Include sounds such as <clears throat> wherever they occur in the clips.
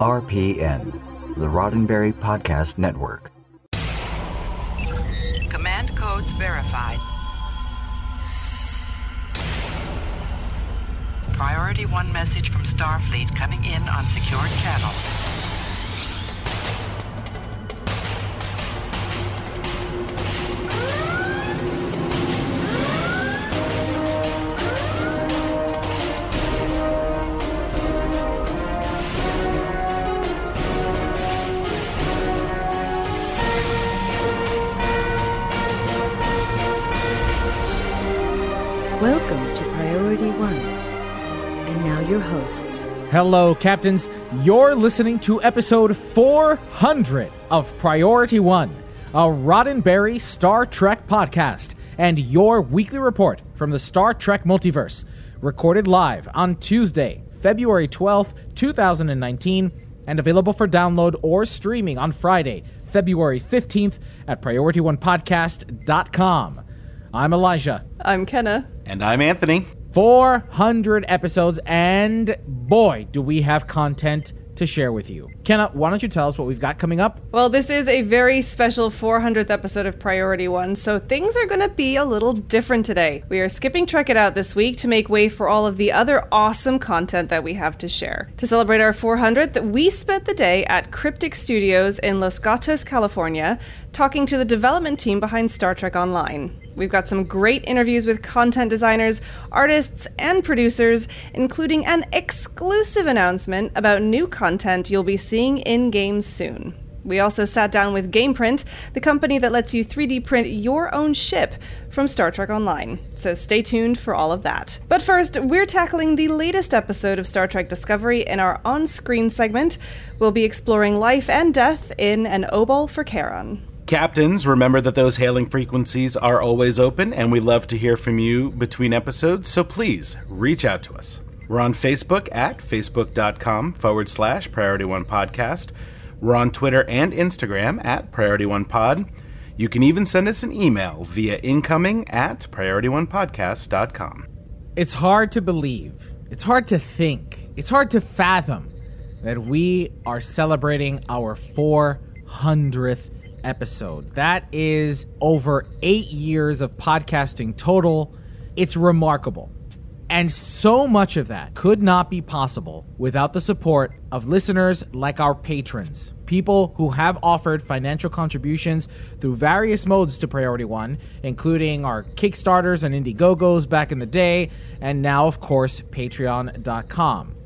RPN, the Roddenberry Podcast Network. Command codes verified. Priority 1 message from Starfleet coming in on secured channel. Hello, Captains. You're listening to episode 400 of Priority One, a Roddenberry Star Trek podcast, and your weekly report from the Star Trek multiverse, recorded live on Tuesday, February 12th, 2019, and available for download or streaming on Friday, February 15th at PriorityOnePodcast.com. I'm Elijah. I'm Kenna. And I'm Anthony. 400 episodes, and boy, do we have content to share with you. Kenna, why don't you tell us what we've got coming up? Well, this is a very special 400th episode of Priority One, so things are going to be a little different today. We are skipping Trek It Out this week to make way for all of the other awesome content that we have to share. To celebrate our 400th, we spent the day at Cryptic Studios in Los Gatos, California, talking to the development team behind Star Trek Online. We've got some great interviews with content designers, artists, and producers, including an exclusive announcement about new content you'll be seeing in games soon. We also sat down with Gameprint, the company that lets you 3D print your own ship from Star Trek Online. So stay tuned for all of that. But first, we're tackling the latest episode of Star Trek Discovery in our on screen segment. We'll be exploring life and death in An Obol for Charon. Captains, remember that those hailing frequencies are always open, and we love to hear from you between episodes, so please reach out to us. We're on Facebook at facebook.com forward slash Priority One Podcast. We're on Twitter and Instagram at Priority One Pod. You can even send us an email via incoming at PriorityOnePodcast.com. It's hard to believe, it's hard to think, it's hard to fathom that we are celebrating our 400th episode. That is over eight years of podcasting total. It's remarkable. And so much of that could not be possible without the support of listeners like our patrons, people who have offered financial contributions through various modes to Priority One, including our Kickstarters and Indiegogos back in the day, and now, of course, Patreon.com.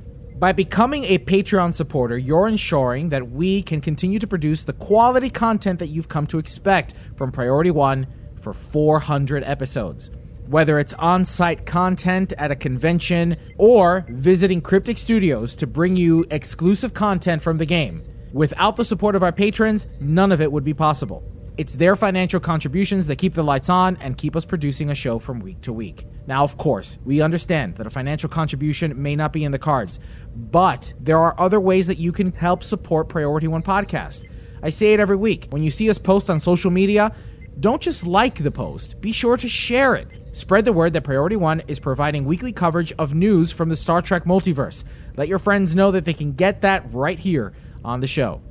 By becoming a Patreon supporter, you're ensuring that we can continue to produce the quality content that you've come to expect from Priority One for 400 episodes. Whether it's on site content at a convention or visiting Cryptic Studios to bring you exclusive content from the game. Without the support of our patrons, none of it would be possible. It's their financial contributions that keep the lights on and keep us producing a show from week to week. Now, of course, we understand that a financial contribution may not be in the cards, but there are other ways that you can help support Priority One Podcast. I say it every week. When you see us post on social media, don't just like the post, be sure to share it. Spread the word that Priority One is providing weekly coverage of news from the Star Trek multiverse. Let your friends know that they can get that right here on the show.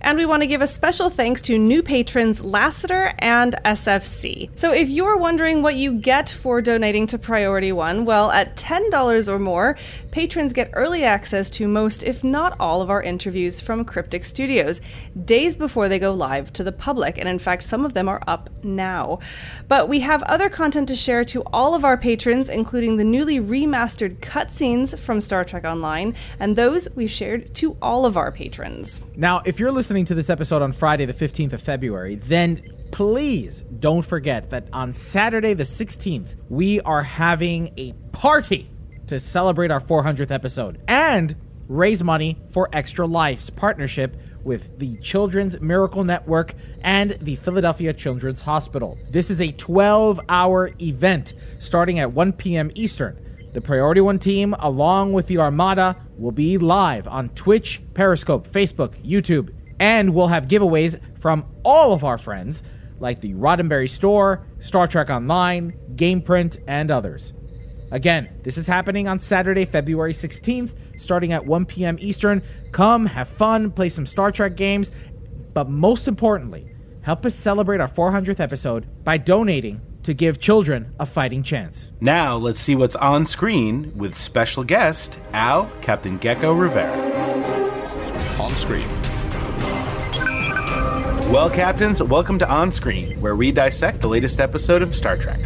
And we want to give a special thanks to new patrons Lassiter and SFC. So if you're wondering what you get for donating to Priority One, well, at $10 or more, patrons get early access to most, if not all, of our interviews from Cryptic Studios days before they go live to the public. And in fact, some of them are up now. But we have other content to share to all of our patrons, including the newly remastered cutscenes from Star Trek Online, and those we've shared to all of our patrons. Now, if you're listening to this episode on Friday, the 15th of February, then please don't forget that on Saturday, the 16th, we are having a party to celebrate our 400th episode and raise money for Extra Life's partnership with the Children's Miracle Network and the Philadelphia Children's Hospital. This is a 12 hour event starting at 1 p.m. Eastern. The Priority One team, along with the Armada, will be live on Twitch, Periscope, Facebook, YouTube, and we'll have giveaways from all of our friends like the Roddenberry Store, Star Trek Online, Gameprint, and others. Again, this is happening on Saturday, February 16th, starting at 1 p.m. Eastern. Come, have fun, play some Star Trek games, but most importantly, help us celebrate our 400th episode by donating to give children a fighting chance. Now, let's see what's on screen with special guest Al Captain Geko Rivera. On screen. Well, Captains, welcome to On Screen, where we dissect the latest episode of Star Trek.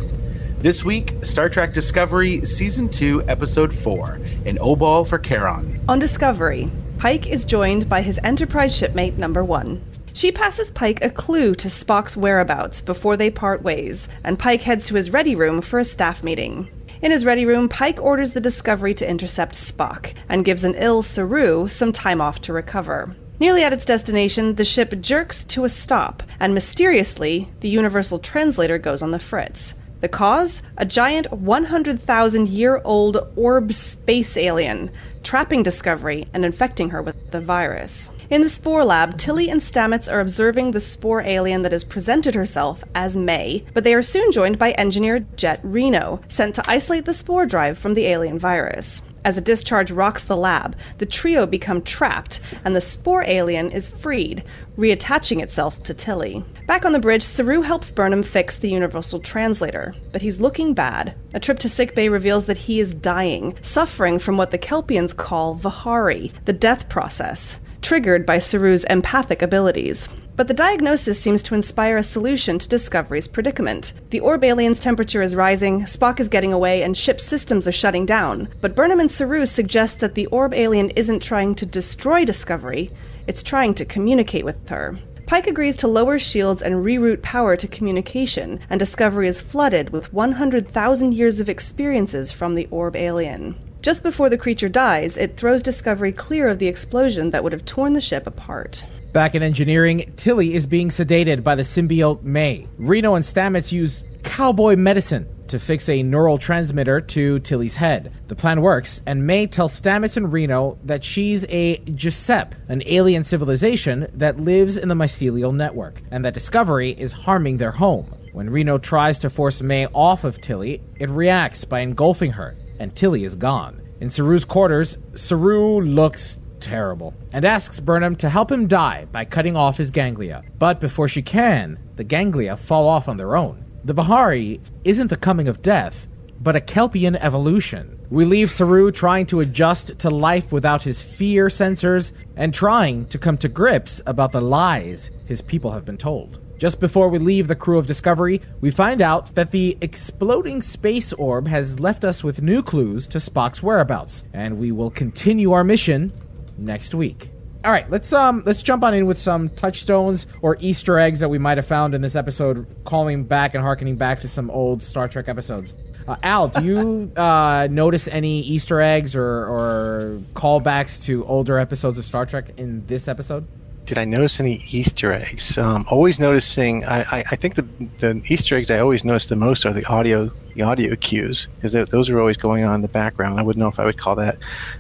This week, Star Trek Discovery Season 2, Episode 4 An Obol for Charon. On Discovery, Pike is joined by his Enterprise shipmate number one. She passes Pike a clue to Spock's whereabouts before they part ways, and Pike heads to his ready room for a staff meeting. In his ready room, Pike orders the Discovery to intercept Spock and gives an ill Saru some time off to recover. Nearly at its destination, the ship jerks to a stop, and mysteriously, the Universal Translator goes on the fritz. The cause? A giant 100,000 year old orb space alien, trapping Discovery and infecting her with the virus. In the Spore Lab, Tilly and Stamets are observing the Spore alien that has presented herself as May, but they are soon joined by engineer Jett Reno, sent to isolate the Spore drive from the alien virus. As a discharge rocks the lab, the trio become trapped, and the spore alien is freed, reattaching itself to Tilly. Back on the bridge, Saru helps Burnham fix the universal translator, but he's looking bad. A trip to sickbay reveals that he is dying, suffering from what the Kelpians call vahar'ai, the death process, triggered by Saru's empathic abilities. But the diagnosis seems to inspire a solution to Discovery's predicament. The orb alien's temperature is rising, Spock is getting away, and ship systems are shutting down. But Burnham and Saru suggest that the orb alien isn't trying to destroy Discovery, it's trying to communicate with her. Pike agrees to lower shields and reroute power to communication, and Discovery is flooded with 100,000 years of experiences from the orb alien. Just before the creature dies, it throws Discovery clear of the explosion that would have torn the ship apart. Back in engineering, Tilly is being sedated by the symbiote May. Reno and Stamets use cowboy medicine to fix a neural transmitter to Tilly's head. The plan works, and May tells Stamets and Reno that she's a JahSepp, an alien civilization that lives in the mycelial network, and that Discovery is harming their home. When Reno tries to force May off of Tilly, it reacts by engulfing her, and Tilly is gone. In Saru's quarters, Saru looks terrible and asks Burnham to help him die by cutting off his ganglia. But before she can, the ganglia fall off on their own. The vahar'ai isn't the coming of death, but a Kelpian evolution. We leave Saru trying to adjust to life without his fear sensors and trying to come to grips about the lies his people have been told. Just before we leave the crew of Discovery, we find out that the exploding space orb has left us with new clues to Spock's whereabouts, and we will continue our mission next week. All right, let's um let's jump on in with some touchstones or Easter eggs that we might have found in this episode, calling back and harkening back to some old Star Trek episodes. Uh, Al, do you <laughs> uh, notice any Easter eggs or, or callbacks to older episodes of Star Trek in this episode? Did I notice any Easter eggs? Um, always noticing. I, I, I think the, the Easter eggs I always notice the most are the audio the audio cues because those were always going on in the background. I wouldn't know if I would call that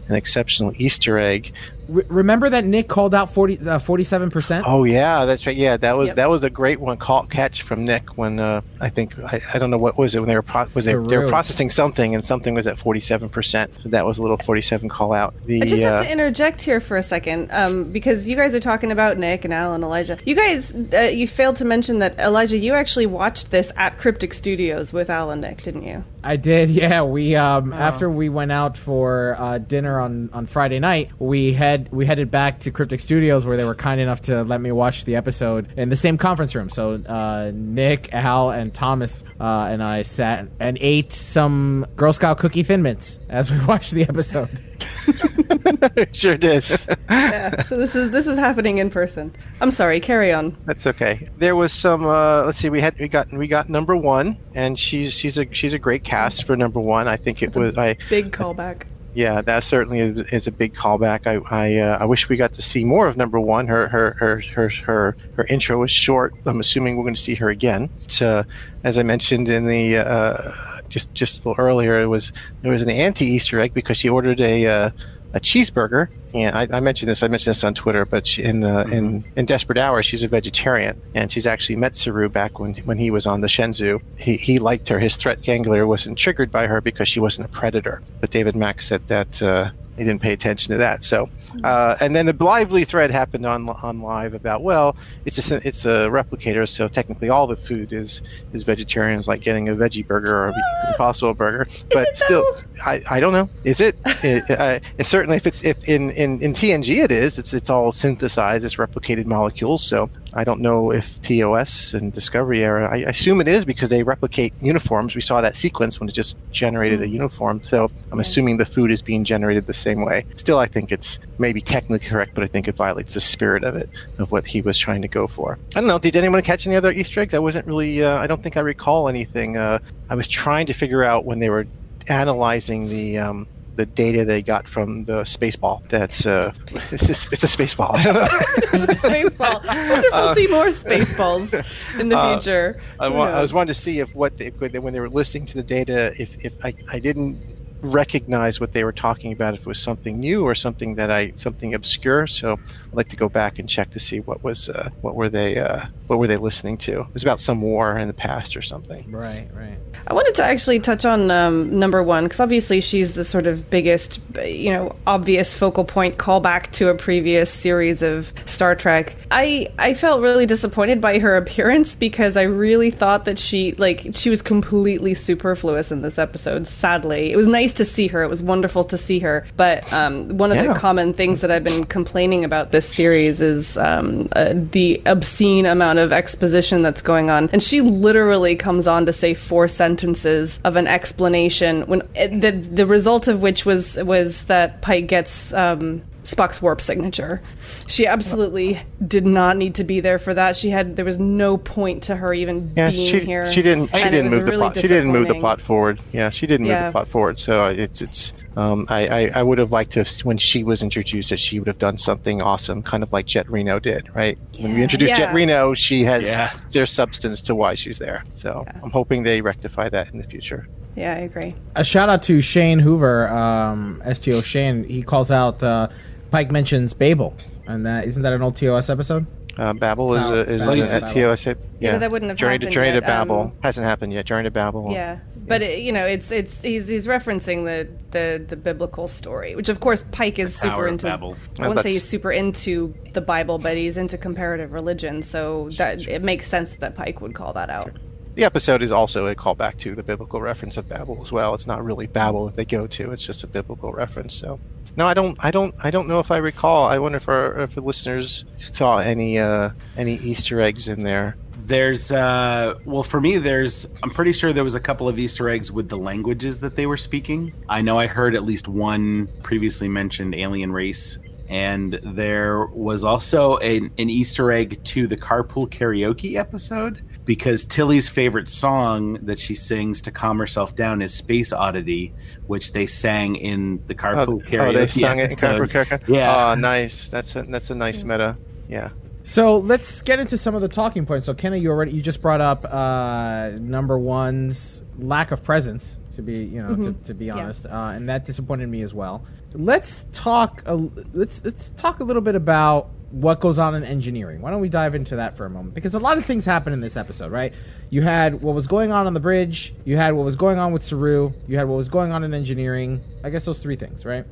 an exceptional Easter egg. Re- remember that Nick called out 40, uh, 47%? Oh yeah, that's right. Yeah, that was Yep. that was a great one call catch from Nick when uh, I think I, I don't know what was it when they were pro- was they, they were processing something and something was at forty seven percent. So that was a little forty seven call out. The I just have uh, to interject here for a second, um, because you guys are talking about Nick and Al and Elijah. You guys, uh, you failed to mention that Elijah, you actually watched this at Cryptic Studios with Al and Nick, didn't you? I did, <laughs> yeah. We um after we went out for uh, dinner on, on Friday night, we had we headed back to Cryptic Studios where they were kind enough to let me watch the episode in the same conference room. So uh, Nick, Al, and Thomas uh, and I sat and ate some Girl Scout cookie Thin Mints as we <laughs> watched the episode. <laughs> sure did. Yeah. so this is this is happening in person. I'm sorry. Carry on. That's okay. There was some. Uh, let's see. We had we got we got number one, and she's she's a she's a great cast for number one. I think it was. I Big callback. yeah, that certainly is, a big callback. I I, uh, I wish we got to see more of number one. Her her her her her, her intro was short. I'm assuming we're going to see her again. But, uh, as I mentioned in the uh, just just a little earlier, it was there was an anti Easter egg because she ordered a uh, a cheeseburger. And I, I mentioned this. I mentioned this on Twitter, but she, in uh, in in Desperate Hours, she's a vegetarian, and she's actually met Saru back when when he was on the Shenzhou. He he liked her. His threat ganglia wasn't triggered by her because she wasn't a predator. But David Mack said that. Uh, he didn't pay attention to that. So, uh, and then the lively thread happened on on live about well, it's a it's a replicator, so technically all the food is is vegetarian. It's like getting a veggie burger or a Impossible burger, but still, I, I don't know. Is it? <laughs> it, uh, it certainly if it's if in, in in TNG it is. It's it's all synthesized. It's replicated molecules. So I don't know if TOS and Discovery era. I assume it is because they replicate uniforms. We saw that sequence when it just generated a uniform. So I'm assuming the food is being generated the same way. Still, I think it's maybe technically correct, but I think it violates the spirit of it, of what he was trying to go for. I don't know. Did anyone catch any other Easter eggs? I wasn't really. Uh, I don't think I recall anything. Uh, I was trying to figure out when they were analyzing the. Um, the data they got from the spaceball. That's uh, <laughs> it's, a, it's a spaceball. I don't know. Spaceball. I wonder if we'll see more Spaceballs in the Uh, future. I, wa- I was wanting to see if what they, when they were listening to the data, if, if I, I didn't recognize what they were talking about, if it was something new or something that I something obscure. So I'd like to go back and check to see what was uh, what were they uh, what were they listening to. It was about some war in the past or something. Right, right. I wanted to actually touch on um, number one because obviously she's the sort of biggest, you know, obvious focal point callback to a previous series of Star Trek. I I felt really disappointed by her appearance because I really thought that she like she was completely superfluous in this episode. Sadly, it was nice to see her. It was wonderful to see her. But um, one of Yeah. the common things that I've been complaining about this series is um, uh, the obscene amount of exposition that's going on. And she literally comes on to say four sentences of an explanation when uh, the the result of which was was that Pike gets. Um, Spock's warp signature. She absolutely did not need to be there for that. She had there was no point to her even Yeah, being she, here. she didn't. She and didn't was move the plot. She didn't move the plot forward. Yeah, she didn't move the plot forward. So it's it's. Um, I, I I would have liked to have, when she was introduced that she would have done something awesome, kind of like Jett Reno did, right? when we introduced Yeah. Jett Reno, she has Yeah. there's substance to why she's there. So I'm hoping they rectify that in the future. Yeah, I agree. A shout out to Shane Hoover, um, STO Shane. He calls out uh, Pike mentions Babel, and that isn't that an old TOS episode? Uh, Babel is a, is Babel. a, a TOS. Yeah, but that wouldn't have Journey happened to Journey yet, to Babel um, hasn't happened yet. Journey to Babel. Yeah, but it, you know, it's it's he's he's referencing the the the biblical story, which of course Pike is Tower super of into. Babel. I wouldn't say he's super into the Bible, but he's into comparative religion, so that it makes sense that Pike would call that out. The episode is also a callback to the biblical reference of Babel as well. It's not really Babel that they go to; it's just a biblical reference. So, no, I don't, I don't, I don't know if I recall. I wonder if our, if the listeners saw any uh, any Easter eggs in there. There's, uh, well, for me, there's, I'm pretty sure there was a couple of Easter eggs with the languages that they were speaking. I know I heard at least one previously mentioned alien race. And there was also an, an Easter egg to the carpool karaoke episode because Tilly's favorite song that she sings to calm herself down is Space Oddity, which they sang in the Oh, carpool karaoke. oh, they sung it in. Carpool Karaoke? Yeah. Oh, nice. That's a that's a nice meta. Yeah. So let's get into some of the talking points. So Kenna, you already you just brought up uh, number one's lack of presence. To be you know to, to be honest, uh, and that disappointed me as well. Let's talk. A, let's let's talk a little bit about what goes on in engineering. Why don't we dive into that for a moment? Because a lot of things happen in this episode, right? You had what was going on on the bridge. You had what was going on with Saru. You had what was going on in engineering. I guess those three things, right?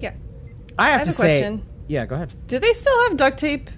Yeah. I have, have to a say, question. yeah. Go ahead. Do they still have duct tape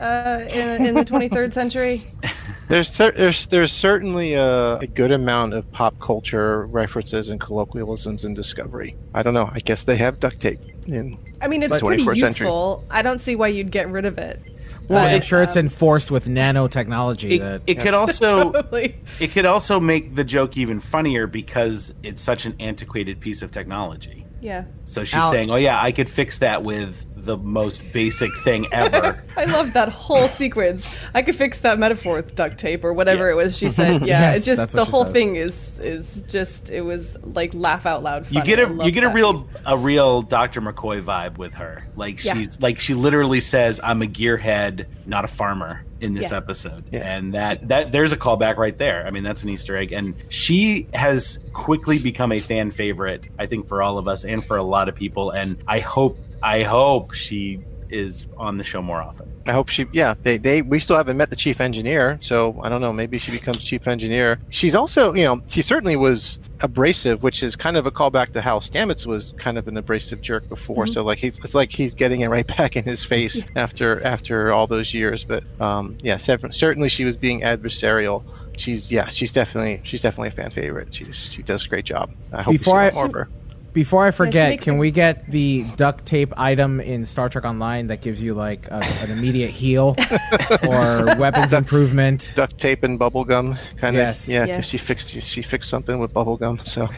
uh, in in the 23rd century? <laughs> There's cer- there's there's certainly a, a good amount of pop culture references and colloquialisms in Discovery. I don't know. I guess they have duct tape in I mean, it's Like pretty 21st century. useful. I don't see why you'd get rid of it. Well, But, I'm sure it's um, enforced with nanotechnology. It, that it could also <laughs> Totally. it could also make the joke even funnier because it's such an antiquated piece of technology. Yeah. So she's Al- saying, "Oh yeah, I could fix that with the most basic thing ever. <laughs> I love that whole sequence. I could fix that metaphor with duct tape or whatever Yeah. it was she said. <laughs> Yeah, Yes, it just the whole said. thing is is just it was like laugh out loud. you get I a love you get a real piece. a real Dr. McCoy vibe with her. Like Yeah. she's like she literally says, "I'm a gearhead, not a farmer." In this Yeah. episode, Yeah. and that that there's a callback right there. I mean, that's an Easter egg, and she has quickly become a fan favorite. I think for all of us and for a lot of people. And I hope I hope she is on the show more often. I hope she. Yeah, they, they. We still haven't met the chief engineer, so I don't know. Maybe she becomes chief engineer. She's also, you know, she certainly was abrasive, which is kind of a callback to how Stamets was kind of an abrasive jerk before. So like he's, it's like he's getting it right <laughs> back in his face after after all those years. But um, yeah, cer- certainly she was being adversarial. She's yeah, she's definitely she's definitely a fan favorite. She she does a great job. I hope Before we I- more of her. Before I forget, makes can a- we get the duct tape item in Star Trek Online that gives you like a, an immediate heal <laughs> or weapons improvement? Duct tape and bubble gum, kind of. Yes. Yeah, 'cause Yes. she fixed she fixed something with bubble gum. So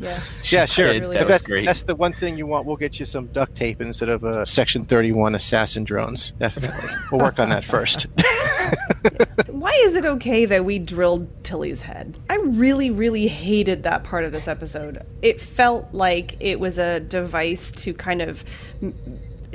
Yeah. <laughs> Yeah, sure. did. Really That was that's, great. that's the one thing you want. We'll get you some duct tape instead of a Section 31 assassin drones. Definitely. we'll work on that first. <laughs> Why is it okay that we drilled Tilly's head? I really, really hated that part of this episode. It felt like it was a device to kind of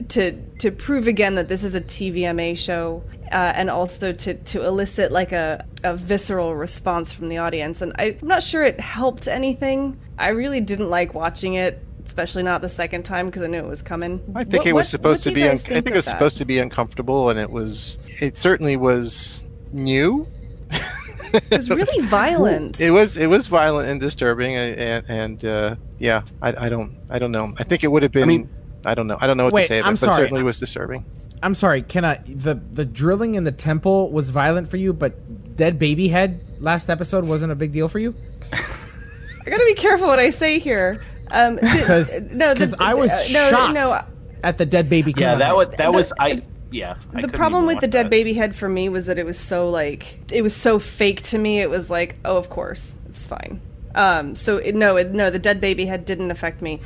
to to prove again that this is a TVMA show, uh, and also to to elicit like a a visceral response from the audience. And I, I'm not sure it helped anything. I really didn't like watching it. Especially not the second time because I knew it was coming. I think What- it was what- supposed what to be. Un- guys I think it was that? supposed to be uncomfortable, and it was. It certainly was new. <laughs> It was really <laughs> violent. It was. It was violent and disturbing, and and, and uh, yeah, I, I don't. I don't know. I think it would have been. I mean- don't know. I don't know what Wait, to say. About I'm it, but sorry. it certainly was disturbing. I'm sorry, can I? The the drilling in the temple was violent for you, but dead baby head last episode wasn't a big deal for you <laughs> I gotta be careful what I say here. Um, th- because <laughs> no, the- I was uh, no, shocked no. at the dead baby. Yeah, that was that The- was I. Yeah, I The problem with the dead that. baby head for me was that it was so like it was so fake to me. It was like, oh, of course, it's fine. Um, so it, no, it, no, the dead baby head didn't affect me.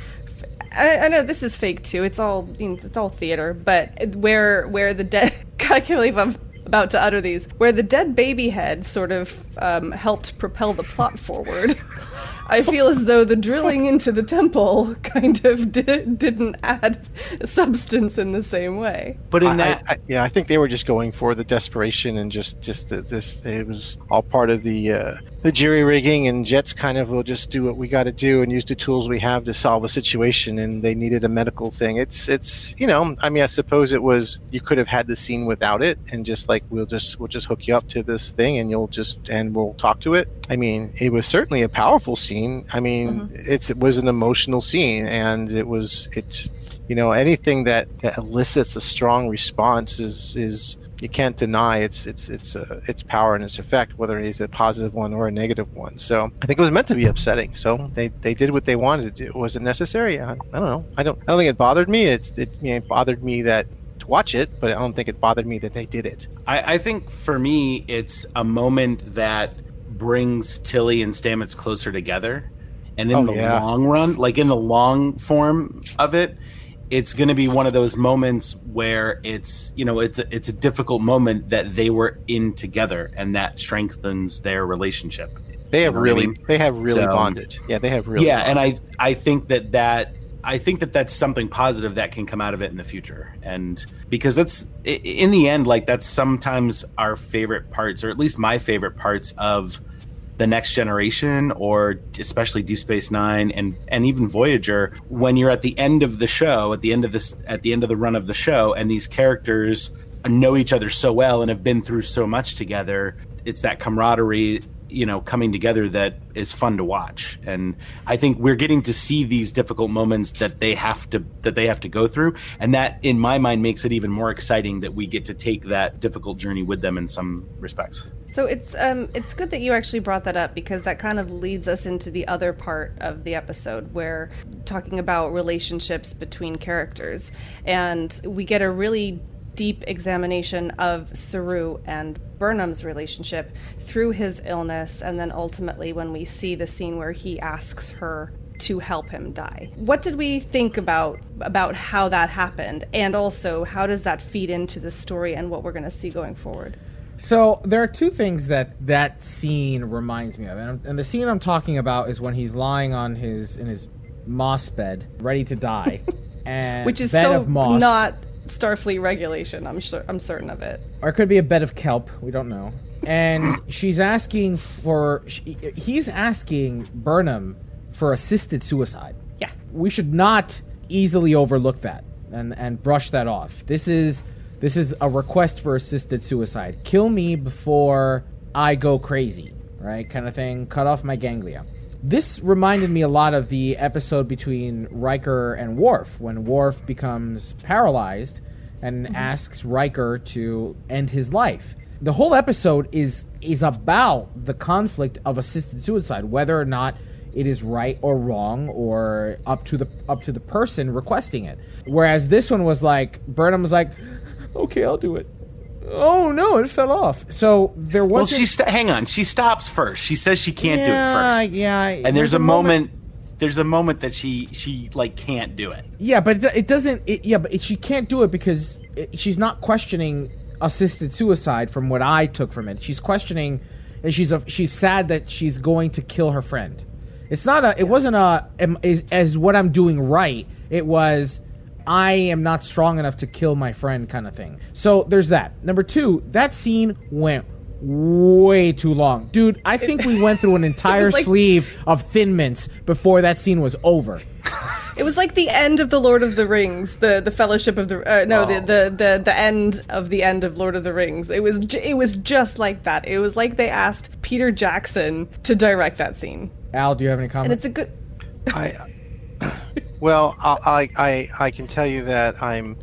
I know this is fake too. It's all you know, it's all theater, but where where the dead <laughs> God, I can't believe I'm about to utter these. Where the dead baby head sort of um, helped propel the plot forward. <laughs> I feel as though the drilling into the temple <laughs> kind of di- didn't add substance in the same way. But in I- that, I, I, yeah, I think they were just going for the desperation and just just the, this. It was all part of the uh, the jury rigging, and Jett's kind of will just do what we got to do and use the tools we have to solve a situation. And they needed a medical thing. It's it's you know, I mean, I suppose it was you could have had the scene without it, and just like we'll just we'll just hook you up to this thing, and you'll just and we'll talk to it. I mean, it was certainly a powerful scene. I mean, mm-hmm. it's it was an emotional scene, and it was it you know anything that, that elicits a strong response is is you can't deny its its its uh, its power and its effect whether it is a positive one or a negative one. So i think it was meant to be upsetting. So they they did what they wanted to do. Was it necessary. I, I don't know. I don't i don't think it bothered me. It's it, you know, it bothered me that to watch it but i don't think it bothered me that they did it. I, I think for me, it's a moment that brings Tilly and Stamets closer together. And in Oh, the yeah. long run, like in the long form of it, it's going to be one of those moments where it's you know it's a, it's a difficult moment that they were in together, and that strengthens their relationship. they have You know what I really mean? they have really So- bonded yeah they have really yeah, and. I I think that that I think that that's something positive that can come out of it in the future, and because that's in the end, like that's sometimes our favorite parts, or at least my favorite parts of the next generation, or especially Deep Space Nine and and even Voyager. When you're at the end of the show, at the end of this, at the end of the run of the show, and these characters know each other so well and have been through so much together, it's that camaraderie you know coming together that is fun to watch and i think we're getting to see these difficult moments that they have to that they have to go through and that in my mind makes it even more exciting that we get to take that difficult journey with them in some respects So it's um it's good that you actually brought that up because that kind of leads us into the other part of the episode where talking about relationships between characters and we get a really deep examination of Saru and Burnham's relationship through his illness and then ultimately when we see the scene where he asks her to help him die. What did we think about about how that happened and also how does that feed into the story and what we're going to see going forward? So there are two things that that scene reminds me of, and, and the scene I'm talking about is when he's lying on his in his moss bed, ready to die, <laughs> and Which is so of moss, not Starfleet regulation. I'm sure I'm certain of it. or it could be a bed of kelp. We don't know. And she's asking for, she, he's asking Burnham for assisted suicide. Yeah. we should not easily overlook that and and brush that off. This is this is a request for assisted suicide. Kill me before I go crazy, right? Kind of thing. Cut off my ganglia. This reminded me a lot of the episode between Riker and Worf when Worf becomes paralyzed and mm-hmm. asks Riker to end his life. The whole episode is is about the conflict of assisted suicide, whether or not it is right or wrong or up to the up to the person requesting it. Whereas this one was like Burnham was like, "Okay, I'll do it." Oh no, it fell off. So there wasn't. she st- hang on. She stops first. She says she can't do it first. yeah. yeah. And there's a moment. There's a moment that she she like can't do it. Yeah, but it, it doesn't. It, yeah, but it, she can't do it because it, she's not questioning assisted suicide. From what I took from it, she's questioning. And she's a, she's sad that she's going to kill her friend. It's not a. It wasn't a. Am, is, as what I'm doing right. It was. I am not strong enough to kill my friend, kind of thing. So there's that. Number two, that scene went way too long, dude. I think we went through an <laughs> entire like- sleeve of Thin Mints before that scene was over. It was like the end of the Lord of the Rings, the the Fellowship of the uh, no, the, the the the end of the end of Lord of the Rings. It was ju- it was just like that. It was like they asked Peter Jackson to direct that scene, Al, do you have any comments? and it's a good. I, <laughs> <laughs> well, I, I I can tell you that I'm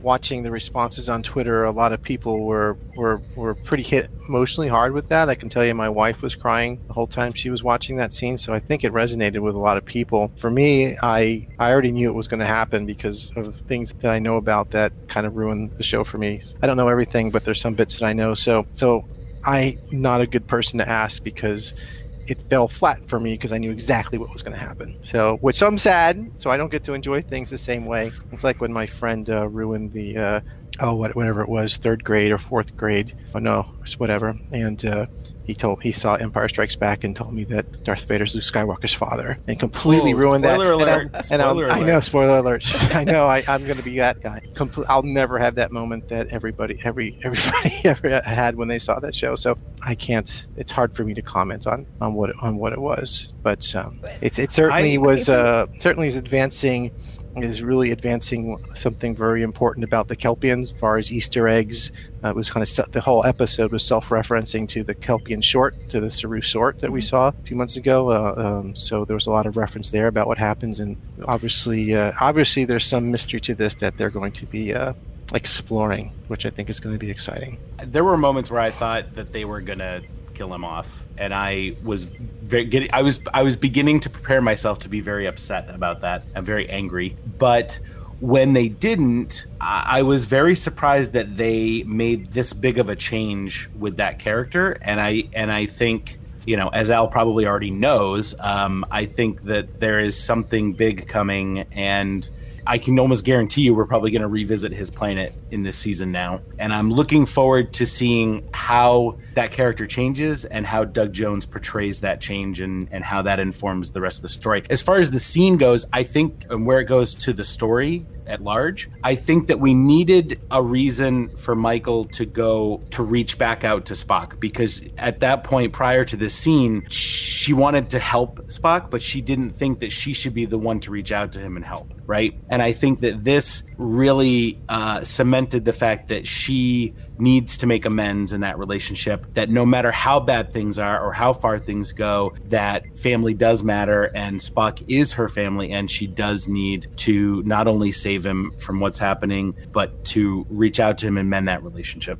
watching the responses on Twitter. A lot of people were were were pretty hit emotionally hard with that. I can tell you, my wife was crying the whole time she was watching that scene. So I think it resonated with a lot of people. For me, I I already knew it was going to happen because of things that I know about that kind of ruined the show for me. I don't know everything, but there's some bits that I know. So so I'm not a good person to ask because it fell flat for me because I knew exactly what was going to happen. So, which I'm sad. So I don't get to enjoy things the same way. It's like when my friend uh, ruined the uh, oh whatever it was, third grade or fourth grade. Oh no, whatever. And uh, he told he saw Empire Strikes Back and told me that Darth Vader's Luke Skywalker's father, and completely Ooh, ruined that. spoiler And alert, I'm- And I'm, spoiler I know, spoiler alert. <laughs> I know. I, I'm going to be that guy. Comple- I'll never have that moment that everybody, every everybody <laughs> ever had when they saw that show. So I can't. It's hard for me to comment on on what on what it was. But um, it it certainly I- was uh, certainly is advancing. Is really advancing something very important about the Kelpians as far as Easter eggs. Uh, it was kind of se- the whole episode was self-referencing to the Kelpian short, to the Saru short that we saw a few months ago. Uh, um, so there was a lot of reference there about what happens, and obviously, uh, obviously, there's some mystery to this that they're going to be uh, exploring, which I think is going to be exciting. There were moments where I thought that they were gonna kill him off, and I was very getting. I was I was beginning to prepare myself to be very upset about that. I'm very angry, but when they didn't, I, was very surprised that they made this big of a change with that character, and I and I think. You know, as Al probably already knows, um, I think that there is something big coming, and I can almost guarantee you we're probably going to revisit his planet in this season now. And I'm looking forward to seeing how that character changes and how Doug Jones portrays that change and, and how that informs the rest of the story. As far as the scene goes, I think, and where it goes to the story at large, I think that we needed a reason for Michael to go to reach back out to Spock because at that point, prior to this scene, she wanted to help Spock, but she didn't think that she should be the one to reach out to him and help, right? And I think that this really uh, cemented the fact that she needs to make amends in that relationship that no matter how bad things are or how far things go that family does matter and Spock is her family and she does need to not only save him from what's happening but to reach out to him and mend that relationship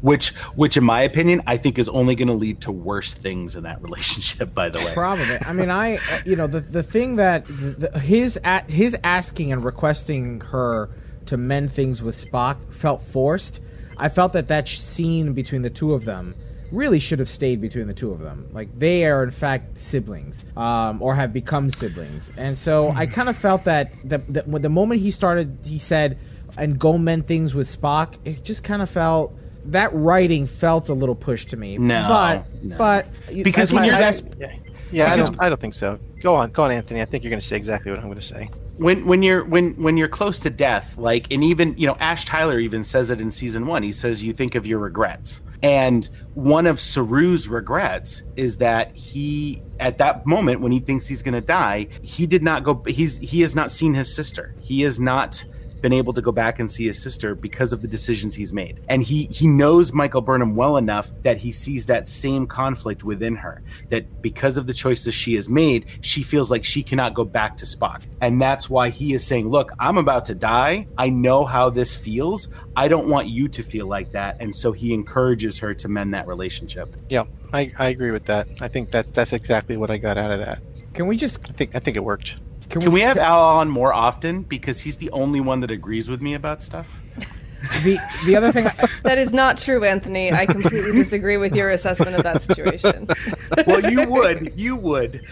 which which in my opinion I think is only going to lead to worse things in that <laughs> relationship by the way Probably. I mean, I uh, you know the the thing that the, the, his his asking and requesting her to mend things with Spock felt forced. I felt that that scene between the two of them really should have stayed between the two of them. Like they are in fact siblings, um, or have become siblings. And so I kind of felt that the, the the moment he started, he said, "And go mend things with Spock." It just kind of felt that writing felt a little pushed to me. No, but no. but Because when think you're- that's- Yeah, yeah I, don't, I don't think so. Go on, go on, Anthony. I think you're going to say exactly what I'm going to say. When when you're when when you're close to death like and even you know ash tyler even says it in season one. He says you think of your regrets. And one of saru's regrets is that he at that moment when he thinks he's going to die he did not go he's he has not seen his sister. He is not been able to go back and see his sister because of the decisions he's made and he he knows michael burnham well enough that he sees that same conflict within her that because of the choices she has made she feels like she cannot go back to spock and that's why he is saying look i'm about to die i know how this feels i don't want you to feel like that and so he encourages her to mend that relationship Yeah, I, I agree with that. I think that's that's exactly what I got out of that. can we just I think I think it worked. Can we have al on more often because he's the only one that agrees with me about stuff <laughs> the the other thing? <laughs> That is not true, Anthony. I completely disagree with your assessment of that situation. <laughs> well you would you would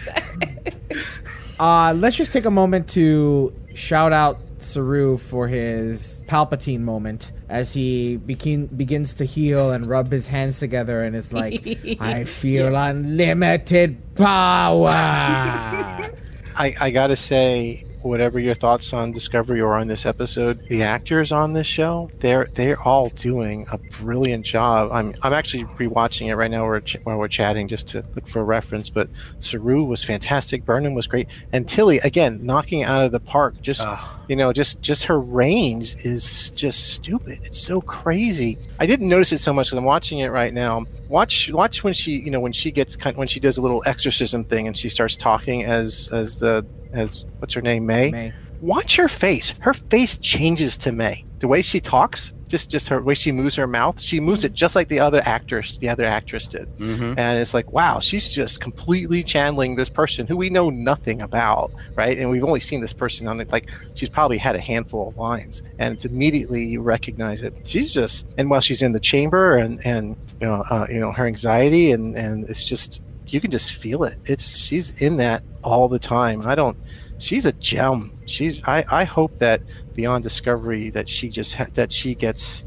Uh, let's just take a moment to shout out Saru for his Palpatine moment as he begin, begins to heal and rub his hands together and is like, I feel unlimited power. I, I gotta say, whatever your thoughts on Discovery or on this episode, the actors on this show, they're they're all doing a brilliant job. I'm I'm actually rewatching it right now. We're ch- while we're chatting just to look for a reference. But Saru was fantastic. Burnham was great, and Tilly again knocking out of the park. Just you know, just just her range is just stupid. It's so crazy. I didn't notice it so much because I'm watching it right now. Watch watch when she you know when she gets kind when she does a little exorcism thing and she starts talking as as the as what's her name May. May. Watch her face. Her face changes to May. The way she talks, just just her way she moves her mouth, she moves it just like the other actress the other actress did. Mhm. And it's like, wow, she's just completely channeling this person who we know nothing about, right? And we've only seen this person on it, like, she's probably had a handful of lines. And it's immediately you recognize it. She's just, and while she's in the chamber and, and you know, uh, you know, her anxiety and, and it's just, you can just feel it. It's, she's in that all the time. I don't, she's a gem. She's, I, I hope that beyond Discovery that she just, ha- that she gets,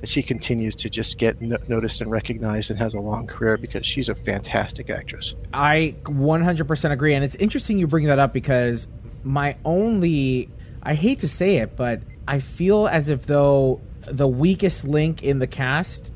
that she continues to just get no- noticed and recognized and has a long career because she's a fantastic actress. I 100% agree. And it's interesting you bring that up because my only, I hate to say it, but I feel as if though the weakest link in the cast,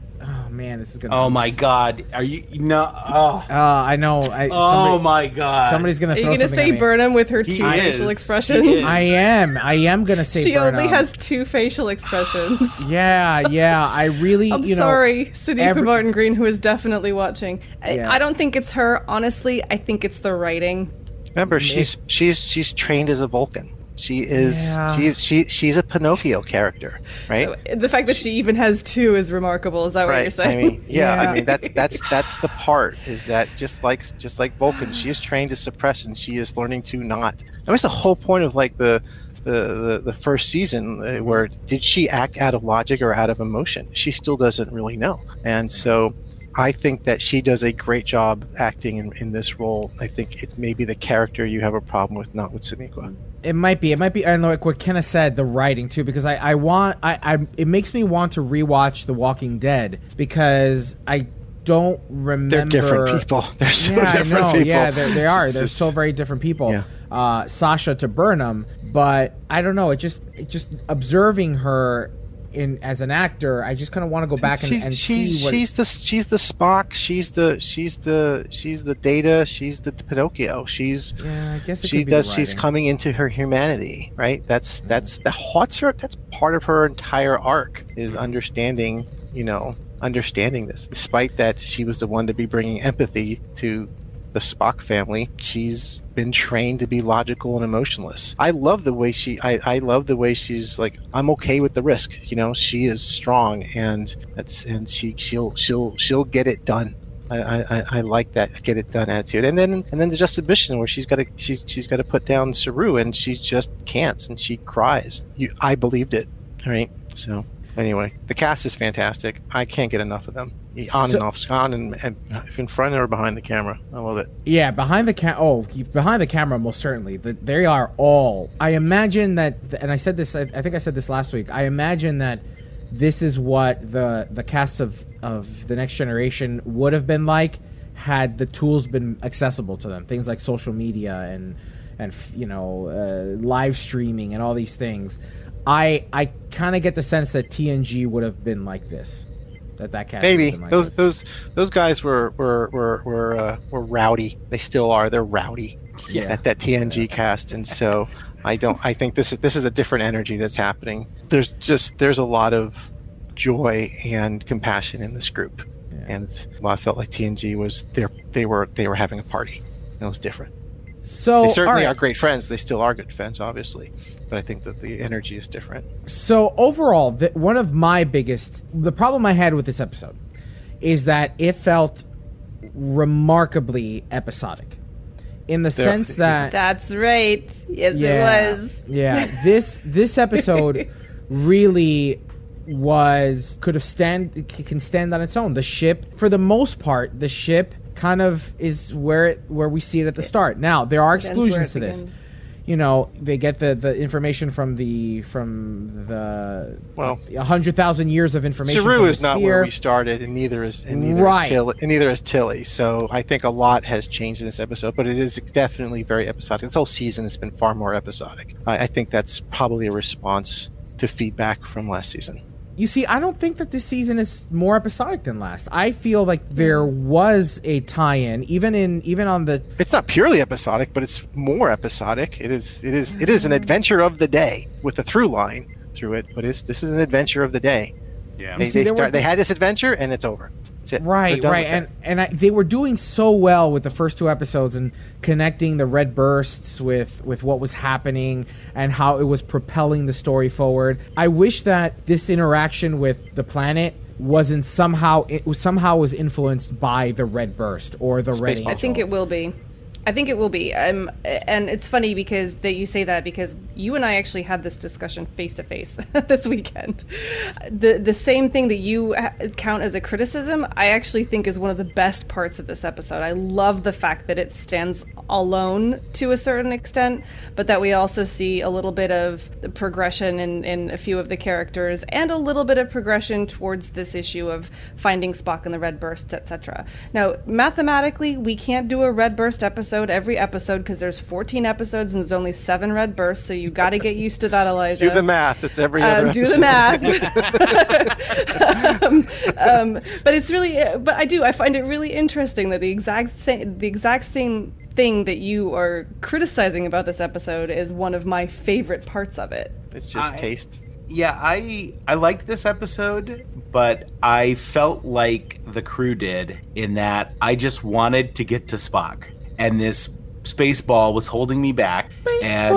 man, this is going to. oh my god are you no oh Uh, I know. I, oh somebody- my god Somebody's gonna. Are to you going to say. Burnham with her He two is. facial He expressions? I am. I am going to say she only has two facial expressions. <sighs> Yeah, yeah. I really, I'm you know. sorry, Sudeepa every- Martin Green, who is definitely watching. I, Yeah. I don't think it's her. Honestly, I think it's the writing. Remember, she's she's she's trained as a Vulcan. She is Yeah. she's she she's a Pinocchio character, right? The fact that she even has two is remarkable. Is that what you're right. saying? I mean, yeah, Yeah. I mean that's <laughs> that's that's the part is that just like just like Vulcan, she is trained to suppress and she is learning to not. That was the whole point of like the. The, the, the first season uh, where did she act out of logic or out of emotion she still doesn't really know and so I think that she does a great job acting in, in this role. I think it's maybe the character you have a problem with, not with Sonequa. It might be. It might be. And like what Kenna said, the writing too, because I, I want. I, I. It makes me want to rewatch The Walking Dead because I don't remember. They're different people. <laughs> They're so yeah, different know. people. Yeah, they are. They're it's- so very different people. Yeah. Uh, Sasha to Burnham, but I don't know. It just, it just observing her in as an actor, I just kind of want to go back and, she's, and she's, see what. she's the she's the Spock. She's the she's the she's the Data. She's the Pinocchio. She's yeah, I guess she could be the does. She's coming into her humanity, right? That's mm. that's the what's her. That's part of her entire arc is understanding. You know, understanding this. Despite that, she was the one to be bringing empathy to the Spock family. She's been trained to be logical and emotionless. I love the way she. I, I love the way she's like. I'm okay with the risk. You know, she is strong and that's and she she'll she'll she'll get it done. I, I, I like that get it done attitude, and then and then the juxtaposition where she's got to she's she's got to put down Saru, and she just can't, and she cries. You, I believed it, all right? So anyway, the cast is fantastic. I can't get enough of them. On So- and off, on and, and in front or behind the camera. I love it. Yeah, behind the cam. Oh, behind the camera, most certainly. The, they are all. I imagine that, and I said this. I, I think I said this last week. I imagine that this is what the the cast of of the next generation would have been like had the tools been accessible to them. Things like social media and and you know uh, live streaming and all these things. I I kind of get the sense that TNG would have been like this. That that cast would Maybe those this. those those guys were were were were, uh, were rowdy. They still are. They're rowdy. Yeah. At that TNG cast, and so I don't. I think this is this is a different energy that's happening. There's just there's a lot of joy and compassion in this group, and well, I felt like TNG was there. They were they were having a party. It was different. So They certainly right. are great friends. They still are good friends, obviously, but I think that the energy is different. So overall, the, one of my biggest the problem I had with this episode is that it felt remarkably episodic, in the There- sense <laughs> that That's right. Yes, yeah, it was. yeah this this episode <laughs> really was could have stand can stand on its own. The ship, for the most part, the ship kind of is where it where we see it at the start. Now there are exclusions to this. begins. You know, they get the, the information from the from the Well, a hundred thousand years of information. Saru is not sphere. where we started, and neither is and neither Right. is Tilly, and neither is Tilly. So I think a lot has changed in this episode, but it is definitely very episodic. This whole season has been far more episodic. I, I think that's probably a response to feedback from last season. You see, I don't think that this season is more episodic than last. I feel like there mm. was a tie-in, even in even on the It's not purely episodic, but it's more episodic. It is it is it is an mm. adventure of the day with a through line through it. But it's this is an adventure of the day. Yeah. They, see, they there were start. They had this adventure, and it's over. That's it. Right, right, and and I, they were doing so well with the first two episodes and connecting the red bursts with with what was happening and how it was propelling the story forward. I wish that this interaction with the planet wasn't somehow it was somehow was influenced by the red burst or the red. Angel. I think it will be. I think it will be. Um, and it's funny because that you say that because you and I actually had this discussion face to face this weekend. The the same thing that you count as a criticism, I actually think is one of the best parts of this episode. I love the fact that it stands alone to a certain extent, but that we also see a little bit of progression in, in a few of the characters and a little bit of progression towards this issue of finding Spock in the red bursts, etc. Now, mathematically, we can't do a red burst episode every episode because there's 14 episodes and there's only seven red bursts, so you got to get used to that, Elijah. Do the math. It's every other. Um, do the math. <laughs> um, um, but it's really, but I do. I find it really interesting that the exact same, the exact same thing that you are criticizing about this episode is one of my favorite parts of it. It's just I- taste. Yeah, I I liked this episode, but I felt like the crew did in that I just wanted to get to Spock, and this space ball was holding me back. and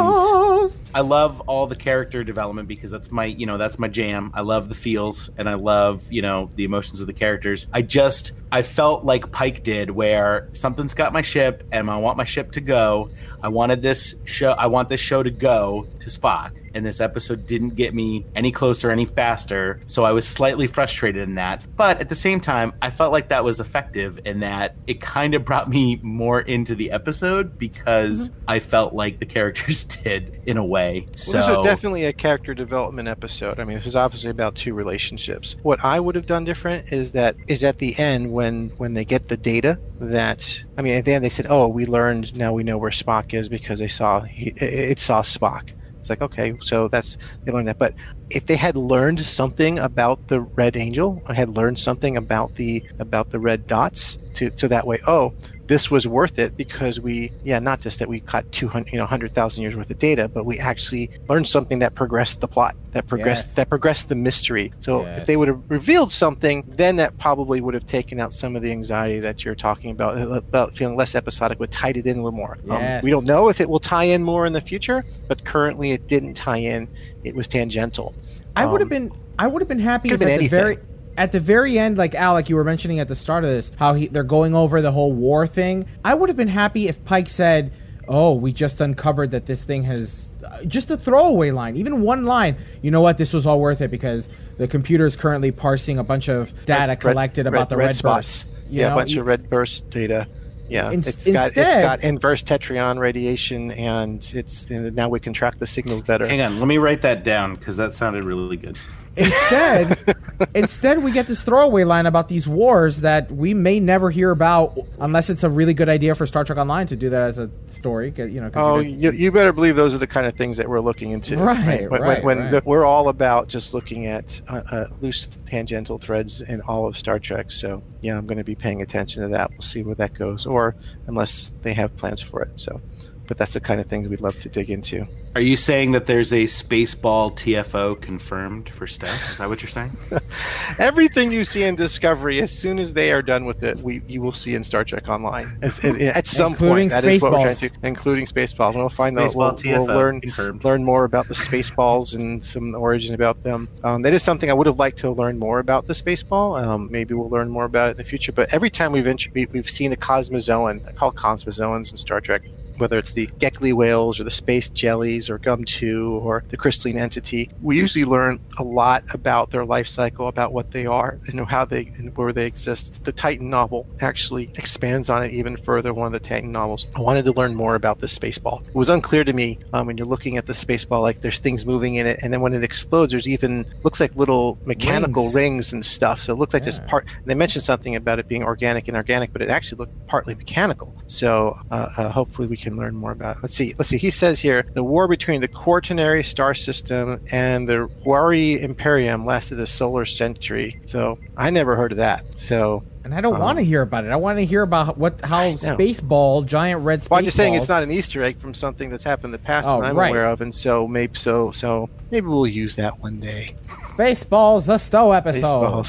I love all the character development because that's my you know that's my jam. I love the feels and I love you know the emotions of the characters. I just I felt like Pike did, where something's got my ship and I want my ship to go. I wanted this show. I want this show to go to Spock, and this episode didn't get me any closer, any faster. So I was slightly frustrated in that. But at the same time, I felt like that was effective in that it kind of brought me more into the episode because mm-hmm. I felt like the characters <laughs> did in a way. So this was definitely a character development episode. I mean, this was obviously about two relationships. What I would have done different is that is at the end when when they get the data that I mean, at the end they said, "Oh, we learned now we know where Spock is because they saw he, it saw Spock." It's like okay, so that's they learned that. But if they had learned something about the Red Angel, or had learned something about the about the red dots, to so that way, oh, this was worth it because we, yeah, not just that we got 200, you know, 100,000 years worth of data, but we actually learned something that progressed the plot, that progressed, Yes. that progressed the mystery. So Yes. if they would have revealed something, then that probably would have taken out some of the anxiety that you're talking about, uh, about feeling less episodic, would tied it in a little more. Um, we don't know if it will tie in more in the future, but currently it didn't tie in. It was tangential. I would have Um, been I would have been happy if could've at been the very anything. At the very end, like Alec, you were mentioning at the start of this, how he, they're going over the whole war thing. I would have been happy if Pike said, oh, we just uncovered that this thing has uh, just a throwaway line, even one line. You know what? This was all worth it because the computer is currently parsing a bunch of data Red- collected about the red, spots. bursts. You yeah, know, a bunch you- of red burst data. Yeah, Ins- it's got it's instead- got inverse tetryon radiation, and it's and now we can track the signals better. Hang on, let me write that down because that sounded really good. Instead, <laughs> instead we get this throwaway line about these wars that we may never hear about unless it's a really good idea for Star Trek Online to do that as a story. You know, Oh, you guys- you, you better believe those are the kind of things that we're looking into. Right, When, right, when, when right. the, we're all about just looking at uh, uh, loose tangential threads in all of Star Trek. So yeah, I'm going to be paying attention to that. We'll see where that goes, or unless they have plans for it. So, but that's the kind of things we'd love to dig into. Are you saying that there's a Spaceball TFO confirmed for Steph? Is that what you're saying? <laughs> Everything you see in Discovery, as soon as they are done with it, we you will see in Star Trek Online <laughs> at, at- at some Including point. That is what we're trying Spaceballs. to, including Spaceballs. We'll find out. We'll, we'll learn confirmed. learn more about the Spaceballs and some origin about them. Um, that is something I would have liked to learn more about the Spaceball. Um, maybe we'll learn more about it in the future. But every time we've int- we- we've seen a cosmozoan, I call cosmozoans in Star Trek whether it's the Gekli whales or the space jellies or Gomtuu or the crystalline entity, we usually learn a lot about their life cycle, about what they are, and how they and where they exist. The Titan novel actually expands on it even further. One of the Titan novels. I wanted to learn more about the space ball. It was unclear to me um, when you're looking at the space ball, like there's things moving in it, and then when it explodes, there's even looks like little mechanical Rings. rings, and stuff. So it looked like Yeah. part. They mentioned something about it being organic and organic, but it actually looked partly mechanical. So uh, uh, hopefully we can learn more about it. Let's see. Let's see. He says here the war between the Quaternary star system and the Wari Imperium lasted a solar century. So I never heard of that. So and I don't um, want to hear about it. I want to hear about what how. Spaceball, giant red space well, I'm just saying it's not an Easter egg from something that's happened in the past Oh, that I'm right. aware of, and so maybe so so maybe we'll use that one day. Spaceballs, the STO episode,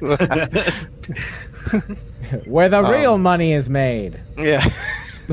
<laughs> where the <laughs> Um, real money is made. Yeah.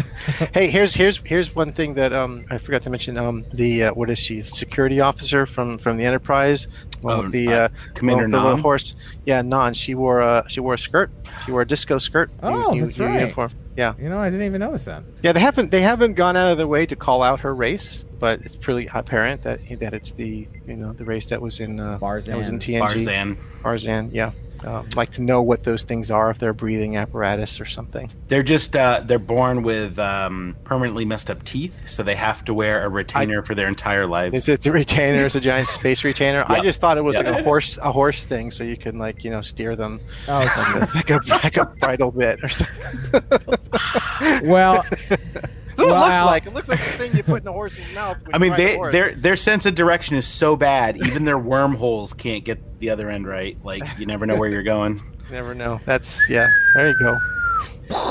<laughs> hey, here's here's here's one thing that um I forgot to mention. Um, the uh, what is she? Security officer from from the Enterprise. Well, Oh, the uh, uh, Commander well, the little Nhan? horse. Yeah, Nhan. She wore a she wore a skirt. She wore a disco skirt. Oh, that's right. Uniform. Yeah, You know, I didn't even notice that. yeah. They haven't they haven't gone out of their way to call out her race, but it's pretty apparent that that it's the you know the race that was in uh, that was in Barzan. TNG. Barzan. Barzan. Yeah. Uh, like to know what those things are if they're a breathing apparatus or something. They're just uh, they're born with um, permanently messed up teeth, so they have to wear a retainer for their entire lives. Is it the retainer? Is a giant space retainer? I just thought it was Yeah. like a horse, a horse thing, so you can like you know steer them Oh, it's <laughs> like a like a bridle bit or something. well, That's <laughs> what Well, it looks like. It looks like the thing you put in a horse's mouth. when I you mean, ride a they, horse. their their sense of direction is so bad. Even their wormholes can't get the other end right. Like you never know where you're going. <laughs> Never know. That's yeah. There you go.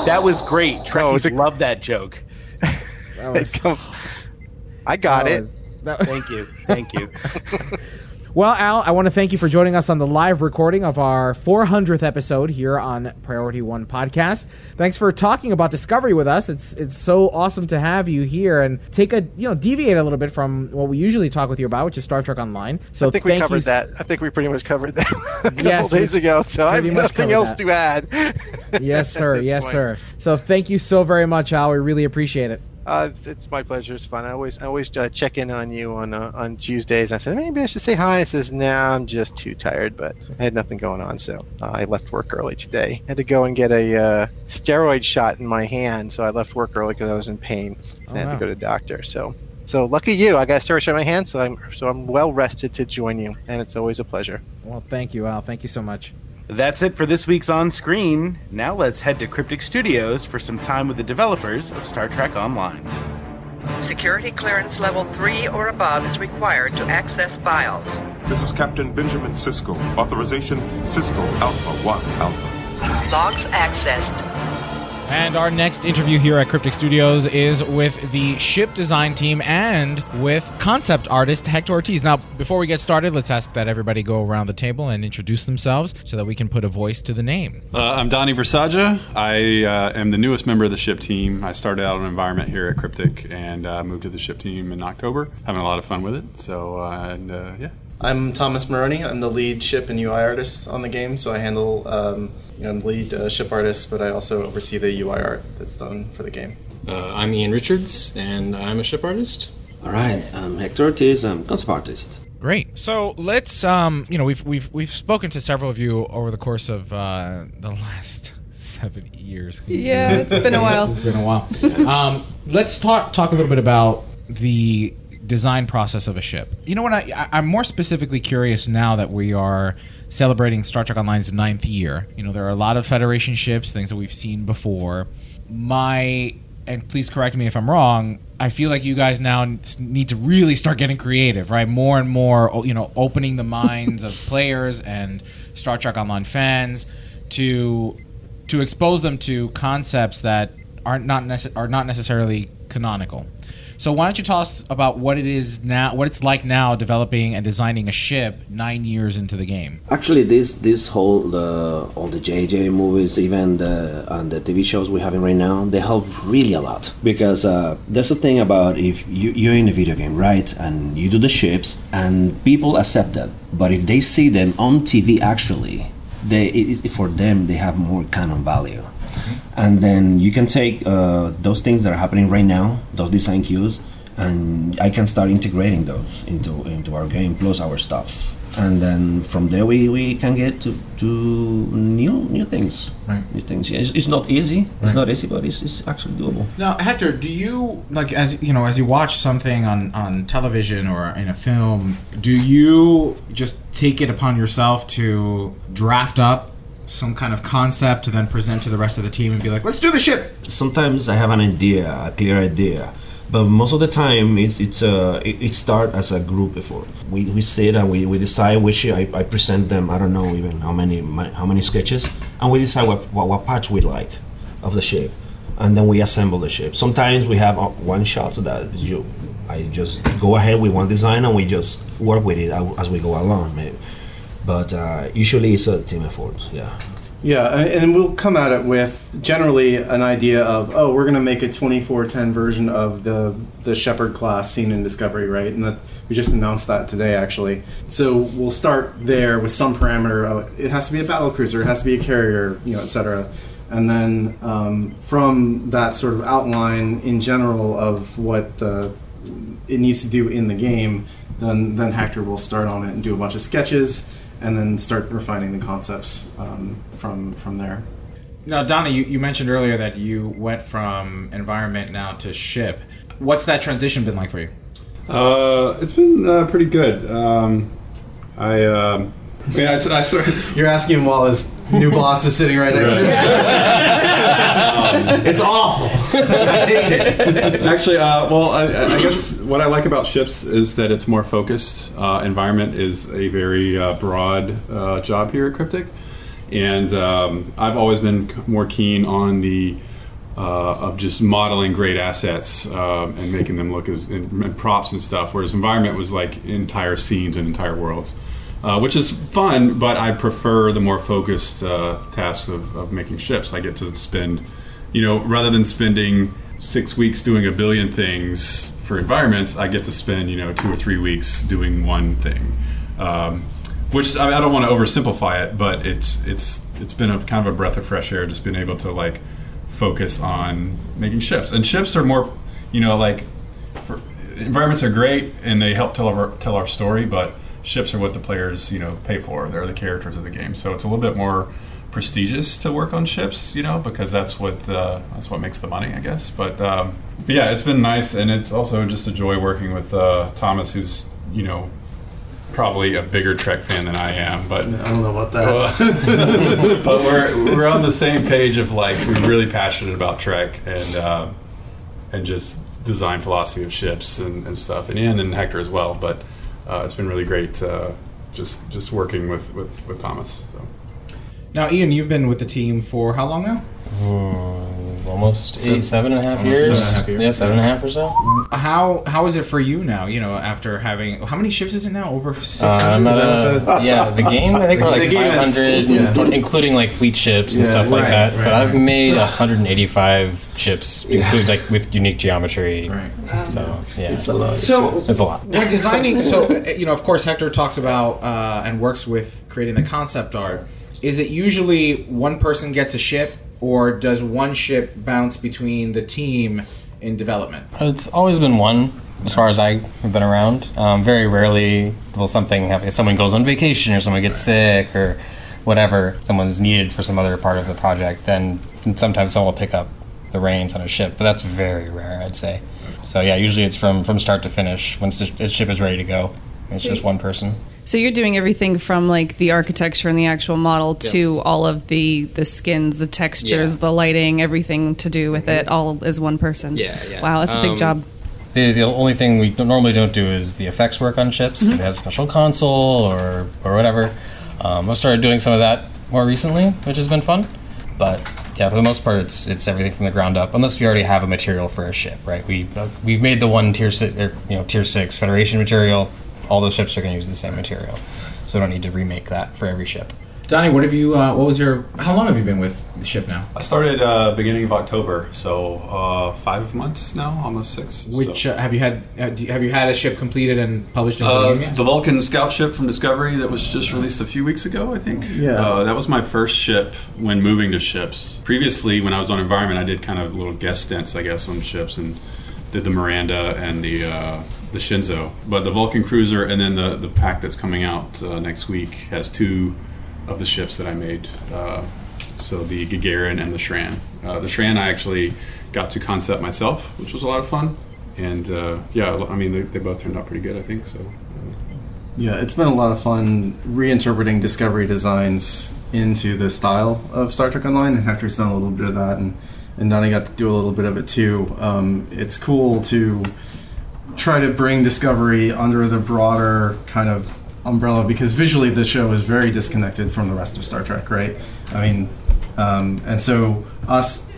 That was great. Oh, Trekkies Oh, is love that joke. that was, <laughs> I got that it. was- that- Thank you. Thank you. <laughs> Well, Al, I want to thank you for joining us on the live recording of our 400th episode here on Priority One Podcast. Thanks for talking about Discovery with us. It's it's so awesome to have you here and take a you know deviate a little bit from what we usually talk with you about, which is Star Trek Online. So I think we covered you, that. I think we pretty much covered that <laughs> a couple Yes, days ago. So I have nothing else that. to add. <laughs> Yes, sir. Yes, point. sir. So thank you so very much, Al. We really appreciate it. Uh, it's, it's my pleasure. It's fun. I always I always uh, check in on you on uh, on Tuesdays. I said maybe I should say hi. I says nah, I'm just too tired, but I had nothing going on, so uh, I left work early today. had to go and get a uh, steroid shot in my hand, so I left work early because I was in pain. Oh, I had wow. to go to the doctor. So so lucky you. I got a steroid shot in my hand, so I'm so I'm well rested to join you, and it's always a pleasure. Well, thank you, Al. Thank you so much. That's it for this week's on screen. Now let's head to Cryptic Studios for some time with the developers of Star Trek Online. Security clearance level 3 or above is required to access files. This is Captain Benjamin Sisko. Authorization Sisko Alpha 1 Alpha. Logs accessed. And our next interview here at Cryptic Studios is with the ship design team and with concept artist Hector Ortiz. Now, before we get started, let's ask that everybody go around the table and introduce themselves so that we can put a voice to the name. Uh, I'm Donnie Versaja. I uh, am the newest member of the ship team. I started out on environment here at Cryptic and uh, moved to the ship team in October. Having a lot of fun with it. So, uh, and uh, yeah. I'm Thomas Marrone. I'm the lead ship and UI artist on the game, so I handle um, you know, I'm lead uh, ship artist, but I also oversee the UI art that's done for the game. Uh, I'm Ian Richards, and I'm a ship artist. All right, I'm Hector Ortiz. I'm concept artist. Great. So let's, um, you know, we've we've we've spoken to several of you over the course of uh, the last <laughs> seven years. Yeah, it's been a while. it's been a while. Um, let's talk talk a little bit about the design process of a ship. You know what? I, I I'm more specifically curious now that we are celebrating Star Trek Online's ninth year. You know, there are a lot of Federation ships, things that we've seen before. My and please correct me if I'm wrong. I feel like you guys now need to really start getting creative, right? More and more, you know, opening the minds of <laughs> players and Star Trek Online fans to to expose them to concepts that aren't not nece- are not necessarily canonical. So why don't you tell us about what it is now, what it's like now developing and designing a ship nine years into the game? Actually, this this whole uh, all the JJ movies, even the and the TV shows we're having right now, they help really a lot because uh, there's a thing about if you, you're in a video game, right, and you do the ships and people accept them, but if they see them on TV, actually, they for them they have more canon value. And then you can take uh, those things that are happening right now, those design cues, and I can start integrating those into into our game plus our stuff. And then from there we, we can get to, to new new things. Right. New things. Yeah, It's, it's not easy. It's not easy, but it's, it's actually doable. Now, Hector, do you like as you know as you watch something on on television or in a film, do you just take it upon yourself to draft up some kind of concept to then present to the rest of the team and be like, "Let's do the ship." Sometimes I have an idea, a clear idea, but most of the time it's it's uh, it, it start as a group effort. We, we sit and we, we decide which I, I present them. I don't know even how many my, how many sketches, and we decide what, what what parts we like of the shape, and then we assemble the shape. Sometimes we have uh, one shots that you I just go ahead with one design and we just work with it as we go along. Maybe. But uh, usually it's a team effort. Yeah. Yeah, and we'll come at it with generally an idea of, oh, we're going to make a 2410 version of the the Shepard class seen in Discovery, right? And that we just announced that today, actually. So we'll start there with some parameter. Oh, it has to be a battle cruiser, it has to be a carrier, you know, et cetera. And then um, from that sort of outline in general of what the it needs to do in the game, then then Hector will start on it and do a bunch of sketches, and then start refining the concepts um, from from there. Now, Donna, you, you mentioned earlier that you went from environment now to ship. What's that transition been like for you? Uh, it's been uh, pretty good. Um, I, um, I mean, I, I started. <laughs> You're asking while his new boss is sitting right next to you. <laughs> <laughs> it's awful. <laughs> Actually, uh, well, I, I guess what I like about ships is that it's more focused. Uh, environment is a very uh, broad uh, job here at Cryptic, and um, I've always been more keen on the uh, of just modeling great assets um, and making them look as and, and props and stuff. Whereas environment was like entire scenes and entire worlds. Uh, which is fun, but I prefer the more focused uh, tasks of, of making ships. I get to spend, you know, rather than spending six weeks doing a billion things for environments, I get to spend, you know, two or three weeks doing one thing. Um, which I, I don't want to oversimplify it, but it's it's it's been a kind of a breath of fresh air, just being able to like focus on making ships. And ships are more, you know, like for, environments are great and they help tell our tell our story, but ships are what the players you know pay for. They're the characters of the game, so it's a little bit more prestigious to work on ships, you know, because that's what uh, that's what makes the money, I guess. But um, but yeah, it's been nice, and it's also just a joy working with uh, Thomas, who's you know probably a bigger Trek fan than I am. But I don't know about that. <laughs> but we're we're on the same page of like we're really passionate about Trek and uh, and just design philosophy of ships and, and stuff, and Ian and Hector as well. But uh, it's been really great uh, just just working with, with, with Thomas. So. Now, Ian, you've been with the team for how long now? Mm, almost Seven- eight, seven and a half years. seven and a half years. Yeah, seven and a half or so. How how is it for you now? You know, after having how many ships is it now? Over six Uh, I'm hundred. at a, yeah, the game I think we're <laughs> like 500, yeah. including like fleet ships and Yeah, stuff like right, that. right, but I've made 185 ships, include like with unique geometry. Right. So yeah, It's a lot. So it's a lot. when <laughs> designing, so uh, you know, of course, Hector talks about uh, and works with creating the concept art. Is it usually one person gets a ship or does one ship bounce between the team in development? It's always been one, as far as I have been around. Um, very rarely will something happen. If someone goes on vacation or someone gets sick or whatever, someone's needed for some other part of the project, then sometimes someone will pick up the reins on a ship. But that's very rare, I'd say. So yeah, usually it's from from start to finish. Once the the ship is ready to go, it's just one person. So you're doing everything from like the architecture and the actual model to all of the the skins, the textures, Yeah. the lighting, everything to do with it, all as one person. Yeah, yeah. Wow, that's a big Um, job. The, the only thing we normally don't do is the effects work on ships. Mhm. It has a special console or or whatever. Um, I've started doing some of that more recently, which has been fun. But yeah, for the most part, it's it's everything from the ground up. Unless we already have a material for a ship, right? We uh, we've made the one tier six, or, you know, tier six Federation material. All those ships are going to use the same material, so I don't need to remake that for every ship. Donnie, what have you? Uh, what was your? How long have you been with the ship now? I started uh, beginning of October, so uh, five months now, almost six. Which so. uh, have you had? Uh, do you- have you had a ship completed and published into the Uh, game yet? the Vulcan scout ship from Discovery that was just released a few weeks ago, I think. Yeah. Uh, that was my first ship when moving to ships. Previously, when I was on Environment, I did kind of little guest stints, I guess, on ships and did the Miranda and the uh, the Shenzhou. But the Vulcan cruiser and then the the pack that's coming out uh, next week has two of the ships that I made. Uh, so the Gagarin and the Shran. Uh, the Shran I actually got to concept myself, which was a lot of fun. And uh, yeah, I mean, they, they both turned out pretty good, I think. So Yeah, it's been a lot of fun reinterpreting Discovery designs into the style of Star Trek Online, and Hector's done a little bit of that, and and Donnie got to do a little bit of it too. Um, it's cool to try to bring Discovery under the broader kind of umbrella because visually the show is very disconnected from the rest of Star Trek, right? I mean, um, and so us,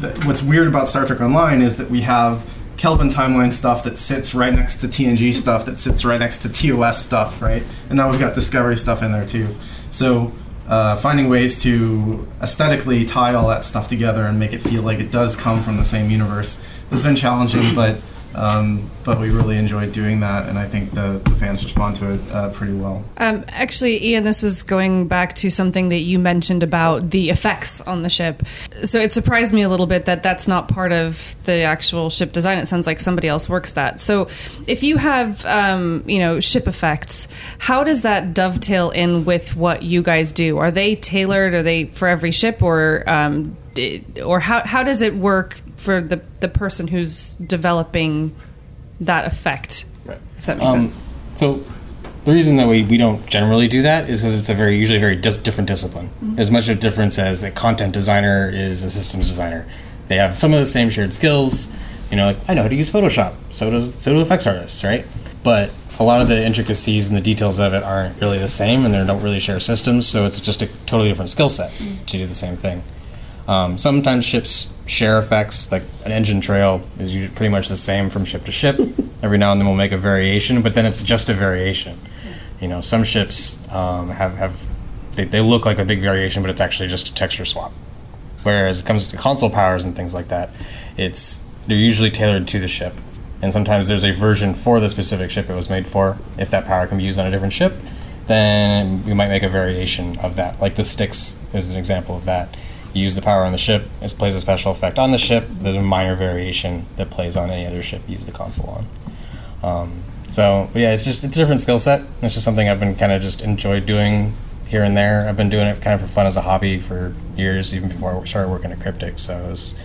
th- what's weird about Star Trek Online is that we have Kelvin timeline stuff that sits right next to TNG stuff that sits right next to TOS stuff, right? And now we've got Discovery stuff in there too. So uh, finding ways to aesthetically tie all that stuff together and make it feel like it does come from the same universe has been challenging, but um, but we really enjoyed doing that, and I think the, the fans respond to it uh, pretty well. Um, actually, Ian, this was going back to something that you mentioned about the effects on the ship. So it surprised me a little bit that that's not part of the actual ship design. It sounds like somebody else works that. So if you have, um, you know, ship effects, how does that dovetail in with what you guys do? Are they tailored? Are they for every ship, or um, or how how does it work for the the person who's developing that effect? Right. If that makes Um, sense. So the reason that we, we don't generally do that is because it's a very usually a very dis- different discipline. Mhm. As much of a difference as a content designer is a systems designer. They have some of the same shared skills. You know, like I know how to use Photoshop. So does so do effects artists, right? But a lot of the intricacies and the details of it aren't really the same, and they don't really share systems. So it's just a totally different skill set to do the same thing. Um, sometimes ships share effects, like an engine trail is pretty much the same from ship to ship. <laughs> Every now and then we'll make a variation, but then it's just a variation. You know, some ships um, have, have they, they look like a big variation, but it's actually just a texture swap. Whereas it comes to console powers and things like that, it's they're usually tailored to the ship. And sometimes there's a version for the specific ship it was made for. If that power can be used on a different ship, then we might make a variation of that. Like the sticks is an example of that. You use the power on the ship, it plays a special effect on the ship, there's a minor variation that plays on any other ship you use the console on. Um, so, but yeah, it's just it's a different skill set. It's just something I've been kind of just enjoyed doing here and there. I've been doing it kind of for fun as a hobby for years, even before I started working at Cryptic. So it was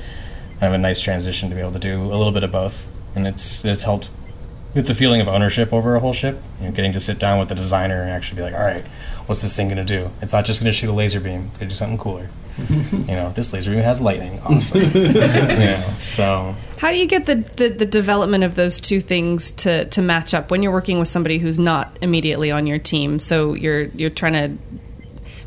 kind of a nice transition to be able to do a little bit of both, and it's it's helped with the feeling of ownership over a whole ship. You know, getting to sit down with the designer and actually be like, all right, what's this thing going to do? It's not just going to shoot a laser beam. It's going to do something cooler. <laughs> you know, this laser beam has lightning. Awesome. you know, so How do you get the, the, the development of those two things to, to match up when you're working with somebody who's not immediately on your team? So you're you're trying to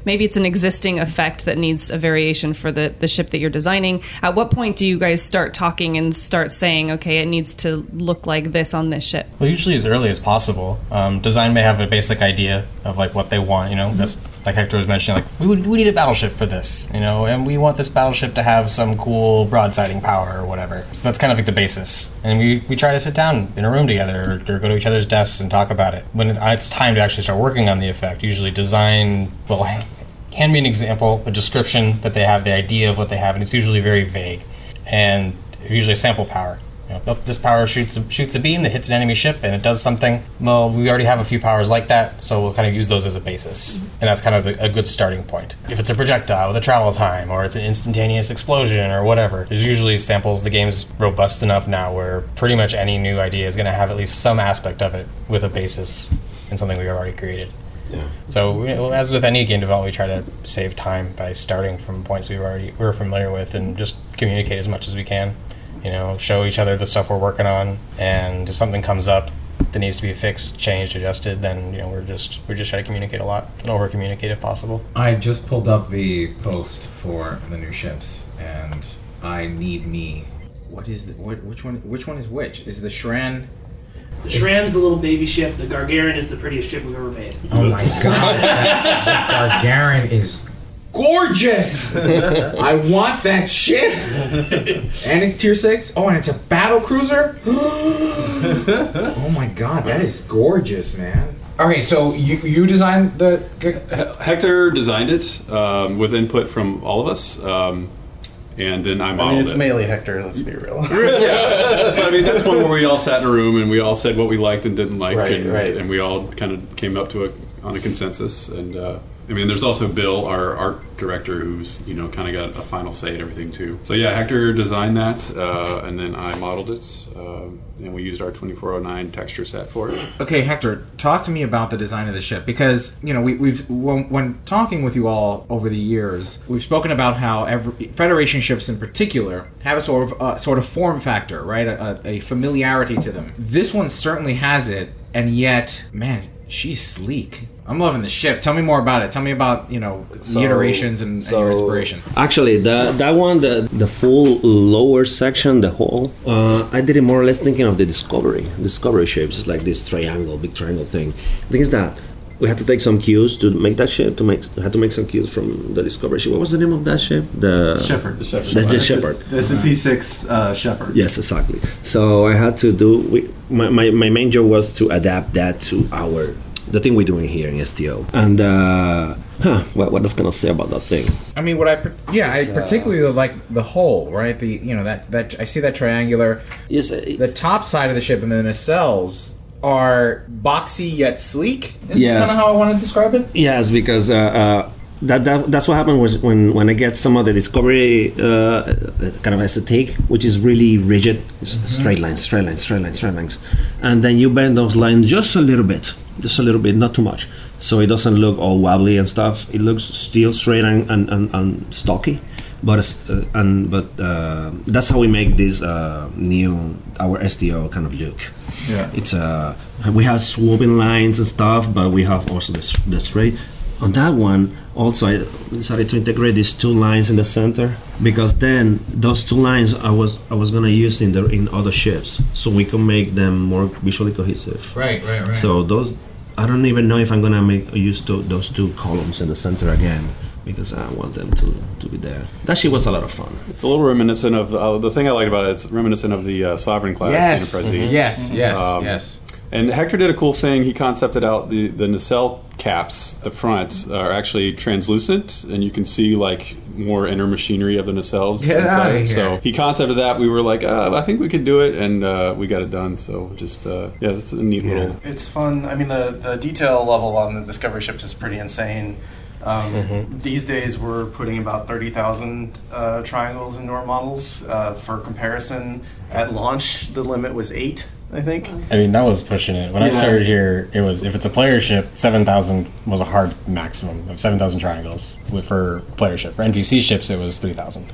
maybe it's an existing effect that needs a variation for the, the ship that you're designing. At what point do you guys start talking and start saying, okay, it needs to look like this on this ship? Well, usually as early as possible. Um, design may have a basic idea of like what they want. You know, that's like Hector was mentioning. Like we would, we need a battleship for this. You know, and we want this battleship to have some cool broadsiding power or whatever. So that's kind of like the basis. And we, we try to sit down in a room together or, or go to each other's desks and talk about it. When it's time to actually start working on the effect, usually design will ha- hand me an example, a description that they have, the idea of what they have, and it's usually very vague, and usually a sample power. You know, "Oh, this power shoots a, shoots a beam that hits an enemy ship and it does something. Well, we already have a few powers like that, so we'll kind of use those as a basis, mm-hmm. and that's kind of a, a good starting point. If it's a projectile with a travel time, or it's an instantaneous explosion, or whatever, there's usually samples. The game's robust enough now where pretty much any new idea is going to have at least some aspect of it with a basis in something we've already created. Yeah. So, you know, as with any game development, we try to save time by starting from points we've already we're familiar with and just communicate as much as we can. You know, show each other the stuff we're working on, and if something comes up that needs to be fixed, changed, adjusted, then you know we're just we're just trying to communicate a lot and over communicate if possible. I just pulled up the post for the new ships, and I need me. What is the, what, which one? Which one is which? Is the Shran? The Shran's the little baby ship. The Gagarin is the prettiest ship we've ever made. Oh my god! <laughs> the Gagarin is gorgeous. <laughs> I want that ship. And it's tier six. Oh, and it's a battle cruiser. <gasps> oh my god, that is gorgeous, man. All right, so you you designed the. Hector designed it um, with input from all of us, um, and then I I modeled mean, it's it. mainly Hector. Let's be real. <laughs> yeah, I mean that's one where we all sat in a room and we all said what we liked and didn't like, Right, and, right. and we all kind of came up to a on a consensus. And uh, I mean, there's also Bill, our art director, who's you know kind of got a final say in everything too. So yeah, Hector designed that, uh, and then I modeled it, uh, and we used our 2409 texture set for it. Okay, Hector, talk to me about the design of the ship because you know we, we've when, when talking with you all over the years, we've spoken about how every Federation ships in particular have a sort of uh, sort of form factor, right? A, a familiarity to them. This one certainly has it, and yet, man, she's sleek. I'm loving the ship. Tell me more about it. Tell me about you know So- the iterations and, and your inspiration. Actually, the, that one, the, the full lower section, the whole, uh, I did it more or less thinking of the Discovery. Discovery shapes, it's like this triangle, big triangle thing. The thing is that we had to take some cues to make that shape. To make, had to make some cues from the Discovery ship. What was the name of that ship? The Shepard. The Shepard. That's the Shepard. It's a T6 uh, Shepard. Yes, exactly. So I had to do. We, my, my, my main job was to adapt that to our the thing we're doing here in STO. And uh, huh, what what else can I say about that thing? I mean, what I yeah, I It's, uh, particularly like the hull, right? The you know that that I see that triangular. Yes, the top side of the ship and then the nacelles are boxy yet sleek. Is Yes. kind of how I want to describe it. Yes, because uh, uh, that, that that's what happened was when when I get some of the discovery uh, kind of aesthetic, which is really rigid, it's straight lines, straight lines, straight lines, straight lines, and then you bend those lines just a little bit, just a little bit, not too much, so it doesn't look all wobbly and stuff. It looks still straight and and, and, and stocky. But uh, and but uh, that's how we make this uh, new our STO kind of look. Yeah. It's uh we have swooping lines and stuff, but we have also the, the straight. On that one, also I decided to integrate these two lines in the center because then those two lines I was I was gonna use in the in other ships, so we can make them more visually cohesive. Right, right, right. So those I don't even know if I'm gonna make use to, those two columns in the center again because I want them to, to be there. That shit was a lot of fun. It's a little reminiscent of uh, the thing I liked about it. It's reminiscent of the uh, Sovereign class Yes. Enterprise D. Mhm. Yes, yes, Um, yes. And Hector did a cool thing. He concepted out the the nacelle caps. The front are actually translucent, and you can see like more inner machinery of the nacelles. Get inside. outta here. So he concepted that. We were like, uh, I think we could do it, and uh, we got it done. So just uh, yeah, it's a neat little. It's fun. I mean, the, the detail level on the Discovery ships is pretty insane. Um, Mm-hmm. These days, we're putting about 30,000 uh, triangles into our models. Uh, for comparison, at launch, the limit was eight, I think. I mean, that was pushing it. When I started here, it was if it's a player ship, seven thousand was a hard maximum of seven thousand triangles for player ship. For NPC ships, it was three thousand.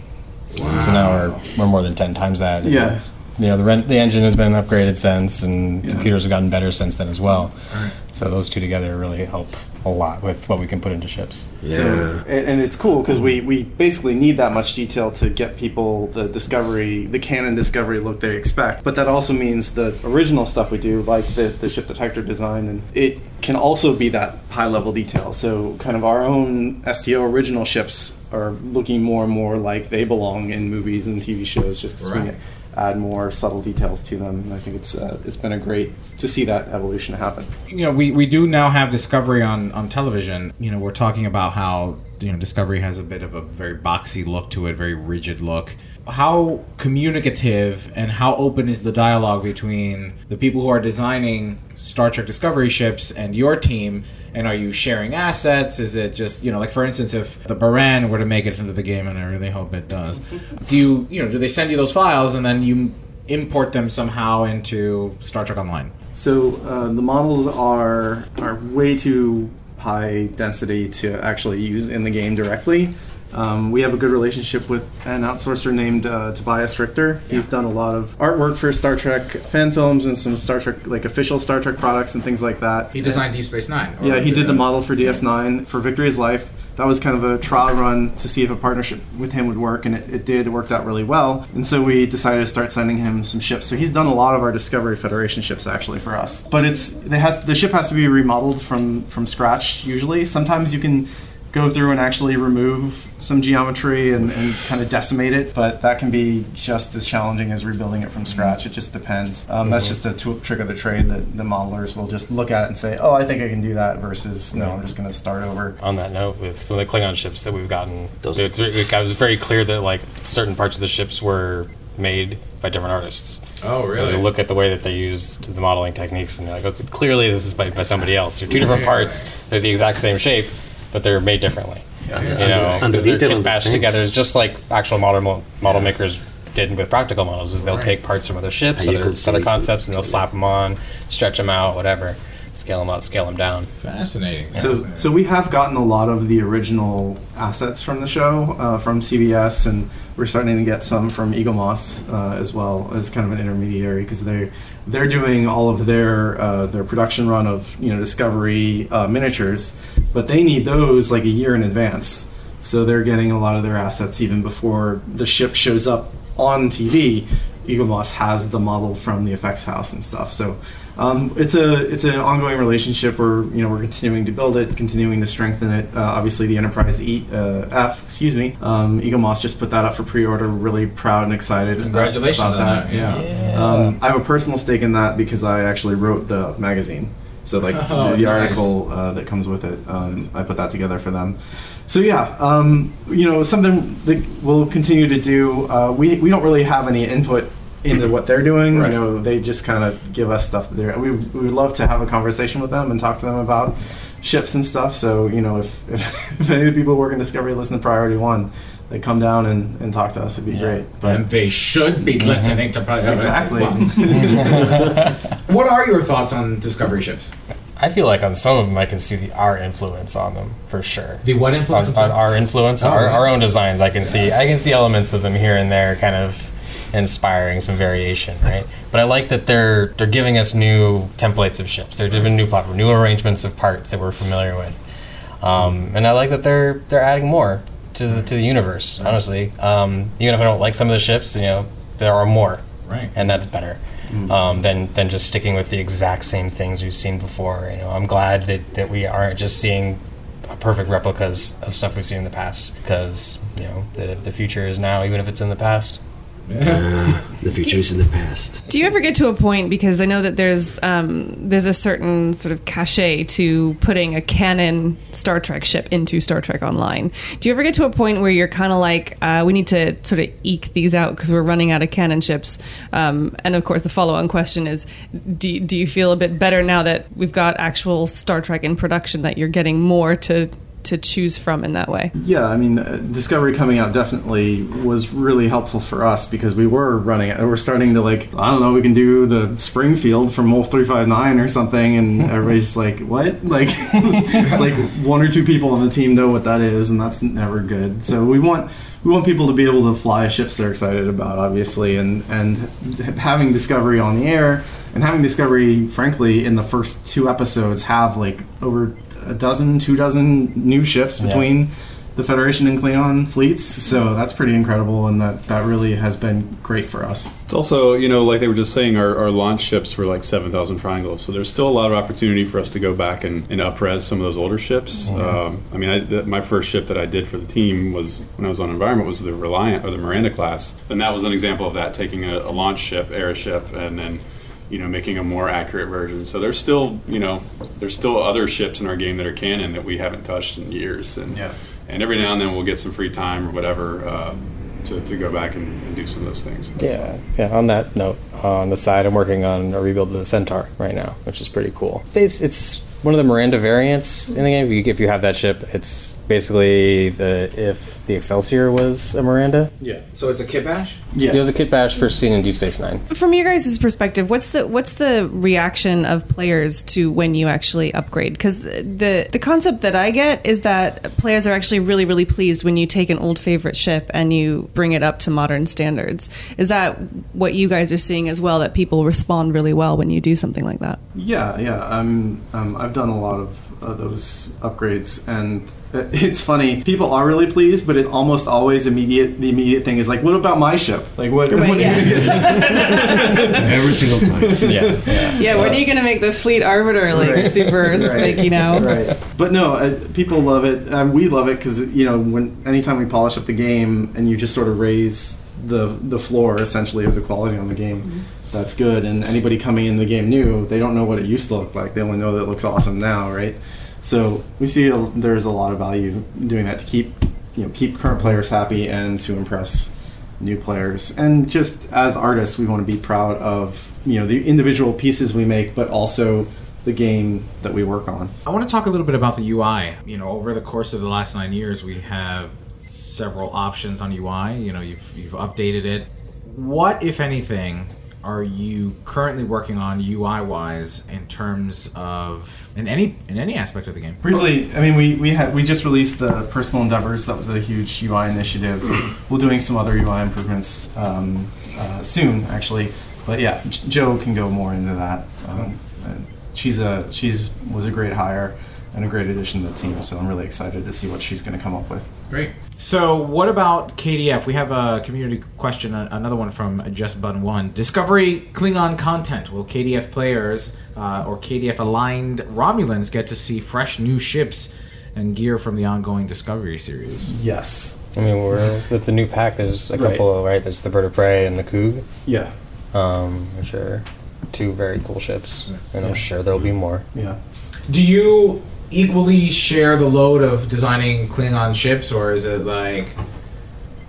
So now we're we're more than ten times that. Yeah. You know, the rent, the engine has been upgraded since, and computers have gotten better since then as well. Right. So those two together really help a lot with what we can put into ships. So, and, and it's cool because we, we basically need that much detail to get people the discovery, the canon discovery look they expect. But that also means the original stuff we do, like the, the ship that Hector designed, and it can also be that high level detail. So, kind of our own STO original ships are looking more and more like they belong in movies and TV shows just because Right. we add more subtle details to them. And I think it's uh, it's been a great to see that evolution happen. you know, we, we do now have Discovery on, on television. You know, we're talking about how you know Discovery has a bit of a very boxy look to it, very rigid look. How communicative and how open is the dialogue between the people who are designing Star Trek Discovery ships and your team? And are you sharing assets? Is it just you know, like for instance, if the Baran were to make it into the game, and I really hope it does, <laughs> do you you know do they send you those files and then you import them somehow into Star Trek Online? So uh, the models are are way too high density to actually use in the game directly. Um, we have a good relationship with an outsourcer named uh, Tobias Richter. He's done a lot of artwork for Star Trek fan films and some Star Trek, like official Star Trek products and things like that. He designed Deep Space Nine. Yeah, he did the model for DS9 for Victory's Life. That was kind of a trial run to see if a partnership with him would work, and it, it did. It worked out really well. And so we decided to start sending him some ships. So he's done a lot of our Discovery Federation ships actually for us. But it's it has the ship has to be remodeled from from scratch usually. Sometimes you can go through and actually remove some geometry and, and kind of decimate it, but that can be just as challenging as rebuilding it from scratch. It just depends. Um, That's Mhm. just a t- trick of the trade that the modelers will just look at it and say, "Oh, I think I can do that," versus "No, I'm just going to start over." on that note, with some of the Klingon ships that we've gotten, Those- it's, it was very clear that like certain parts of the ships were made by different artists. Oh, So really? you look at the way that they used the modeling techniques, and they're like, okay, clearly this is by, by somebody else. They're two different parts. They're the exact same shape, but they're made differently. And you the- know, and the because they're detail the bashed together. It's just like actual model model makers did with practical models. Is they'll Right. take parts from other ships, other, other concepts, and they'll slap them on, stretch them out, whatever, scale them up, scale them down. Fascinating. So, so we have gotten a lot of the original assets from the show uh, from CBS, and we're starting to get some from Eaglemoss uh, as well as kind of an intermediary because they they're doing all of their uh, their production run of you know Discovery uh, miniatures, but they need those like a year in advance. So they're getting a lot of their assets even before the ship shows up on TV. Eaglemoss has the model from the effects house and stuff. So um, it's a it's an ongoing relationship. Where you know we're continuing to build it, continuing to strengthen it. Uh, obviously, the Enterprise E uh, F, excuse me, um, Eaglemoss just put that up for pre-order. We're really proud and excited. about- Congratulations about on that. that, Yeah. yeah. Um, I have a personal stake in that because I actually wrote the magazine. So like Oh, <laughs> the, the nice. article uh, that comes with it, um, I put that together for them. So yeah, um, you know something that we'll continue to do. Uh, we we don't really have any input into what they're doing. Right. You know, they just kind of give us stuff. That they're, we we would love to have a conversation with them and talk to them about ships and stuff. So you know, if if, <laughs> if any of the people working Discovery listen to Priority One, they come down and, and talk to us. It'd be great. and they should be mm-hmm. listening to Priority One. Exactly. <laughs> what are your thoughts on Discovery ships? I feel like on some of them I can see the our influence on them for sure. The what influence? on, on our influence, Oh, our, right. our own designs. I can see I can see elements of them here and there, kind of inspiring some variation, right? But I like that they're they're giving us new templates of ships. They're giving new platform, new arrangements of parts that we're familiar with, um, and I like that they're they're adding more to the to the universe. Honestly, um, even if I don't like some of the ships, you know, there are more, Right. and that's better. Um, than, than just sticking with the exact same things we've seen before. You know, I'm glad that, that we aren't just seeing perfect replicas of stuff we've seen in the past because you know the the future is now, even if it's in the past. <laughs> The future is in the past. Do you ever get to a point because I know that there's um, there's a certain sort of cachet to putting a canon Star Trek ship into Star Trek Online. Do you ever get to a point where you're kind of like, uh, we need to sort of eke these out because we're running out of canon ships? Um, and of course, the follow-on question is, do do you feel a bit better now that we've got actual Star Trek in production that you're getting more to to choose from in that way? Yeah, I mean, uh, Discovery coming out definitely was really helpful for us because we were running it. We're starting to like, I don't know, we can do the Springfield from Wolf three five nine or something, and <laughs> everybody's like, what? <laughs> Like, it's like one or two people on the team know what that is, and that's never good. So we want we want people to be able to fly ships they're excited about, obviously, and and having Discovery on the air and having Discovery, frankly, in the first two episodes have like over a dozen, two dozen new ships Yeah. between the Federation and Klingon fleets. So that's pretty incredible, and that that really has been great for us. It's also, you know, like they were just saying, our, our launch ships were like 7,000 triangles. So there's still a lot of opportunity for us to go back and, and upres some of those older ships. Um, I mean, I, the, my first ship that I did for the team was, when I was on Environment, was the Reliant, or the Miranda class. And that was an example of that, taking a, a launch ship, air ship, and then, you know, making a more accurate version. So there's still, you know, there's still other ships in our game that are canon that we haven't touched in years. And Yeah. and every now and then we'll get some free time or whatever uh, to, to go back and, and do some of those things. Yeah, yeah. On that note, uh, on the side, I'm working on a rebuild of the Centaur right now, which is pretty cool. It's, it's one of the Miranda variants in the game. If you, if you have that ship, it's basically the if the Excelsior was a Miranda. Yeah. So it's a kit bash. Yeah. It was a kit bash first seen in Deep Space Nine. From your guys' perspective, what's the what's the reaction of players to when you actually upgrade? Because the the concept that I get is that players are actually really really pleased when you take an old favorite ship and you bring it up to modern standards. Is that what you guys are seeing as well? That people respond really well when you do something like that. Yeah, yeah. I'm. Um, I've done a lot of uh, those upgrades, and <laughs> it's funny. People are really pleased, but it almost always immediate. The immediate thing is like, "What about my ship? Like, what?" Right, what yeah. <laughs> Every single time. <laughs> Yeah, yeah. Yeah, when are you going to make the fleet arbiter like Right. super Right. spiky now? right. But no, uh, people love it. Um, we love it because you know when anytime we polish up the game and you just sort of raise the the floor essentially of the quality on the game, that's good. And anybody coming in the game new, they don't know what it used to look like. They only know that it looks awesome now, right? So we see a, there's a lot of value doing that to keep you know keep current players happy and to impress new players. And just as artists, we want to be proud of you know the individual pieces we make, but also the game that we work on. I want to talk a little bit about the UI. You know, over the course of the last nine years, we have several options on UI. You know, you've you've updated it. What, if anything, are you currently working on UI wise in terms of in any in any aspect of the game? Briefly, I mean, we, we had we just released the personal endeavors. That was a huge UI initiative. <clears throat> We're doing some other UI improvements um, uh, soon, actually. But yeah, Joe can go more into that. Um, and she's a she's was a great hire and a great addition to the team. So I'm really excited to see what she's going to come up with. Great. So, what about KDF? We have a community question, another one from Just Bun One. Discovery Klingon content. Will KDF players uh, or KDF aligned Romulans get to see fresh new ships and gear from the ongoing Discovery series? Yes. I mean, we're with the new pack. There's a Right. couple, right? There's the Bird of Prey and the Coog. Yeah. Um, which are two very cool ships, and Yeah. I'm sure there'll be more. Yeah. Do you equally share the load of designing Klingon ships, or is it like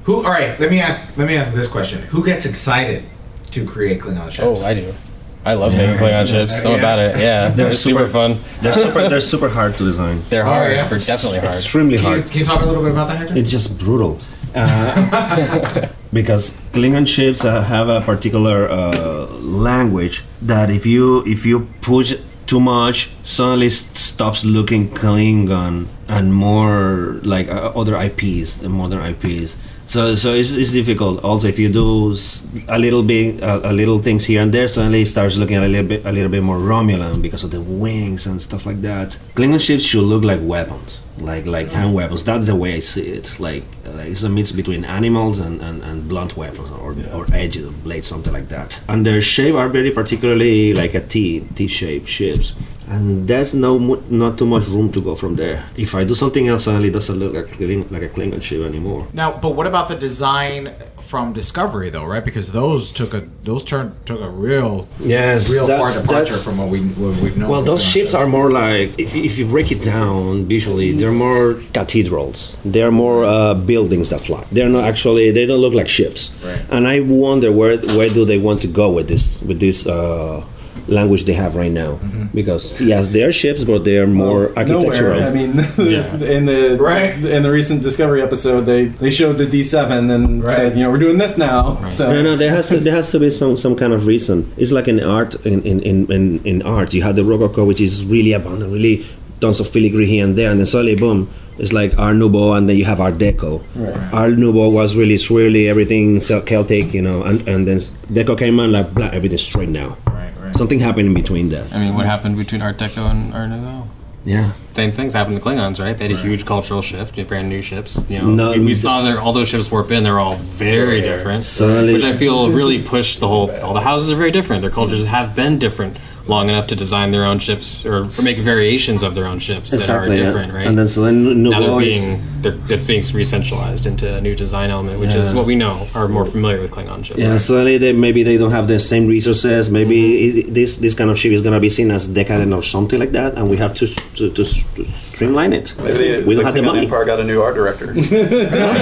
who? All right, let me ask. Let me ask this question: Who gets excited to create Klingon ships? Oh, I do. I love Yeah. making Klingon ships. I'm Yeah. about it. Yeah, They're they're super, super- fun. They're super. They're super hard to design. <laughs> They're Oh, hard. yeah? They're definitely hard. Extremely Can you, hard. can you talk a little bit about that, Hector? It's just brutal. Uh, <laughs> because Klingon ships uh, have a particular uh, language that if you if you push too much, suddenly stops looking Klingon and more like uh, other IPs, the modern IPs. So so it's, it's difficult. Also, if you do a little bit a, a little things here and there, suddenly it starts looking a little bit a little bit more Romulan because of the wings and stuff like that. Klingon ships should look like weapons like like hand weapons. That's the way I see it. Like, uh, it's a mix between animals and, and, and blunt weapons or, or edge blades, something like that. And their shape are very particularly like a T T shaped ships. And there's no not too much room to go from there. If I do something else, suddenly it doesn't look like, like a Klingon ship anymore. Now, but what about the design from Discovery, though? Right, because those took a those turn took a real Yes, real far departure from what we what we've known. Well, those ships are more like, if, you- if you break it down visually, they're more cathedrals. They're more uh, buildings that fly. They're not actually. They don't look like ships. Right. And I wonder where where do they want to go with this with this uh, language they have right now? Mm-hmm. Because yes, they're ships, but they're more architectural. Nowhere. I mean, <laughs> in the Right. in the recent Discovery episode, they they showed the D7 and Right. said, you know, we're doing this now. So No, no, there has to there has to be some, some kind of reason. It's like in art in, in, in, in, in art. You have the Rococo, which is really abundant, really tons of filigree here and there, and then suddenly boom, it's like Art Nouveau, and then you have Art Deco. Right. Art Nouveau was really it's really everything Celtic, you know, and, and then Deco came on like blah, everything straight now. Right, right. Something happened in between that. I mean, what happened between Art Deco and Art Nouveau? Yeah. Same things happened to Klingons, right? They had a huge cultural shift, brand new ships. You know, No, we, we saw their all those ships warp in. They're all very different, Suddenly- which I feel really pushed the whole. All the houses are very different. Their cultures have been different long enough to design their own ships or, or make variations of their own ships that are different, right? And then so then now they're is, being they're, it's being re-centralized into a new design element, which is what we know are more familiar with Klingon ships. Yeah, suddenly they, maybe they don't have the same resources. Maybe Mm-hmm. it, this this kind of ship is gonna be seen as decadent or something like that, and we have to to, to, to streamline it. Maybe the, we don't the have the Klingon money. Empire got a new art director. <laughs> <laughs>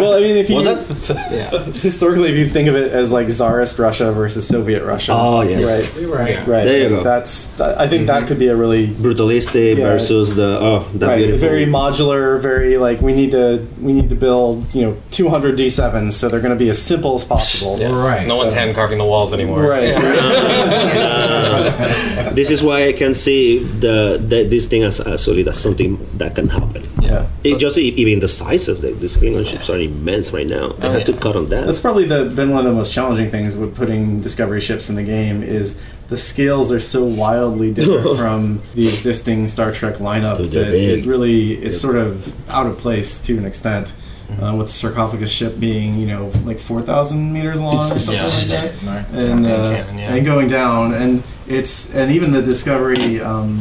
well, I mean, if you Was <laughs> historically, if you think of it as like Tsarist Russia versus Soviet Russia, Oh, yes. right, Right. right. There you go. That's I think that could be a really Brutalistic Yeah. versus the oh, that right, beautiful. very modular, very like we need to we need to build you know 200 D7s, so they're going to be as simple as possible. Right. No one's hand carving the walls anymore. Right. Uh, <laughs> this is why I can see the, the this thing as, as solid as something that can happen. Yeah. It just even the sizes, the, the Klingon ships are immense right now. I Oh, had to cut on that. That's probably the, been one of the most challenging things with putting Discovery ships in the game is the scales are so wildly different <laughs> from the existing Star Trek lineup that it really it's sort of out of place to an extent. Uh, with the sarcophagus ship being, you know, like four thousand meters long or something like that, and uh, Canon, yeah. and going down, and it's and even the Discovery um,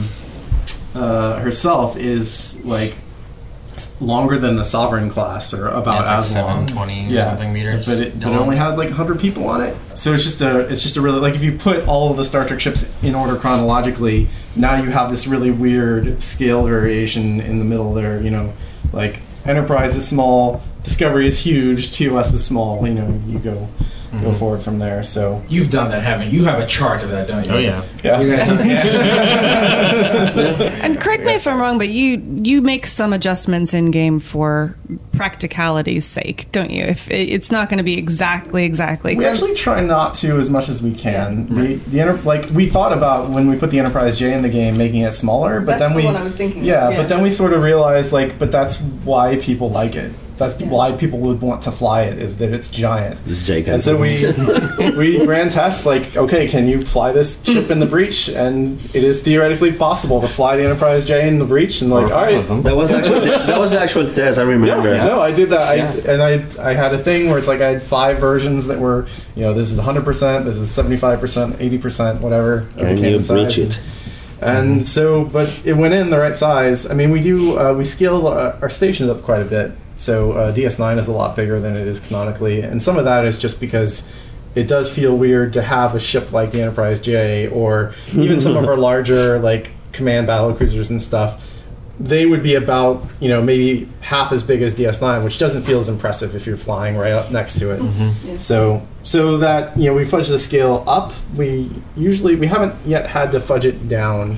uh, herself is like s- longer than the Sovereign class, or about Yeah, it's like as long. 720 something meters but it, but it only has like 100 people on it. So it's just a it's just a really like if you put all of the Star Trek ships in order chronologically, now you have this really weird scale variation in the middle there. You know, like Enterprise is small, Discovery is huge, TOS is small. You know, you go go mm-hmm. forward from there. So You've done that, haven't you? You have a chart of that, don't you? Oh, yeah. Yeah. You guys have, yeah. <laughs> And correct me if I'm wrong, but you you make some adjustments in game for practicality's sake, don't you? If it, it's not going to be exactly exactly. We actually try not to as much as we can. The, the enter, like we thought about when we put the Enterprise J in the game, making it smaller, but That's then the we one I was thinking of, Yeah, yeah. but then we sort of realized like, but that's why people like it. That's why people would want to fly it is that it's giant. It's gigantic. And so we <laughs> we ran tests like, okay, can you fly this ship in the breach? And it is theoretically possible to fly the Enterprise J in the breach. And like, all right, that was actually that was the actual test. I remember. yeah, no, I did that. I, and I I had a thing where it's like I had five versions that were, you know, this is 100%, this is 75%, 80%, whatever. Can you size. breach it? And so, but it went in the right size. I mean, we do uh, we scale uh, our stations up quite a bit. So uh, DS9 is a lot bigger than it is canonically, and some of that is just because it does feel weird to have a ship like the Enterprise J or even some of <laughs> our larger like command battle cruisers and stuff. They would be about you know maybe half as big as DS9, which doesn't feel as impressive if you're flying right up next to it. So so that you know we fudge the scale up. We usually we haven't yet had to fudge it down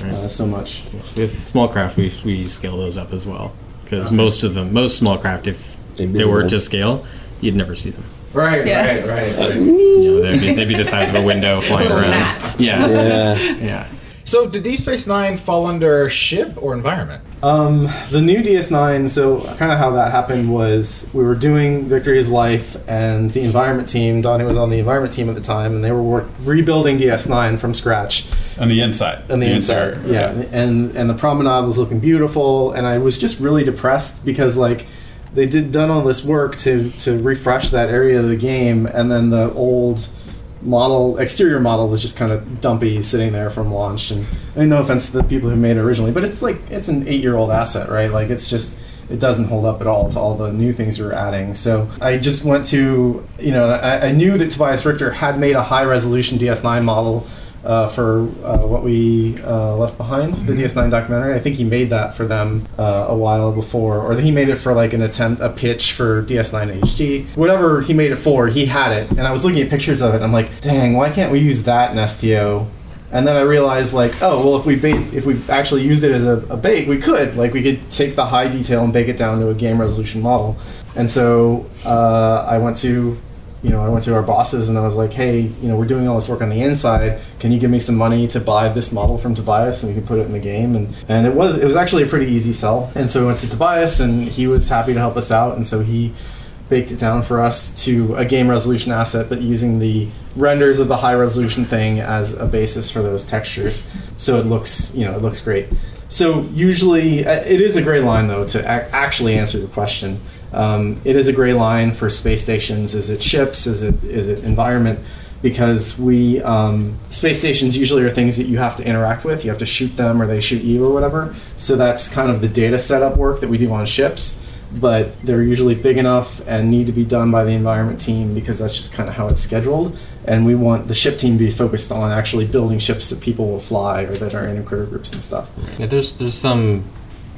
uh, so much. With small craft, we, we scale those up as well because most of them, most small craft, if they were to scale, you'd never see them. Right, Yeah. right, right, right. You know, they'd be, they'd be the size of a window flying Little around. gnat. Yeah, Yeah. yeah. So, did Deep Space Nine fall under ship or environment? Um, the new DS9. So kind of how that happened was we were doing Victory's Life, and the environment team. Donnie was on the environment team at the time, and they were work, rebuilding DS9 from scratch. On the inside. on the, inside. interior. Yeah, and and the promenade was looking beautiful, and I was just really depressed because like they did done all this work to to refresh that area of the game, and then the old model exterior model was just kind of dumpy sitting there from launch and I mean, no offense to the people who made it originally but it's like it's an eight year old asset right? Like it's just it doesn't hold up at all to all the new things we were adding. So i just went to you know i, I knew that tobias richter had made a high resolution ds9 model uh, for uh, what we uh, left behind, the DS9 documentary. I think he made that for them uh, a while before, or he made it for like an attempt, a pitch for DS9 HD. Whatever he made it for, he had it, and I was looking at pictures of it. And I'm like, dang, why can't we use that in STO? And then I realized, like, oh, well, if we bake, if we actually used it as a, a bake, we could. Like, we could take the high detail and bake it down to a game resolution model. And so uh, I went to you know, I went to our bosses and I was like, hey, you know, we're doing all this work on the inside. Can you give me some money to buy this model from Tobias and we can put it in the game? And and it was it was actually a pretty easy sell. And so we went to Tobias and he was happy to help us out. And so he baked it down for us to a game resolution asset, but using the renders of the high resolution thing as a basis for those textures. So it looks, you know, it looks great. So usually, uh, it is a gray line though to ac- actually answer the question. Um, it is a gray line for space stations. Is it ships? Is it is it environment? because we um, space stations usually are things that you have to interact with. You have to shoot them or they shoot you or whatever. So that's kind of the data setup work that we do on ships. But they're usually big enough and need to be done by the environment team because that's just kind of how it's scheduled. And we want the ship team to be focused on actually building ships that people will fly or that are in crew groups and stuff. Yeah, there's there's some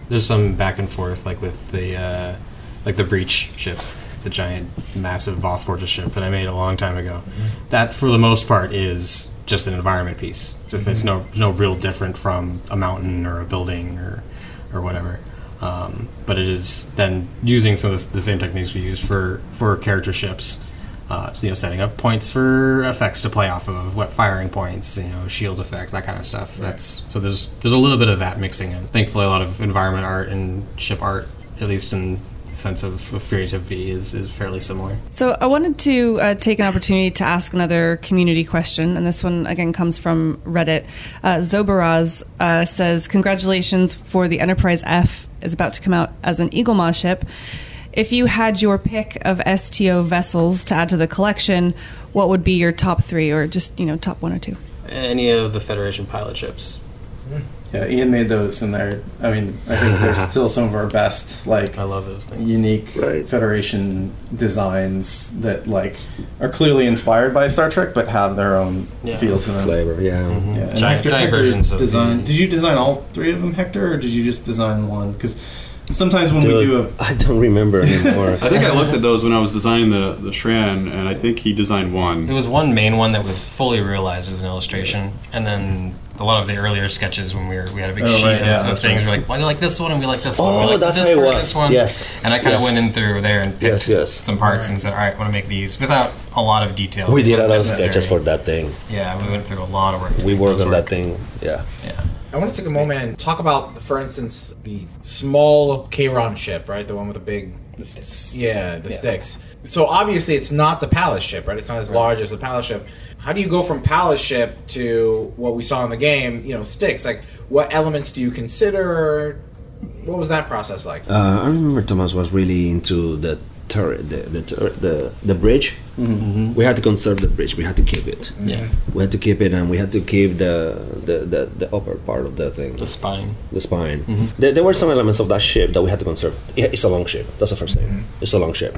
there's some back and forth like with the uh, like the breach ship, the giant massive Voth Fortress ship that I made a long time ago. That for the most part is just an environment piece. It's, if it's no no real different from a mountain or a building or or whatever. Um, but it is then using some of the, the same techniques we use for for character ships. Uh, so, you know, setting up points for effects to play off of, what firing points, you know, shield effects, that kind of stuff. That's so there's there's a little bit of that mixing in. Thankfully, a lot of environment art and ship art, at least in sense of, of creativity, is is fairly similar. So I wanted to uh, take an opportunity to ask another community question, and this one again comes from Reddit. Uh, Zobaraz uh, says, "Congratulations for the Enterprise F is about to come out as an Eaglemoss ship. If you had your pick of STO vessels to add to the collection, what would be your top three, or just you know top one or two? Any of the Federation pilot ships. Yeah, Ian made those, and they're. I mean, I think they're <laughs> still some of our best. Like, I love those things. Unique Federation designs that like are clearly inspired by Star Trek, but have their own Yeah. feel to them. Flavor, yeah. Mm-hmm. yeah. and Giant- giant versions of design. Did you design all three of them, Hector, or did you just design one? Because sometimes when we do a I don't remember anymore. <laughs> I think I looked at those when I was designing the the Shran, and I think he designed one. There was one main one that was fully realized as an illustration, and then a lot of the earlier sketches when we were we had a big Oh, sheet right, of, yeah, of that's things. right. We're like, well, we like this one, and we like this one. Oh, like that's this how it part, was. This one. Yes. And I kind of Yes. went in through there and picked Yes, yes. some parts and said, all right, I want to make these without a lot of detail. we It did a wasn't lot of necessary. sketches for that thing. Yeah, we went through a lot of work. to We make worked those on work. that thing. Yeah. Yeah. I want to take a moment and talk about, for instance, the small Kron ship, right? The one with the big, the sticks. Yeah, the Yeah. sticks. So obviously, it's not the Palace ship, right? It's not as large as the Palace ship. How do you go from Palace ship to what we saw in the game? You know, sticks. Like, what elements do you consider? What was that process like? Uh, I remember Thomas was really into the turret, the the tur- the, the bridge. Mhm. We had to conserve the bridge. We had to keep it. Yeah. We had to keep it, and we had to keep the the, the, the upper part of the thing. The spine. The spine. Mhm. There, there were some elements of that ship that we had to conserve. It's a long ship. That's the first thing. It's a long ship,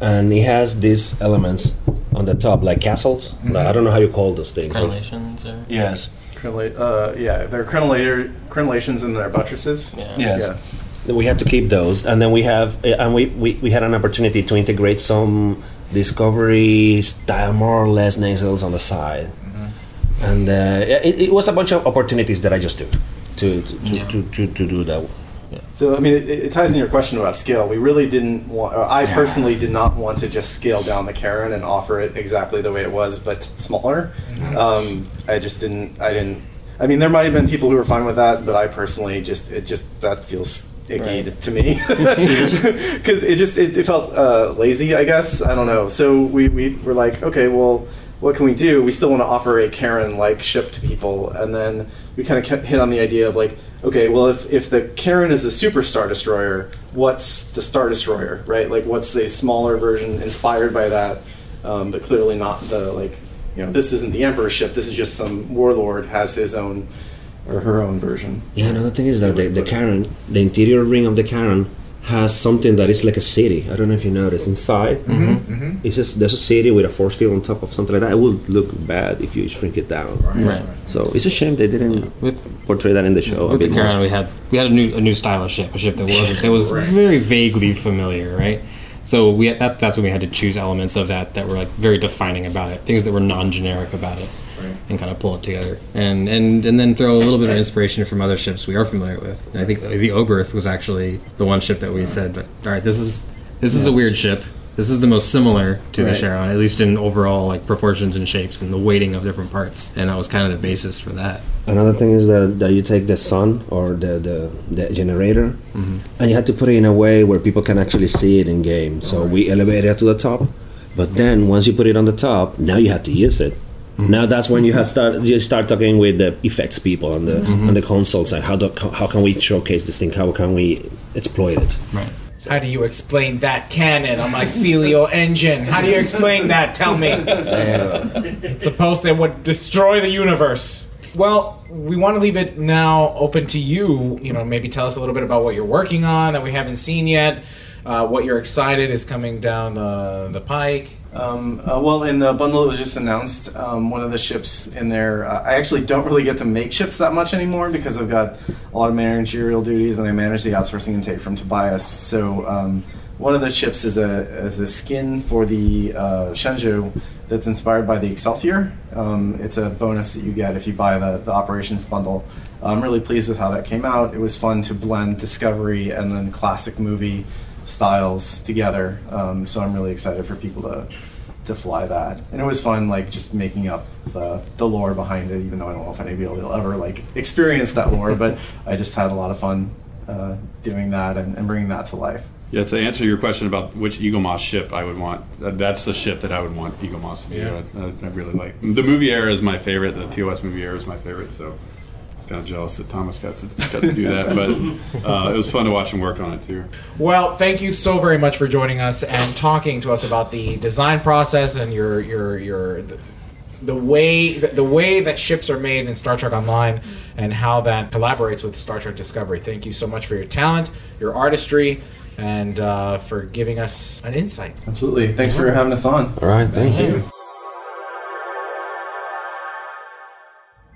and it has these elements on the top, like castles. I don't know how you call those things. Crenellations or Yes. Crenella- uh, yeah, they're crenellator, crenellations and their buttresses. Yes. Yeah. We had to keep those, and then we have, uh, and we, we, we had an opportunity to integrate some Discovery style, more or less nacelles on the side, and uh, it, it was a bunch of opportunities that I just took to to, to, Yeah. to, to, to do that. So I mean, it, it ties in your question about scale. We really didn't want. Or I Yeah. personally did not want to just scale down the Karen and offer it exactly the way it was, but smaller. Um, I just didn't. I didn't. I mean, there might have been people who were fine with that, but I personally just it just that feels icky Right. to, to me <laughs> because it just it, it felt uh, lazy. I guess I don't know. So we we were like, okay, well, what can we do? We still want to offer a Karen like ship to people, and then we kind of hit on the idea of like, okay, well, if if the Karen is the super star destroyer, what's the star destroyer, right? Like, what's a smaller version inspired by that, um, but clearly not the like, you know, this isn't the Emperor ship. This is just some warlord has his own or her own version. Yeah, another thing is that the, the Karen, the interior ring of the Karen, has something that is like a city. I don't know if you noticed inside. Mhm, mhm. It's just there's a city with a force field on top of something like that. It would look bad if you shrink it down. Right. right. So it's a shame they didn't portray that in the show. With the bit more. Karen, we had we had a new a new style of ship, a ship that was that was <laughs> Right. very vaguely familiar, right? So we that that's when we had to choose elements of that that were like very defining about it, things that were non-generic about it, and kind of pull it together, and and and then throw a little bit of inspiration from other ships we are familiar with. And I think the Oberth was actually the one ship that we said, but all right, this is this is a weird ship. This is the most similar to the Right. Charon, at least in overall like proportions and shapes and the weighting of different parts, and that was kind of the basis for that. Another thing is that, that you take the sun or the, the, the generator Mhm. and you have to put it in a way where people can actually see it in game. So we elevate it to the top, but then once you put it on the top, now you have to use it. Now that's when you have start you start talking with the effects people on the Mhm. on the console side. How do how can we showcase this thing? How can we exploit it? Right. How do you explain that cannon on my Celio engine? How do you explain that? Tell me. It's <laughs> supposed to would destroy the universe. Well, we want to leave it now open to you. You know, maybe tell us a little bit about what you're working on that we haven't seen yet. Uh, what you're excited is coming down the the pike. Um, uh, well, in the bundle that was just announced, um, one of the ships in there, uh, I actually don't really get to make ships that much anymore because I've got a lot of managerial duties and I manage the outsourcing intake from Tobias. So um, one of the ships is a is a skin for the uh, Shenzhou that's inspired by the Excelsior. Um, it's a bonus that you get if you buy the, the operations bundle. I'm really pleased with how that came out. It was fun to blend Discovery and then classic movie styles together. Um, so I'm really excited for people to to fly that. And it was fun, like just making up the the lore behind it. Even though I don't know if anybody will ever like experience that lore, but I just had a lot of fun uh, doing that and, and bringing that to life. Yeah, to answer your question about which Eaglemoss ship I would want, uh, that's the ship that I would want Eaglemoss to be. Yeah. I, I really like the movie era is my favorite. The TOS movie era is my favorite. So I was kind of jealous that Thomas got to got to do that, but uh, it was fun to watch him work on it too. Well, thank you so very much for joining us and talking to us about the design process and your your your the, the way the way that ships are made in Star Trek Online and how that collaborates with Star Trek Discovery. Thank you so much for your talent, your artistry, and uh, for giving us an insight. Absolutely. Thanks for having us on. All right, thank you.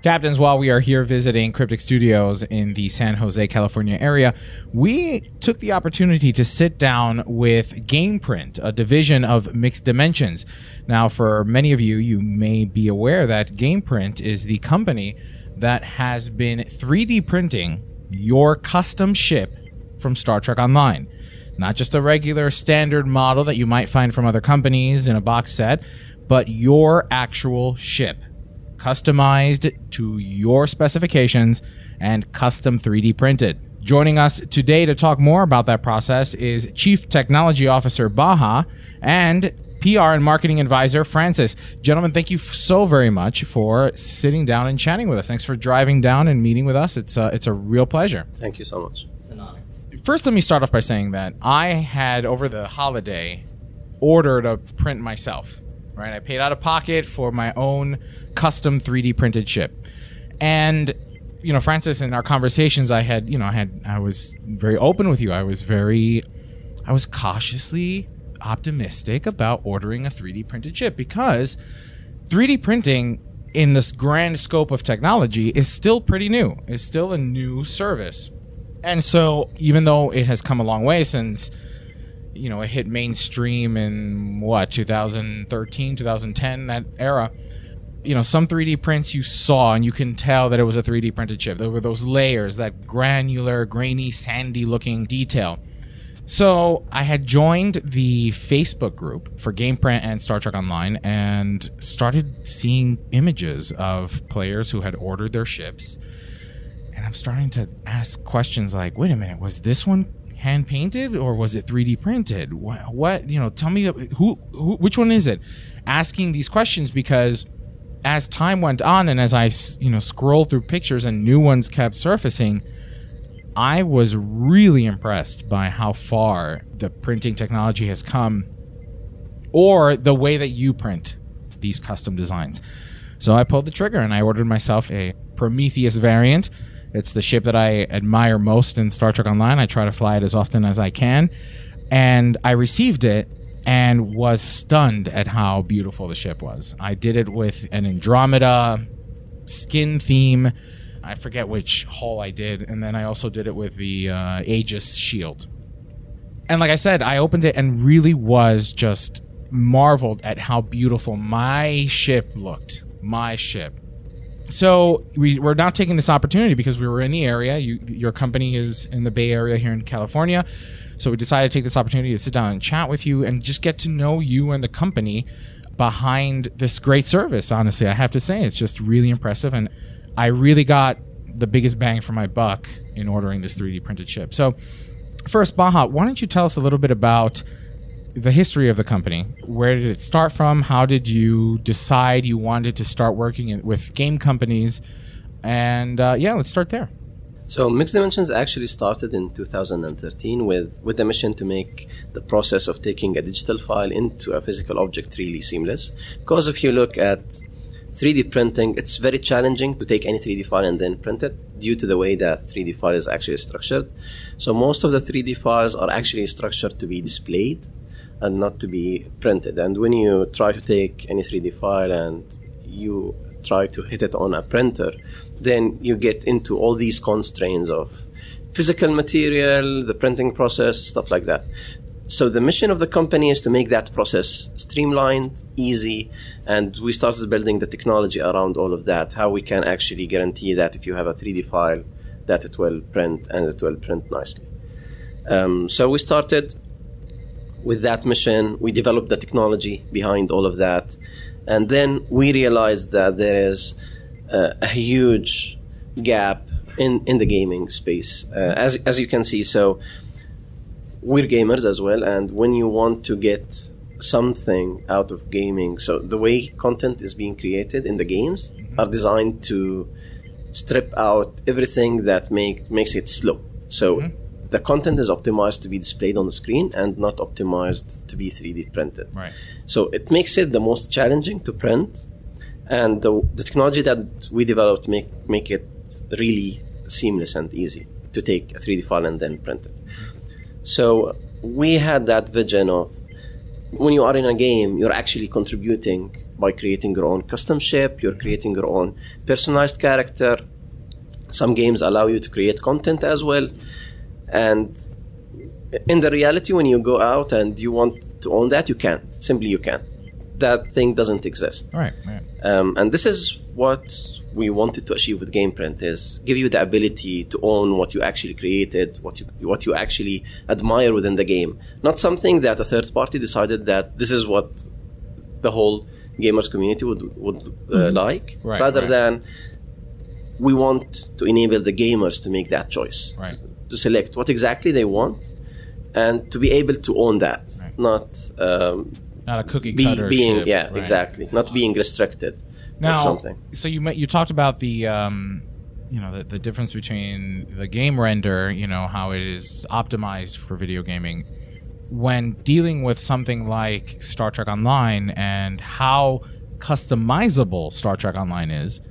Captains, while we are here visiting Cryptic Studios in the San Jose, California area, we took the opportunity to sit down with GamePrint, a division of Mixed Dimensions. Now, for many of you, you may be aware that GamePrint is the company that has been 3D printing your custom ship from Star Trek Online. Not just a regular standard model that you might find from other companies in a box set, but your actual ship customized to your specifications and custom 3D printed. Joining us today to talk more about that process is Chief Technology Officer Baha and PR and Marketing Advisor Francis. Gentlemen, thank you f- so very much for sitting down and chatting with us. Thanks for driving down and meeting with us. It's a, it's a real pleasure. Thank you so much. It's an honor. First, let me start off by saying that I had over the holiday ordered a print myself. Right, I paid out of pocket for my own custom 3D printed ship, and you know, Francis, in our conversations, I had you know, I had I was very open with you. I was very, I was cautiously optimistic about ordering a 3D printed ship because 3D printing in this grand scope of technology is still pretty new. It's still a new service. And so even though it has come a long way since you know, it hit mainstream in what, 2013, 2010, that era. You know, some 3D prints you saw and you can tell that it was a 3D printed chip. There were those layers, that granular, grainy, sandy looking detail. So I had joined the Facebook group for GamePrint and Star Trek Online and started seeing images of players who had ordered their ships. And I'm starting to ask questions like, wait a minute, was this one hand painted or was it 3D printed? What, what you know, tell me who, who, which one is it? Asking these questions because as time went on and as I, you know, scrolled through pictures and new ones kept surfacing, I was really impressed by how far the printing technology has come or the way that you print these custom designs. So I pulled the trigger and I ordered myself a Prometheus variant. It's the ship that I admire most in Star Trek Online. I try to fly it as often as I can. And I received it and was stunned at how beautiful the ship was. I did it with an Andromeda skin theme. I forget which hull I did. And then I also did it with the uh, Aegis shield. And like I said, I opened it and really was just marveled at how beautiful my ship looked. My ship. So we, we're now taking this opportunity because we were in the area. You, your company is in the Bay Area here in California. So we decided to take this opportunity to sit down and chat with you and just get to know you and the company behind this great service. Honestly, I have to say it's just really impressive, and I really got the biggest bang for my buck in ordering this 3D printed chip. So, first, Baha, why don't you tell us a little bit about the history of the company? Where did it start from? How did you decide you wanted to start working with game companies? And uh, yeah, let's start there. So Mixed Dimensions actually started in 2013 with, with the mission to make the process of taking a digital file into a physical object really seamless. Because if you look at 3D printing, it's very challenging to take any 3D file and then print it due to the way that 3D file is actually structured. So most of the 3D files are actually structured to be displayed and not to be printed. And when you try to take any 3D file and you try to hit it on a printer, then you get into all these constraints of physical material, the printing process, stuff like that. So the mission of the company is to make that process streamlined, easy, and we started building the technology around all of that. How we can actually guarantee that if you have a 3D file, that it will print and it will print nicely. Um, so we started with that mission. We developed the technology behind all of that, and then we realized that there is uh, a huge gap in, in the gaming space. Uh, as as you can see, so we're gamers as well, and when you want to get something out of gaming, so the way content is being created in the games are designed to strip out everything that make makes it slow. So the content is optimized to be displayed on the screen and not optimized to be 3D printed. Right. So it makes it the most challenging to print, and the, the technology that we developed make make it really seamless and easy to take a 3D file and then print it. So we had that vision of when you are in a game, you're actually contributing by creating your own custom ship, you're creating your own personalized character. Some games allow you to create content as well. And in the reality, when you go out and you want to own that, you can't. Simply, you can't. That thing doesn't exist. Right, right. Um, and this is what we wanted to achieve with GamePrint is give you the ability to own what you actually created, what you what you actually admire within the game. Not something that a third party decided that this is what the whole gamers community would would uh, Mhm. like, Right, rather right. than we want to enable the gamers to make that choice, Right. to select what exactly they want, and to be able to own that, not um, Not a cookie be- cutter being ship, yeah right. exactly, not being restricted. Now, something. so you met, you talked about the um, you know the, the difference between the game render, you know how it is optimized for video gaming, when dealing with something like Star Trek Online and how customizable Star Trek Online is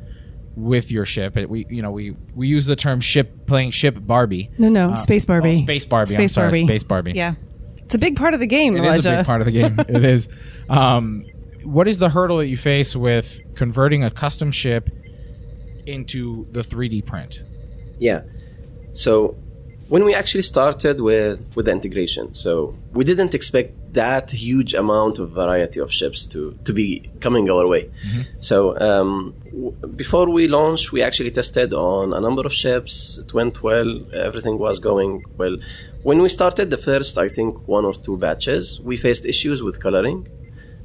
with your ship. It, we you know we we use the term ship playing ship Barbie. No, no, Uh, Space Barbie. oh, Space Barbie. I'm Space sorry, Barbie. Space Barbie. Yeah. It's a big part of the game, It Elijah. is a big part of the game. <laughs> it is. Um, what is the hurdle that you face with converting a custom ship into the 3D print? Yeah. So when we actually started with with the integration, so we didn't expect that huge amount of variety of ships to to be coming our way. So um, w- before we launched, we actually tested on a number of ships. It went well. Everything was going well. When we started the first, I think one or two batches, we faced issues with coloring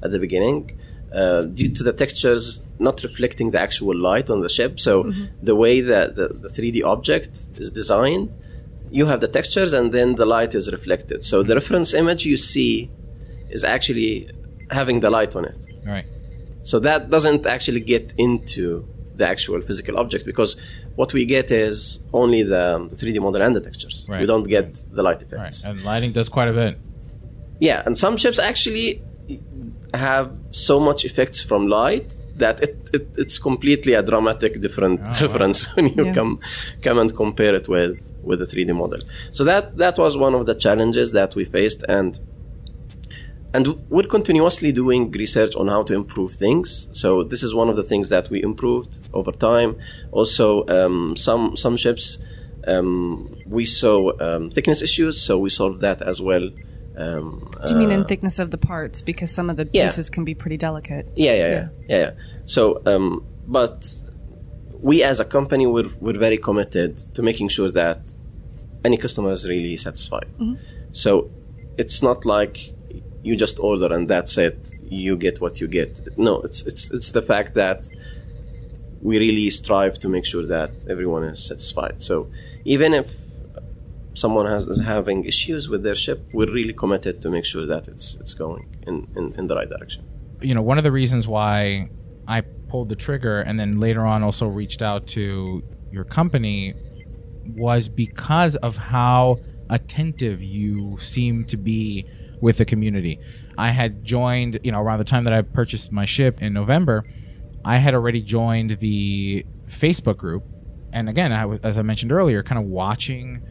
at the beginning uh, due to the textures not reflecting the actual light on the ship. So Mhm. the way that the, the 3D object is designed, you have the textures and then the light is reflected. So the reference image you see is actually having the light on it. Right. So that doesn't actually get into the actual physical object because what we get is only the, um, the 3D model and the textures. Right. We don't get the light effects. Right. And lighting does quite a bit. Yeah, and some chips actually have so much effects from light that it, it it's completely a dramatic different Oh, <laughs> wow. when you Yeah. come come and compare it with with the 3D model. So that that was one of the challenges that we faced and and we're continuously doing research on how to improve things. So this is one of the things that we improved over time. Also, um, some some ships um, we saw um, thickness issues, so we solved that as well. Um, Do you mean in uh, thickness of the parts? Because some of the Yeah. pieces can be pretty delicate. yeah, yeah, yeah, yeah, yeah. So, um, but we as a company, we're, we're very committed to making sure that any customer is really satisfied. Mhm. So it's not like you just order and that's it. You get what you get. No, it's it's it's the fact that we really strive to make sure that everyone is satisfied. So even if someone has is having issues with their ship, we're really committed to make sure that it's it's going in, in, in the right direction. you know, one of the reasons why I pulled the trigger and then later on also reached out to your company was because of how attentive you seem to be with the community. I had joined, you know, around the time that I purchased my ship in November, I had already joined the Facebook group. And again, I as I mentioned earlier, kind of watching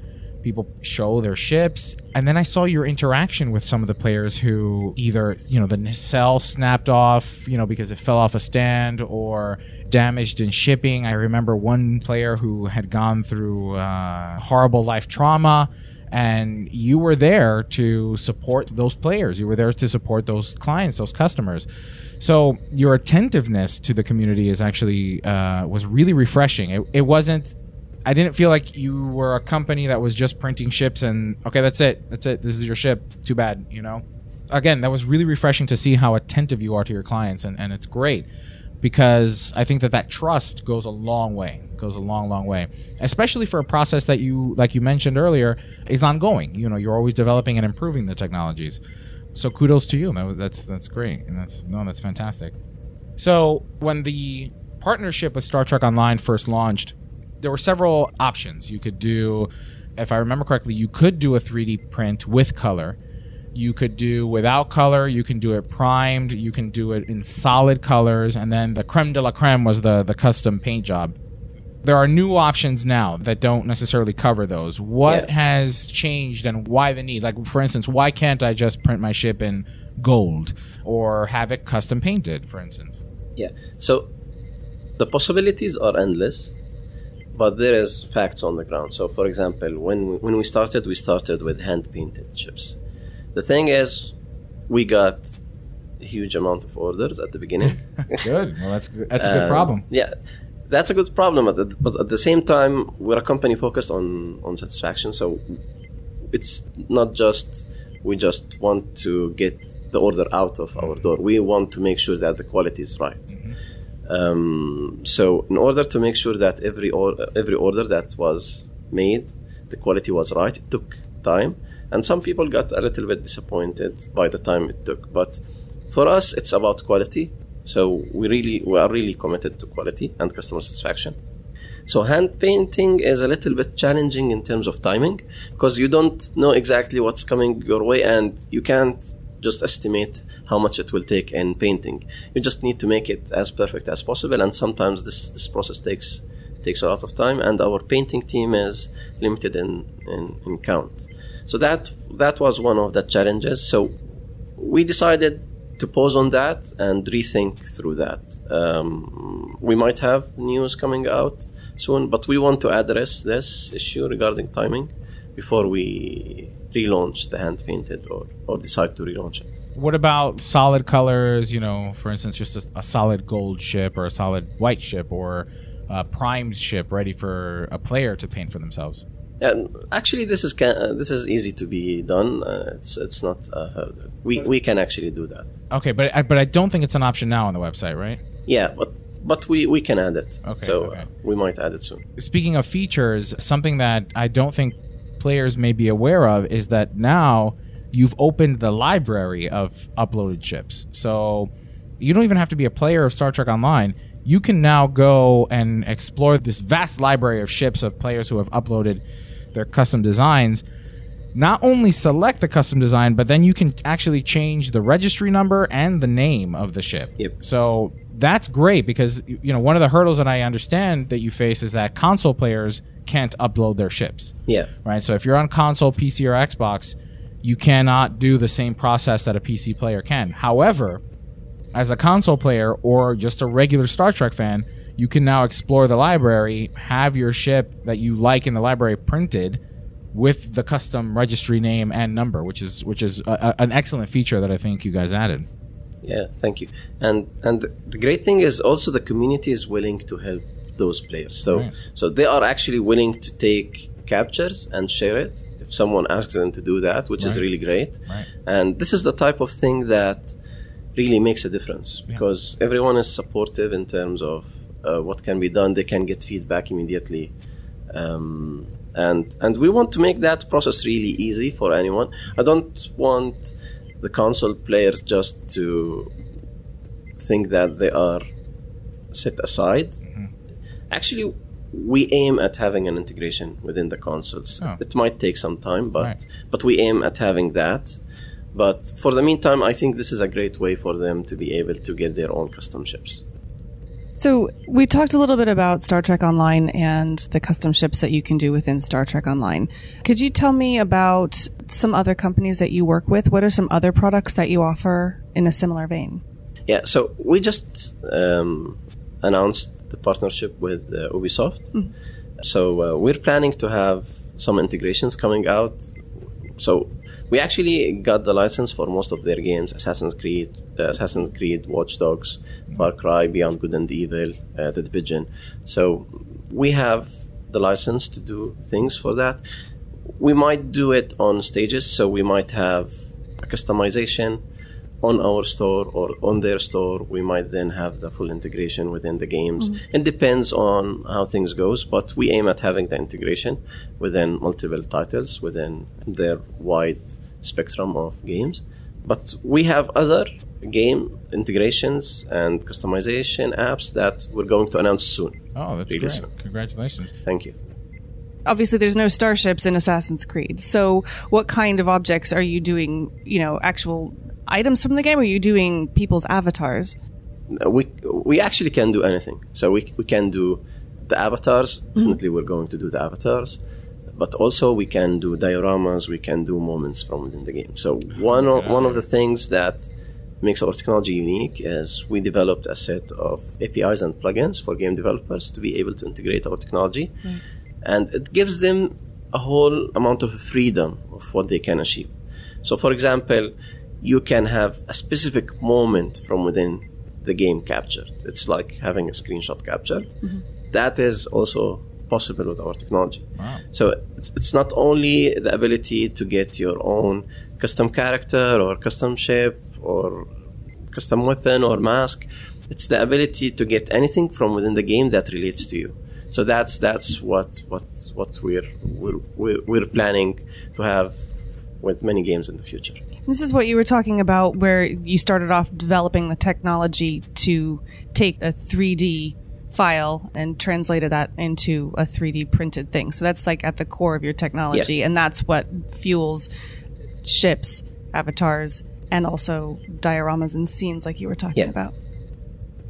people show their ships and then i saw your interaction with some of the players who either you know the nacelle snapped off you know because it fell off a stand or damaged in shipping i remember one player who had gone through uh, horrible life trauma and you were there to support those players you were there to support those clients those customers so your attentiveness to the community is actually uh, was really refreshing it, it wasn't I didn't feel like you were a company that was just printing ships and okay, that's it. That's it. This is your ship. Too bad, you know. Again, that was really refreshing to see how attentive you are to your clients and, and it's great because I think that that trust goes a long way. Goes a long, long way, especially for a process that you, like you mentioned earlier, is ongoing. You know, you're always developing and improving the technologies. So kudos to you. That, that's that's great, and that's no, that's fantastic. So when the partnership with Star Trek Online first launched, there were several options. You could do, if I remember correctly, you could do a 3D print with color. You could do without color. You can do it primed. You can do it in solid colors. And then the creme de la creme was the, the custom paint job. There are new options now that don't necessarily cover those. What Yeah. has changed and why the need? Like, for instance, why can't I just print my ship in gold or have it custom painted, for instance? Yeah. So the possibilities are endless, but there is facts on the ground. So, for example, when we, when we started, we started with hand painted ships. The thing is, we got a huge amount of orders at the beginning. <laughs> Good. Well, that's good. That's a good Um, problem. Yeah, that's a good problem. At the, but at the same time, we're a company focused on on satisfaction. So it's not just we just want to get the order out of our door. We want to make sure that the quality is right. Um, so in order to make sure that every or- every order that was made, the quality was right, it took time, and some people got a little bit disappointed by the time it took. But for us, it's about quality. So we really we are really committed to quality and customer satisfaction. So hand painting is a little bit challenging in terms of timing because you don't know exactly what's coming your way and you can't just estimate how much it will take in painting. You just need to make it as perfect as possible and sometimes this this process takes takes a lot of time and our painting team is limited in, in, in count. So that that was one of the challenges. So we decided to pause on that and rethink through that. Um, we might have news coming out soon, but we want to address this issue regarding timing before we relaunch the hand painted or, or decide to relaunch it. What about solid colors? You know, for instance, just a, a solid gold ship or a solid white ship or a primed ship ready for a player to paint for themselves. Actually, this is ca- uh, this is easy to be done. Uh, it's it's not hurdle. We we can actually do that. Okay, but I, but I don't think it's an option now on the website, right? Yeah, but but we, we can add it. Okay, so okay. Uh, we might add it soon. Speaking of features, something that I don't think players may be aware of is that now you've opened the library of uploaded ships. So you don't even have to be a player of Star Trek Online. You can now go and explore this vast library of ships of players who have uploaded their custom designs. Not only select the custom design, but then you can actually change the registry number and the name of the ship. Yep. So that's great because you know one of the hurdles that I understand that you face is that console players can't upload their ships. Yeah. Right. So if you're on console, PC, or Xbox, you cannot do the same process that a PC player can. However, as a console player or just a regular Star Trek fan, you can now explore the library, have your ship that you like in the library printed with the custom registry name and number, which is which is a, a- an excellent feature that I think you guys added. Yeah, thank you. And and the great thing is also the community is willing to help those players. So Right. so they are actually willing to take captures and share it if someone asks them to do that, which is really great. Right. And this is the type of thing that really makes a difference because everyone is supportive in terms of uh, what can be done. They can get feedback immediately. Um, and and we want to make that process really easy for anyone. I don't want the console players just to think that they are set aside. Actually, we aim at having an integration within the consoles. Oh. It might take some time, but Right. but we aim at having that. But for the meantime, I think this is a great way for them to be able to get their own custom ships. So we talked a little bit about Star Trek Online and the custom ships that you can do within Star Trek Online. Could you tell me about some other companies that you work with? What are some other products that you offer in a similar vein? Yeah, so we just um, announced the partnership with uh, Ubisoft. Mm. So uh, we're planning to have some integrations coming out. So we actually got the license for most of their games: Assassin's Creed, uh, Assassin's Creed, Watch Dogs, Far Cry, Beyond Good and Evil, uh, The Division. So we have the license to do things for that. We might do it on stages. So we might have a customization on our store or on their store we might then have the full integration within the games Mhm. it depends on how things goes but we aim at having the integration within multiple titles within their wide spectrum of games but we have other game integrations and customization apps that we're going to announce soon Oh, that's Really great. soon. Congratulations. thank you Obviously, there's no starships in Assassin's Creed. So, what kind of objects are you doing? You know, actual items from the game? Or are you doing people's avatars? We we actually can do anything. So we we can do the avatars. Mm-hmm. Definitely, we're going to do the avatars, but also we can do dioramas. We can do moments from within the game. So one of, one of the things that makes our technology unique is we developed a set of APIs and plugins for game developers to be able to integrate our technology, mm. and it gives them a whole amount of freedom of what they can achieve. So, for example, you can have a specific moment from within the game captured. It's like having a screenshot captured. Mm-hmm. That is also possible with our technology. Wow. So it's, it's not only the ability to get your own custom character or custom ship or custom weapon or mask. It's the ability to get anything from within the game that relates to you. So that's that's what what what we're, we're, we're planning to have with many games in the future. This is what you were talking about, where you started off developing the technology to take a 3D file and translated that into a 3D printed thing. So that's like at the core of your technology, Yeah. and that's what fuels ships, avatars, and also dioramas and scenes, like you were talking Yeah. about.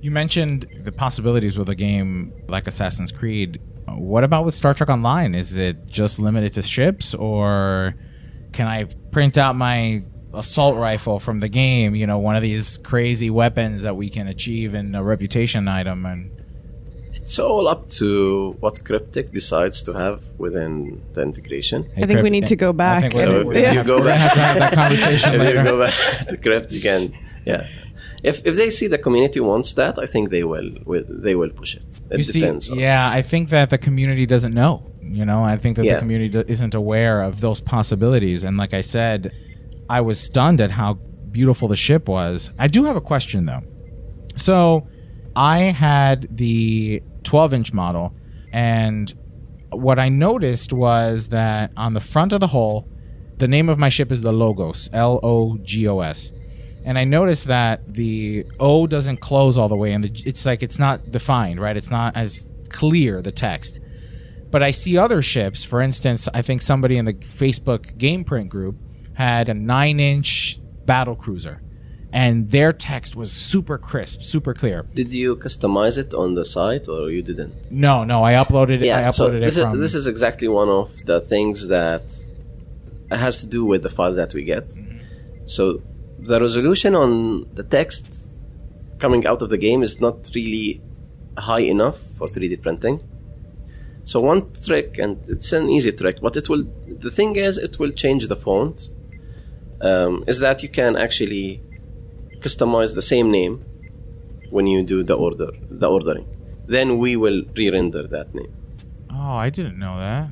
You mentioned the possibilities with a game like Assassin's Creed. What about with Star Trek Online? Is it just limited to ships, or can I print out my assault rifle from the game? You know, one of these crazy weapons that we can achieve in a reputation item, and It's all up to what Cryptic decides to have within the integration. I think we need to go back. I think So we're- if yeah. you go we're back, have to have that <laughs> conversation if later. you go back to Crypt, you can, yeah. If if they see the community wants that, I think they will. will they will push it. It you see, depends. yeah, I think that the community doesn't know. You know, I think that Yeah. the community isn't aware of those possibilities. And like I said, I was stunned at how beautiful the ship was. I do have a question though. So, I had the 12 inch model, and what I noticed was that on the front of the hull, the name of my ship is the Logos, L O G O S. And I noticed that the O doesn't close all the way, and the, it's like it's not defined, right? It's not as clear, the text. But I see other ships, for instance, I think somebody in the Facebook game print group had a nine inch battle cruiser, and their text was super crisp, super clear. Did you customize it on the site or you didn't? No, no, I uploaded it. I uploaded so it from. is this is exactly one of the things that has to do with the file that we get. Mm-hmm. So the resolution on the text coming out of the game is not really high enough for 3D printing. So one trick, and it's an easy trick, but it will. The thing is, it will change the font. Um, is that you can actually customize the same name when you do the order, the ordering. Then we will re-render that name. oh, I didn't know that.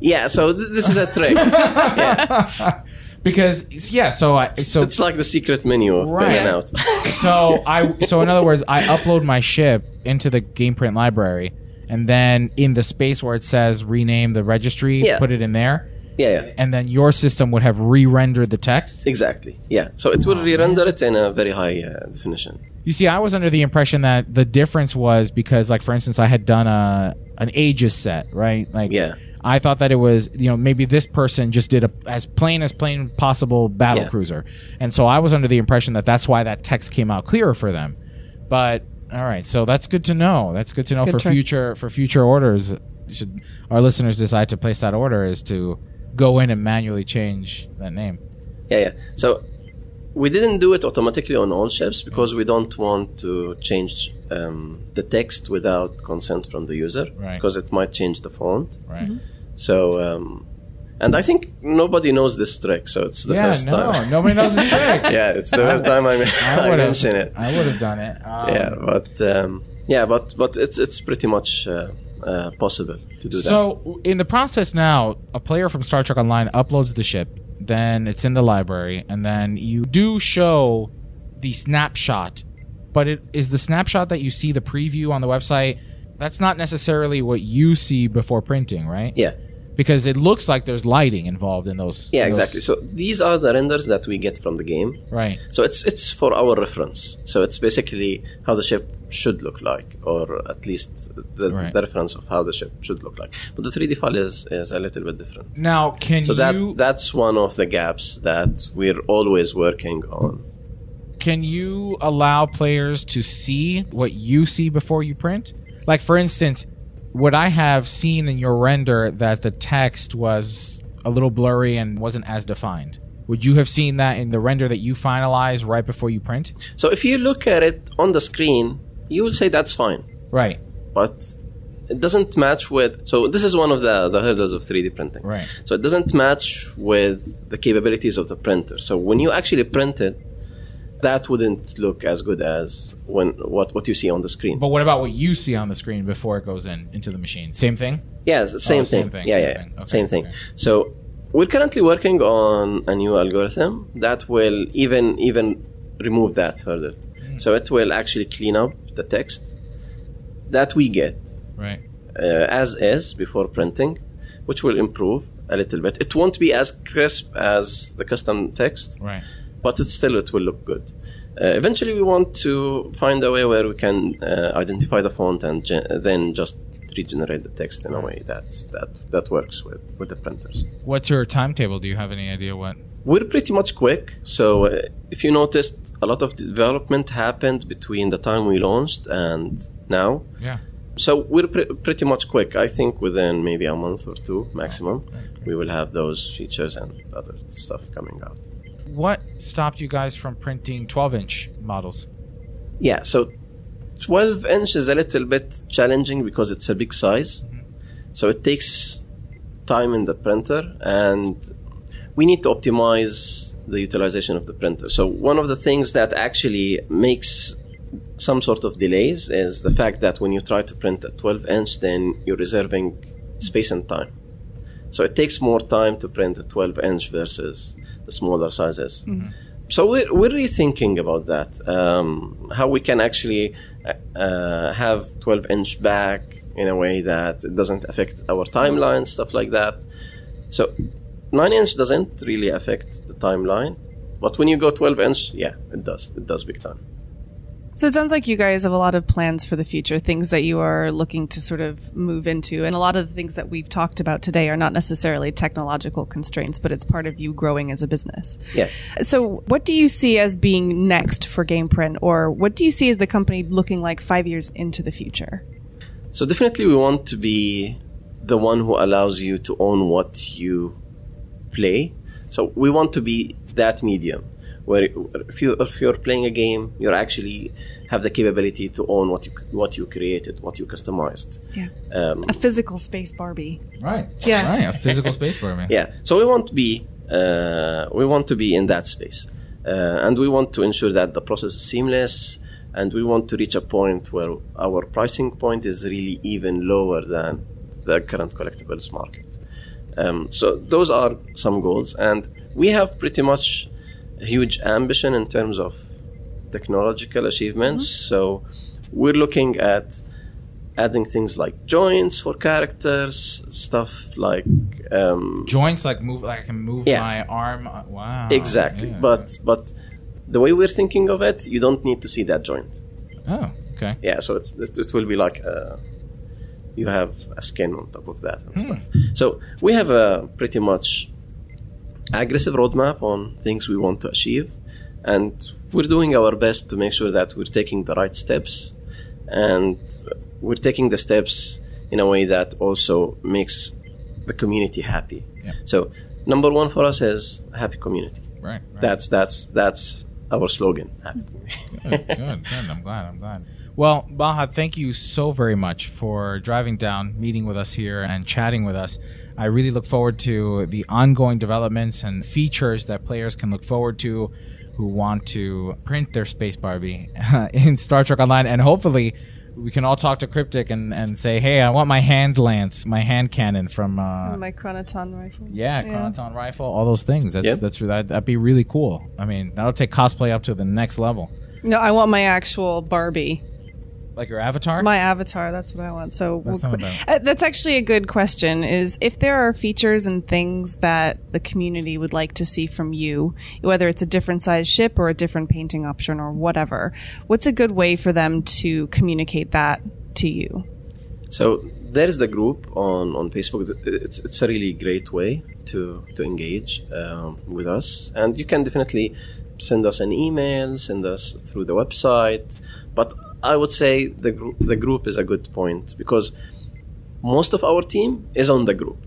Yeah, so th- this is a trick. <laughs> yeah. Because yeah, so I so it's like the secret menu of Right. out. <laughs> so I so in other words, I upload my ship into the game print library, and then in the space where it says rename the registry, Yeah. put it in there, Yeah, yeah. And then your system would have re-rendered the text. Exactly. Yeah. So it will re-render it in a very high uh, definition. You see, I was under the impression that the difference was because, like, for instance, I had done a an ages set, right? Like, Yeah. I thought that it was, you know, maybe this person just did a as plain as plain possible battle Yeah. cruiser, and so I was under the impression that that's why that text came out clearer for them. But all right, so that's good to know. That's good to It's know good for trick. future for future orders. Should our listeners decide to place that order, is to go in and manually change that name. Yeah, yeah. So we didn't do it automatically on all ships because we don't want to change um, the text without consent from the user Right. because it might change the font. Right. Mhm. So, um, and I think nobody knows this trick, so it's the yeah, first no, time. nobody knows this trick. <laughs> yeah, it's the first time <laughs> I, <laughs> I, would've- mention it. I would have done it. Um, yeah, but um, yeah, but but it's it's pretty much uh, uh, possible to do that. So in the process now, a player from Star Trek Online uploads the ship, then it's in the library, and then you do show the snapshot. But it is the snapshot that you see the preview on the website. That's not necessarily what you see before printing, right? Yeah. Because it looks like there's lighting involved in those. Yeah, in those- exactly. So these are the renders that we get from the game. Right. So it's it's for our reference. So it's basically how the ship should look like, or at least the, Right. the reference of how the ship should look like. But the 3D file is, is a little bit different. Now, can so you that that's one of the gaps that we're always working on. can you allow players to see what you see before you print? Like, for instance, would I have seen in your render that the text was a little blurry and wasn't as defined? Would you have seen that in the render that you finalize right before you print? So if you look at it on the screen, you will say that's fine. Right. But it doesn't match with. So this is one of the, the hurdles of 3D printing. Right. So it doesn't match with the capabilities of the printer. So when you actually print it, that wouldn't look as good as when what, what you see on the screen. But what about what you see on the screen before it goes in into the machine? Same thing? Yes, same, Oh, thing. same thing, Yeah, same yeah, thing. yeah. Okay, same thing. So we're currently working on a new algorithm that will even even remove that hurdle. Hmm. So it will actually clean up the text that we get Right. uh, as is before printing, which will improve a little bit. It won't be as crisp as the custom text, Right. but it still it will look good. Uh, eventually, we want to find a way where we can uh, identify the font and gen- then just regenerate the text in a way that's, that that works with, with the printers. What's your timetable? Do you have any idea what? We're pretty much quick. So uh, if you noticed, a lot of development happened between the time we launched and now. Yeah. So we're pre- pretty much quick. I think within maybe a month or two maximum, we will have those features and other stuff coming out. What stopped you guys from printing 12 inch models? Yeah, so 12 inch is a little bit challenging because it's a big size. So it takes time in the printer and we need to optimize the utilization of the printer. So one of the things that actually makes some sort of delays is the fact that when you try to print a 12 inch, then you're reserving space and time. So it takes more time to print a 12 inch versus the smaller sizes. So we're, we're rethinking about that. Um, how we can actually uh, have 12 inch back in a way that it doesn't affect our timeline, stuff like that. So 9 inch doesn't really affect the timeline. But when you go 12 inch, yeah, it does. It does big time. So it sounds like you guys have a lot of plans for the future, things that you are looking to sort of move into. And a lot of the things that we've talked about today are not necessarily technological constraints, but it's part of you growing as a business. Yeah. So what do you see as being next for GamePrint, or what do you see as the company looking like five years into the future? So definitely, we want to be the one who allows you to own what you play. So we want to be that medium where if you if you're playing a game, you actually have the capability to own what you what you created, what you customized. Yeah. Um, A physical space Barbie. Right. Yeah. Right. A physical space Barbie. <laughs> yeah. So we want to be uh, we want to be in that space, uh, and we want to ensure that the process is seamless, and we want to reach a point where our pricing point is really even lower than the current collectibles market. Um, so those are some goals, and we have pretty much a huge ambition in terms of technological achievements. So we're looking at adding things like joints for characters, stuff like um, Joints like move, like I can move Yeah. my arm. uh, Wow. exactly. Yeah. But but the way we're thinking of it, you don't need to see that joint. Oh, okay. Yeah, so it's, it, it will be like uh, you have a skin on top of that and Hmm. stuff. So we have a pretty much aggressive roadmap on things we want to achieve, and we're doing our best to make sure that we're taking the right steps, and we're taking the steps in a way that also makes the community happy. Yeah. So number one for us is a happy community. Right, right. That's that's that's our slogan. Happy Good, good, good. I'm glad. I'm glad. Well, Baha, thank you so very much for driving down, meeting with us here, and chatting with us. I really look forward to the ongoing developments and features that players can look forward to who want to print their Space Barbie <laughs> in Star Trek Online. And hopefully, we can all talk to Cryptic and, and say, hey, I want my hand lance, my hand cannon from. Uh, my chronoton rifle. yeah, chronoton rifle, all those things. That's Yep. that's that, that'd be really cool. I mean, that'll take cosplay up to the next level. No, I want my actual Barbie. Like your avatar? My avatar. That's what I want. So That's we'll not uh, that's actually a good question. Is if there are features and things that the community would like to see from you, whether it's a different size ship or a different painting option or whatever, what's a good way for them to communicate that to you? So there's the group on, on Facebook. It's, it's a really great way to, to engage um, with us. And you can definitely send us an email, send us through the website. But I would say the, group the group is a good point because most of our team is on the group.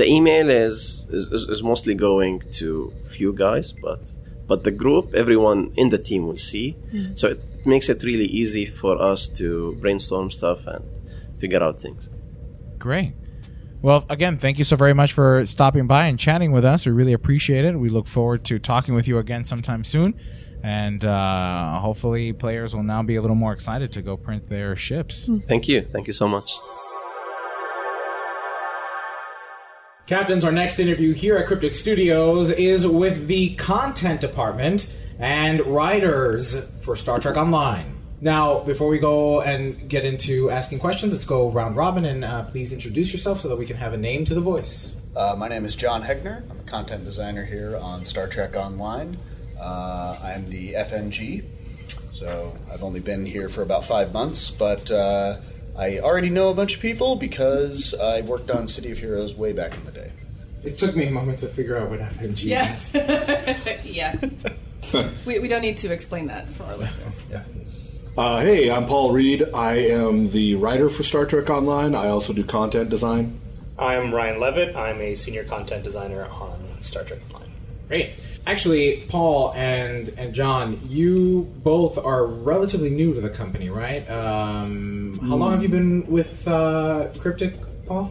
The email is, is, is- is mostly going to few guys, but but the group, everyone in the team will see. Mm. So it makes it really easy for us to brainstorm stuff and figure out things. Great. Well, again, thank you so very much for stopping by and chatting with us. We really appreciate it. We look forward to talking with you again sometime soon. And uh, hopefully, players will now be a little more excited to go print their ships. Thank you. Thank you so much. Captains, our next interview here at Cryptic Studios is with the content department and writers for Star Trek Online. Now, before we go and get into asking questions, let's go round robin and uh, please introduce yourself so that we can have a name to the voice. Uh, my name is John Hegner. I'm a content designer here on Star Trek Online. Uh, I'm the FNG, so I've only been here for about five months, but uh, I already know a bunch of people because I worked on City of Heroes way back in the day. It took me a moment to figure out what FNG Yeah. meant. <laughs> yeah. <laughs> we, we don't need to explain that for our listeners. Yeah. Uh, hey, I'm Paul Reed. I am the writer for Star Trek Online. I also do content design. I'm Ryan Levitt. I'm a senior content designer on Star Trek Online. Great. Actually, Paul and and John, you both are relatively new to the company, right? Um, how long have you been with uh, Cryptic, Paul?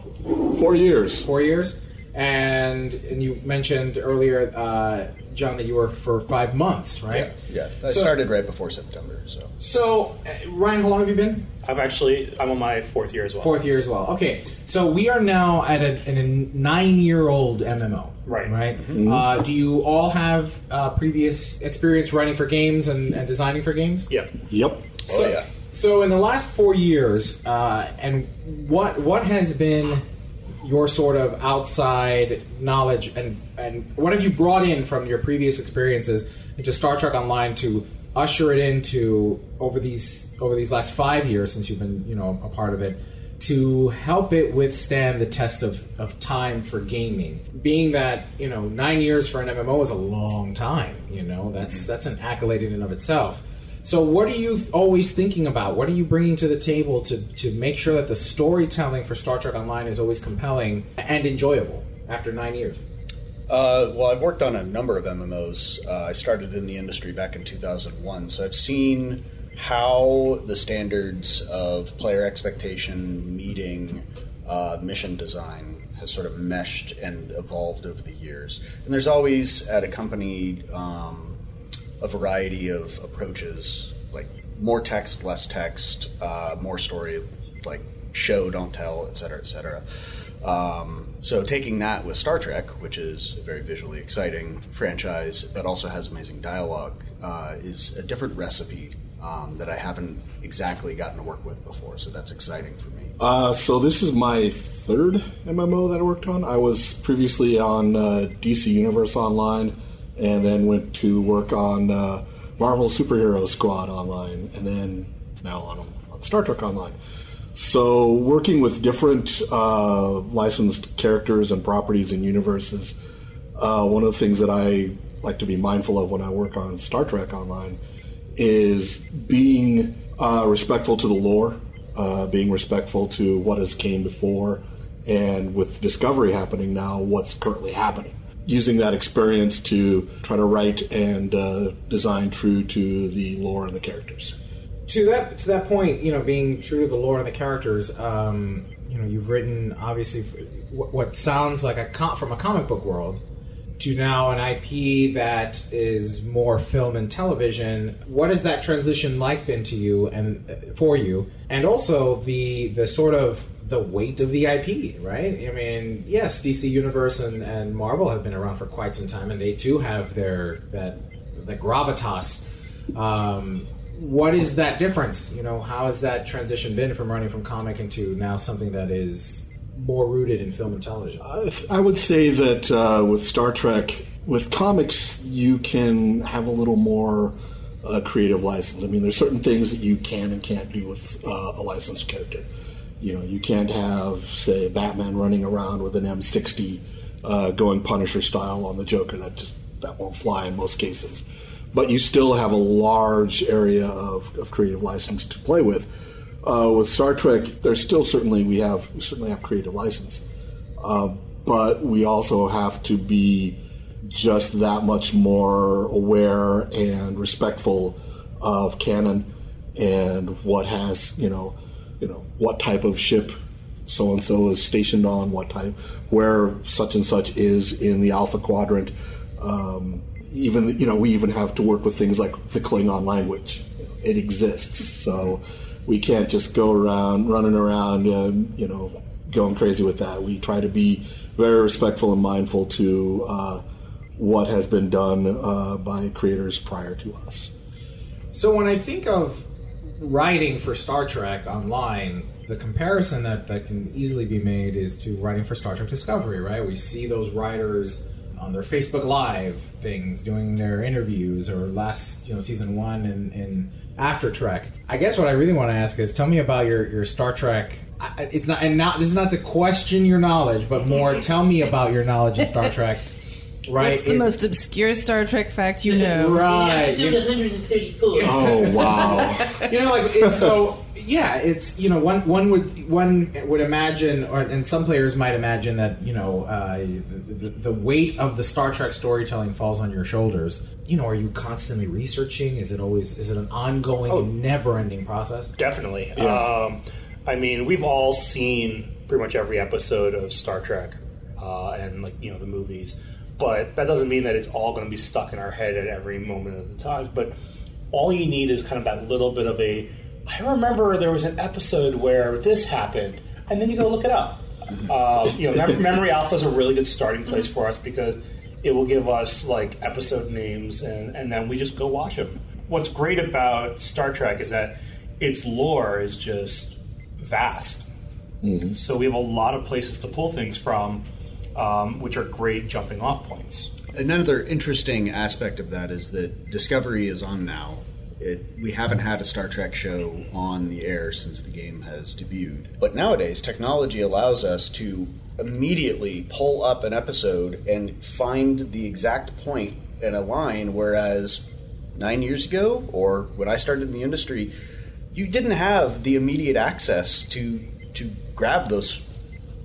Four years. Four years. And and you mentioned earlier, uh, John, that you were for five months, right? Yeah, I So- started right before September, so. So, uh, Ryan, how long have you been? I've actually I'm on my fourth year as well. Fourth year as well. Okay, so we are now at a, in a nine-year-old MMO. Right. Right. Mhm. Uh, do you all have uh, previous experience writing for games and, and designing for games? Yep. Yep. So, yeah. So in the last four years, uh, and what what has been your sort of outside knowledge, and and what have you brought in from your previous experiences into Star Trek Online to usher it into over these over these last five years since you've been you know a part of it to help it withstand the test of, of time for gaming being that you know nine years for an mmo is a long time you know that's that's an accolade in and of itself so, what are you always thinking about? What are you bringing to the table to, to make sure that the storytelling for Star Trek Online is always compelling and enjoyable after nine years? Uh, well, I've worked on a number of MMOs. Uh, I started in the industry back in 2001, so I've seen how the standards of player expectation meeting uh, mission design has sort of meshed and evolved over the years. And there's always at a company um, a variety of approaches, like more text, less text, uh, more story, like show, don't tell, et cetera, et cetera. Um, so taking that with Star Trek, which is a very visually exciting franchise, but also has amazing dialogue, uh, is a different recipe um, that I haven't exactly gotten to work with before. So that's exciting for me. Uh, so this is my third MMO that I worked on. I was previously on uh, DC Universe Online, and then went to work on uh, Marvel Superhero Squad Online, and then now on, on Star Trek Online. So working with different uh, licensed characters and properties and universes, uh, one of the things that I like to be mindful of when I work on Star Trek Online is being uh, respectful to the lore, uh, being respectful to what has came before, and with Discovery happening now, what's currently happening. Using that experience to try to write and uh, design true to the lore and the characters. to that to that point, you know, being true to the lore and the characters, um, you know, you've written obviously what, sounds like a com- from a comic book world to now an IP that is more film and television. What has that transition like been to you and uh, for you, and also the the sort of the weight of the IP, right? I mean, yes, DC Universe and, and Marvel have been around for quite some time, and they too have their that the gravitas. Um, what is that difference? You know, how has that transition been from running from comic into now something that is more rooted in film and television? I, I would say that uh, with Star Trek, with comics, you can have a little more uh, creative license. I mean, there's certain things that you can and can't do with uh, a licensed character. You know, you can't have, say, Batman running around with an M60 uh, going Punisher style on the Joker. That just that won't fly in most cases. But you still have a large area of, of creative license to play with. Uh, with Star Trek, there's still certainly we have we certainly have creative license, uh, but we also have to be just that much more aware and respectful of canon and what has you know you know what type of ship so and so is stationed on, what type, where such and such is in the Alpha Quadrant. Um, even you know we even have to work with things like the Klingon language. It exists, so we can't just go around running around, um, you know, going crazy with that. We try to be very respectful and mindful to uh, what has been done uh, by creators prior to us. So when I think of writing for Star Trek online, the comparison that, that can easily be made is to writing for Star Trek Discovery, right? We see those writers on their Facebook Live things, doing their interviews, or last, you know, season one and, and after Trek. I guess what I really want to ask is, tell me about your, your Star Trek. I- It's not, and not this is not to question your knowledge, but more <laughs> tell me about your knowledge in Star Trek. Right? What's the Is- most obscure Star Trek fact you <laughs> know? Right. Episode 134. Oh wow! <laughs> you know, like it's so yeah, it's you know one one would one would imagine, or and some players might imagine that you know uh, the, the weight of the Star Trek storytelling falls on your shoulders. You know, are you constantly researching? Is it always is it an ongoing, Oh. never-ending process? Definitely. Yeah. Um, I mean, we've all seen pretty much every episode of Star Trek uh, and like you know the movies, but that doesn't mean that it's all going to be stuck in our head at every moment of the time. But all you need is kind of that little bit of a. I remember there was an episode where this happened, and then you go look it up. Uh, you know, Mem- Memory Alpha is a really good starting place for us because it will give us like episode names, and, and then we just go watch them. What's great about Star Trek is that its lore is just vast. So we have a lot of places to pull things from, um, which are great jumping off points. Another interesting aspect of that is that Discovery is on now. It, we haven't had a Star Trek show on the air since the game has debuted. But nowadays, technology allows us to immediately pull up an episode and find the exact point in a line, whereas nine years ago, or when I started in the industry, you didn't have the immediate access to to grab those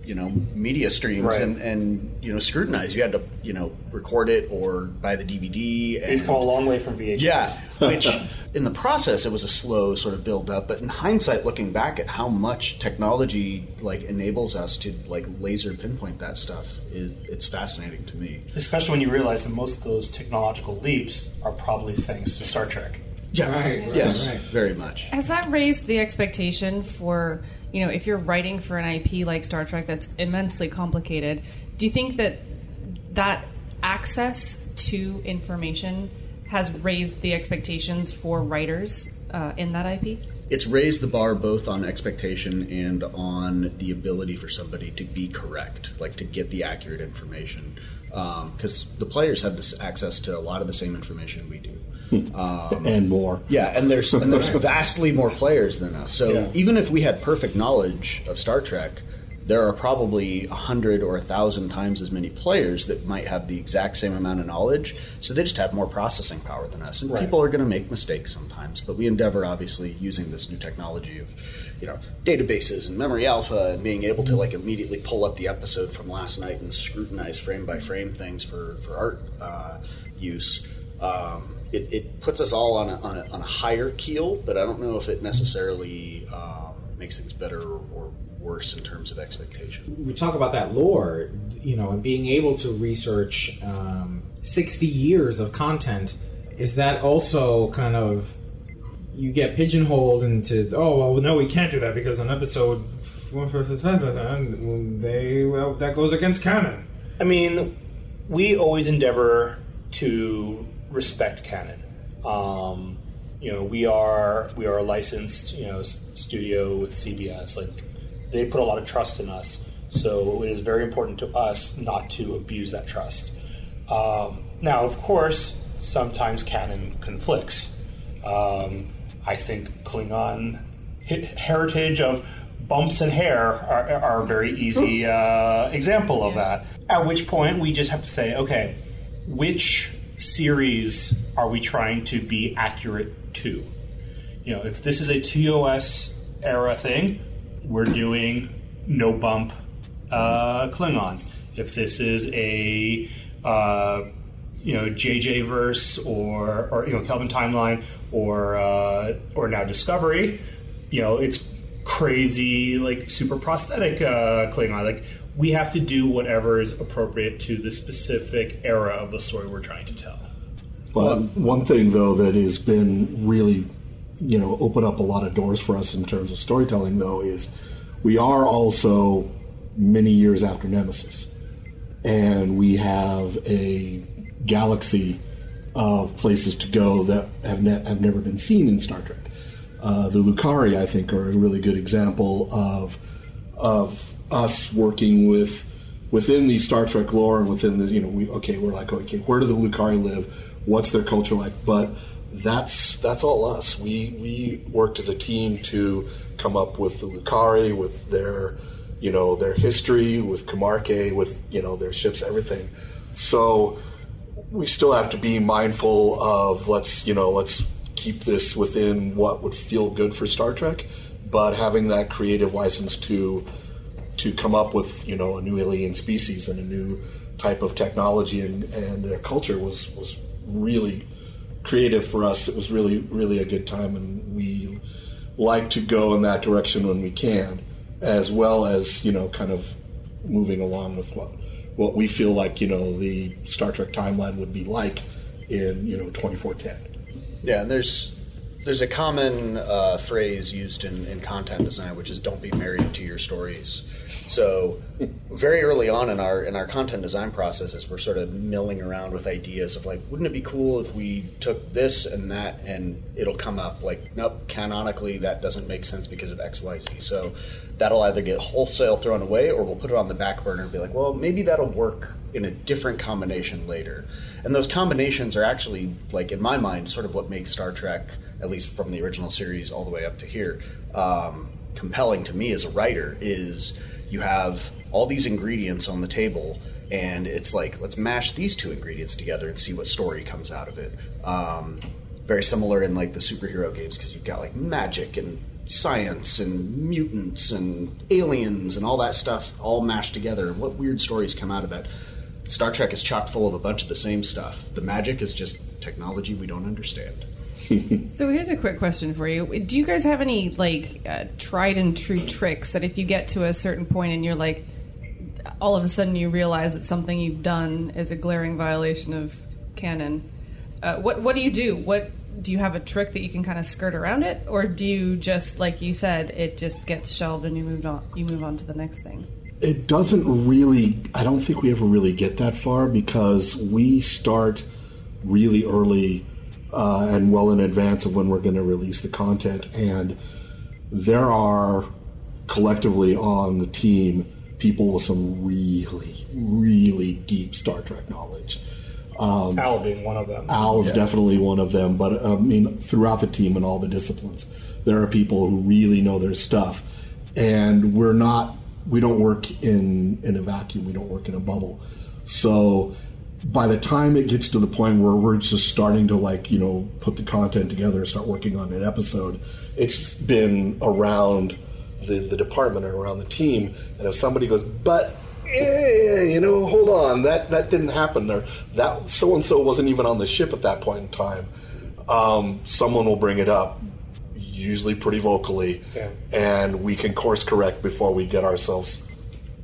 you know media streams Right. and, and you know scrutinize. You had to you know record it or buy the DVD. And, We've come a long way from VHS. yeah, <laughs> which in the process it was a slow sort of build up, but in hindsight, looking back at how much technology like enables us to like laser pinpoint that stuff, it, it's fascinating to me. Especially when you realize that most of those technological leaps are probably thanks to Star Trek. Yeah, Right, right, yes, right. very much. Has that raised the expectation for, you know, if you're writing for an IP like Star Trek that's immensely complicated, do you think that that access to information has raised the expectations for writers uh, in that IP? It's raised the bar both on expectation and on the ability for somebody to be correct, like to get the accurate information. Because the players have this access to a lot of the same information we do. Um, and more. Yeah, and there's and there's <laughs> vastly more players than us. So Yeah. even if we had perfect knowledge of Star Trek, there are probably a hundred or a thousand times as many players that might have the exact same amount of knowledge. So they just have more processing power than us, and Right. people are going to make mistakes sometimes. But we endeavor, obviously, using this new technology of you know databases and memory alpha and being able to like immediately pull up the episode from last night and scrutinize frame by frame things for for art uh, use. Um, it, it puts us all on a, on, a, on a higher keel, but I don't know if it necessarily um, makes things better or worse in terms of expectation. we talk about that lore, you know, and being able to research um, 60 years of content, is that also kind of you get pigeonholed into, oh, well, no, we can't do that because on episode they well that goes against canon. I mean, we always endeavor to respect canon. Um, you know, we are we are a licensed you know studio with CBS. Like they put a lot of trust in us, so it is very important to us not to abuse that trust. Um, now, of course, sometimes canon conflicts. Um, I think Klingon heritage of bumps and hair are, are a very easy uh, example of that. At which point, we just have to say, okay, which series are we trying to be accurate to? You know, if this is a TOS era thing, we're doing no bump uh, Klingons. If this is a uh, you know JJ verse or or you know Kelvin timeline or uh, or now Discovery, you know it's crazy like super prosthetic uh, Klingon. Like we have to do whatever is appropriate to the specific era of the story we're trying to tell. But one thing, though, that has been really, you know, open up a lot of doors for us in terms of storytelling, though, is we are also many years after Nemesis, and we have a galaxy of places to go that have ne- have never been seen in Star Trek. Uh, the Lucari, I think, are a really good example of of us working with within the Star Trek lore and within the you know we okay we're like okay where do the Lucari live? What's their culture like? But that's that's all us. We we worked as a team to come up with the Lucari with their you know their history with Camarque with you know their ships everything. So we still have to be mindful of let's you know let's keep this within what would feel good for Star Trek, but having that creative license to to come up with you know a new alien species and a new type of technology and and culture was was really creative for us. It was really really a good time, and we like to go in that direction when we can, as well as you know kind of moving along with what what we feel like you know the Star Trek timeline would be like in you know 2410. Yeah, and there's there's a common uh, phrase used in, in content design, which is "don't be married to your stories." So, very early on in our in our content design processes, we're sort of milling around with ideas of like, wouldn't it be cool if we took this and that, and it'll come up like, nope, canonically that doesn't make sense because of X, Y, Z. So that'll either get wholesale thrown away, or we'll put it on the back burner and be like, well, maybe that'll work in a different combination later. And those combinations are actually, like in my mind, sort of what makes Star Trek, at least from the original series all the way up to here, um, compelling to me as a writer. Is you have all these ingredients on the table, and it's like let's mash these two ingredients together and see what story comes out of it. Um, very similar in like the superhero games because you've got like magic and science and mutants and aliens and all that stuff all mashed together. And what weird stories come out of that? Star Trek is chock full of a bunch of the same stuff. The magic is just technology we don't understand. <laughs> So here's a quick question for you. Do you guys have any like uh, tried and true tricks that if you get to a certain point and you're like, all of a sudden you realize that something you've done is a glaring violation of canon? Uh, what what do you do? What do you have a trick that you can kind of skirt around it, or do you just like you said, it just gets shelved and you move on you move on to the next thing? It doesn't really. I don't think we ever really get that far because we start really early uh, and well in advance of when we're going to release the content. And there are collectively on the team people with some really, really deep Star Trek knowledge. Um, Al being one of them. Al's Yeah. definitely one of them, but I mean, throughout the team and all the disciplines, there are people who really know their stuff, and we're not. We don't work in in a vacuum. We don't work in a bubble. So, by the time it gets to the point where we're just starting to like you know put the content together and start working on an episode, it's been around the the department and around the team. And if somebody goes, but eh, you know, hold on, that that didn't happen there. That so and so wasn't even on the ship at that point in time. Um, someone will bring it up, usually pretty vocally, Yeah. and we can course correct before we get ourselves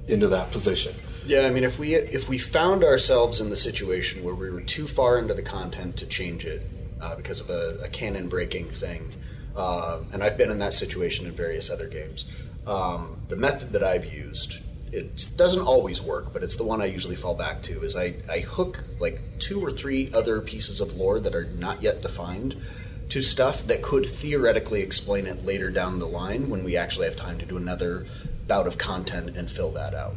into that position. Yeah, I mean, if we if we found ourselves in the situation where we were too far into the content to change it uh, because of a, a canon breaking thing, uh, and I've been in that situation in various other games, um, the method that I've used it doesn't always work, but it's the one I usually fall back to. Is I, I hook like two or three other pieces of lore that are not yet defined to stuff that could theoretically explain it later down the line when we actually have time to do another bout of content and fill that out.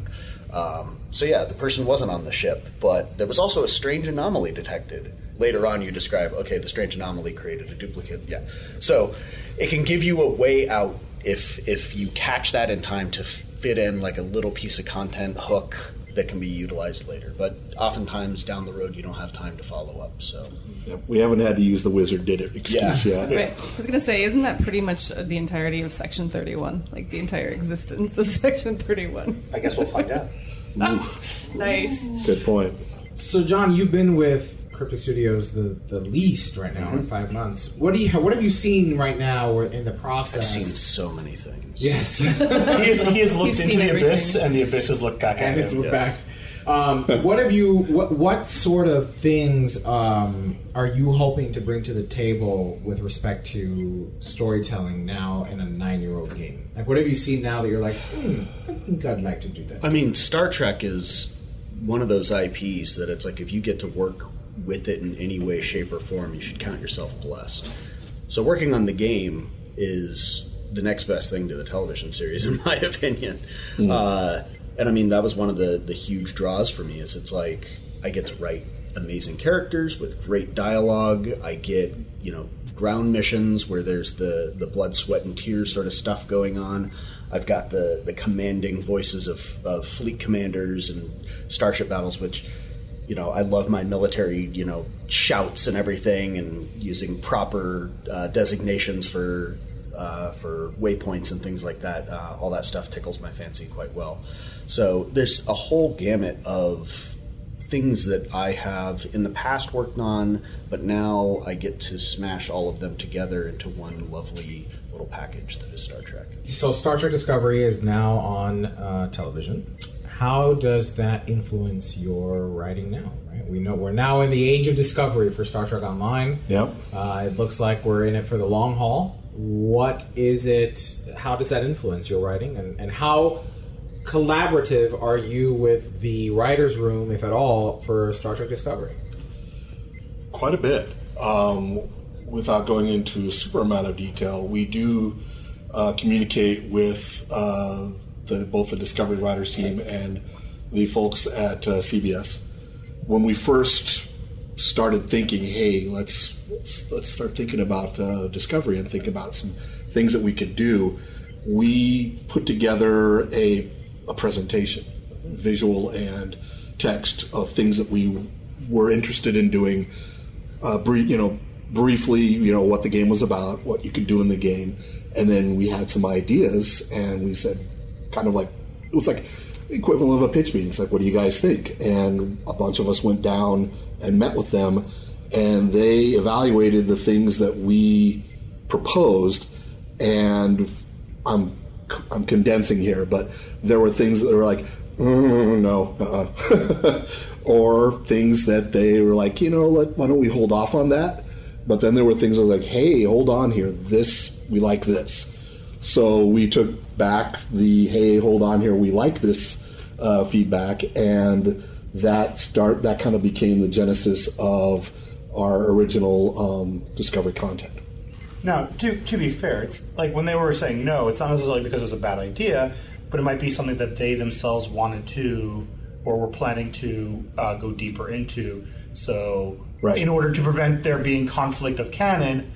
Um, so yeah, the person wasn't on the ship, but there was also a strange anomaly detected. Later on, you describe, okay, the strange anomaly created a duplicate. Yeah, so it can give you a way out if if you catch that in time to fit in like a little piece of content hook that can be utilized later. But oftentimes down the road, you don't have time to follow up. So Yep, We haven't had to use the wizard did it excuse yet. Right. I was going to say, isn't that pretty much the entirety of Section 31? Like the entire existence of <laughs> Section 31? I guess we'll find out. <laughs> Ah, nice. Good point. So, John, you've been with Cryptic Studios the, the least right now in mm-hmm. five months. What do you what have you seen right now or in the process? I've seen so many things. Yes, <laughs> he, has, he has looked He's into the everything. abyss, and the abyss has looked back at and him. it's looked back. Um, <laughs> what have you? What what sort of things um, are you hoping to bring to the table with respect to storytelling now in a nine-year-old game? Like, what have you seen now that you're like, hmm, I think I'd like to do that. I mean, Star Trek is one of those IPs that it's like if you get to work with it in any way, shape, or form, you should count yourself blessed. So, working on the game is the next best thing to the television series, in <laughs> my opinion. Uh, and I mean, that was one of the, the huge draws for me. Is it's like I get to write amazing characters with great dialogue. I get you know ground missions where there's the the blood, sweat, and tears sort of stuff going on. I've got the the commanding voices of, of fleet commanders and starship battles, which you know I love my military you know shouts and everything, and using proper uh, designations for. Uh, for waypoints and things like that, uh, all that stuff tickles my fancy quite well. So there's a whole gamut of things that I have in the past worked on, but now I get to smash all of them together into one lovely little package that is Star Trek. So, Star Trek Discovery is now on uh, television. How does that influence your writing now? Right, we know we're now in the age of discovery for Star Trek Online. Yep. Uh, it looks like we're in it for the long haul. What is it? How does that influence your writing, and, and how collaborative are you with the writers' room, if at all, for Star Trek Discovery? Quite a bit. Um, without going into a super amount of detail, we do uh, communicate with uh, the, both the Discovery Writers team and the folks at uh, CBS. When we first started thinking, hey, let's let's, let's start thinking about uh, Discovery and think about some things that we could do, we put together a, a presentation, visual and text of things that we were interested in doing. Uh, brief, you know, briefly, you know, what the game was about, what you could do in the game, and then we had some ideas, and we said, kind of like, it was like equivalent of a pitch meeting. It's like, what do you guys think? And a bunch of us went down and met with them, and they evaluated the things that we proposed, and I'm I'm condensing here, but there were things that were like, mm, no, uh-uh. <laughs> or things that they were like, you know, let, why don't we hold off on that? But then there were things that were like, hey, hold on here, this we like this. So we took back the hey, hold on here, we like this uh, feedback, and that start that kind of became the genesis of our original um, Discovery content. Now, to, to be fair, it's like when they were saying no, it's not necessarily because it was a bad idea, but it might be something that they themselves wanted to or were planning to uh, go deeper into. So, Right. in order to prevent there being conflict of canon,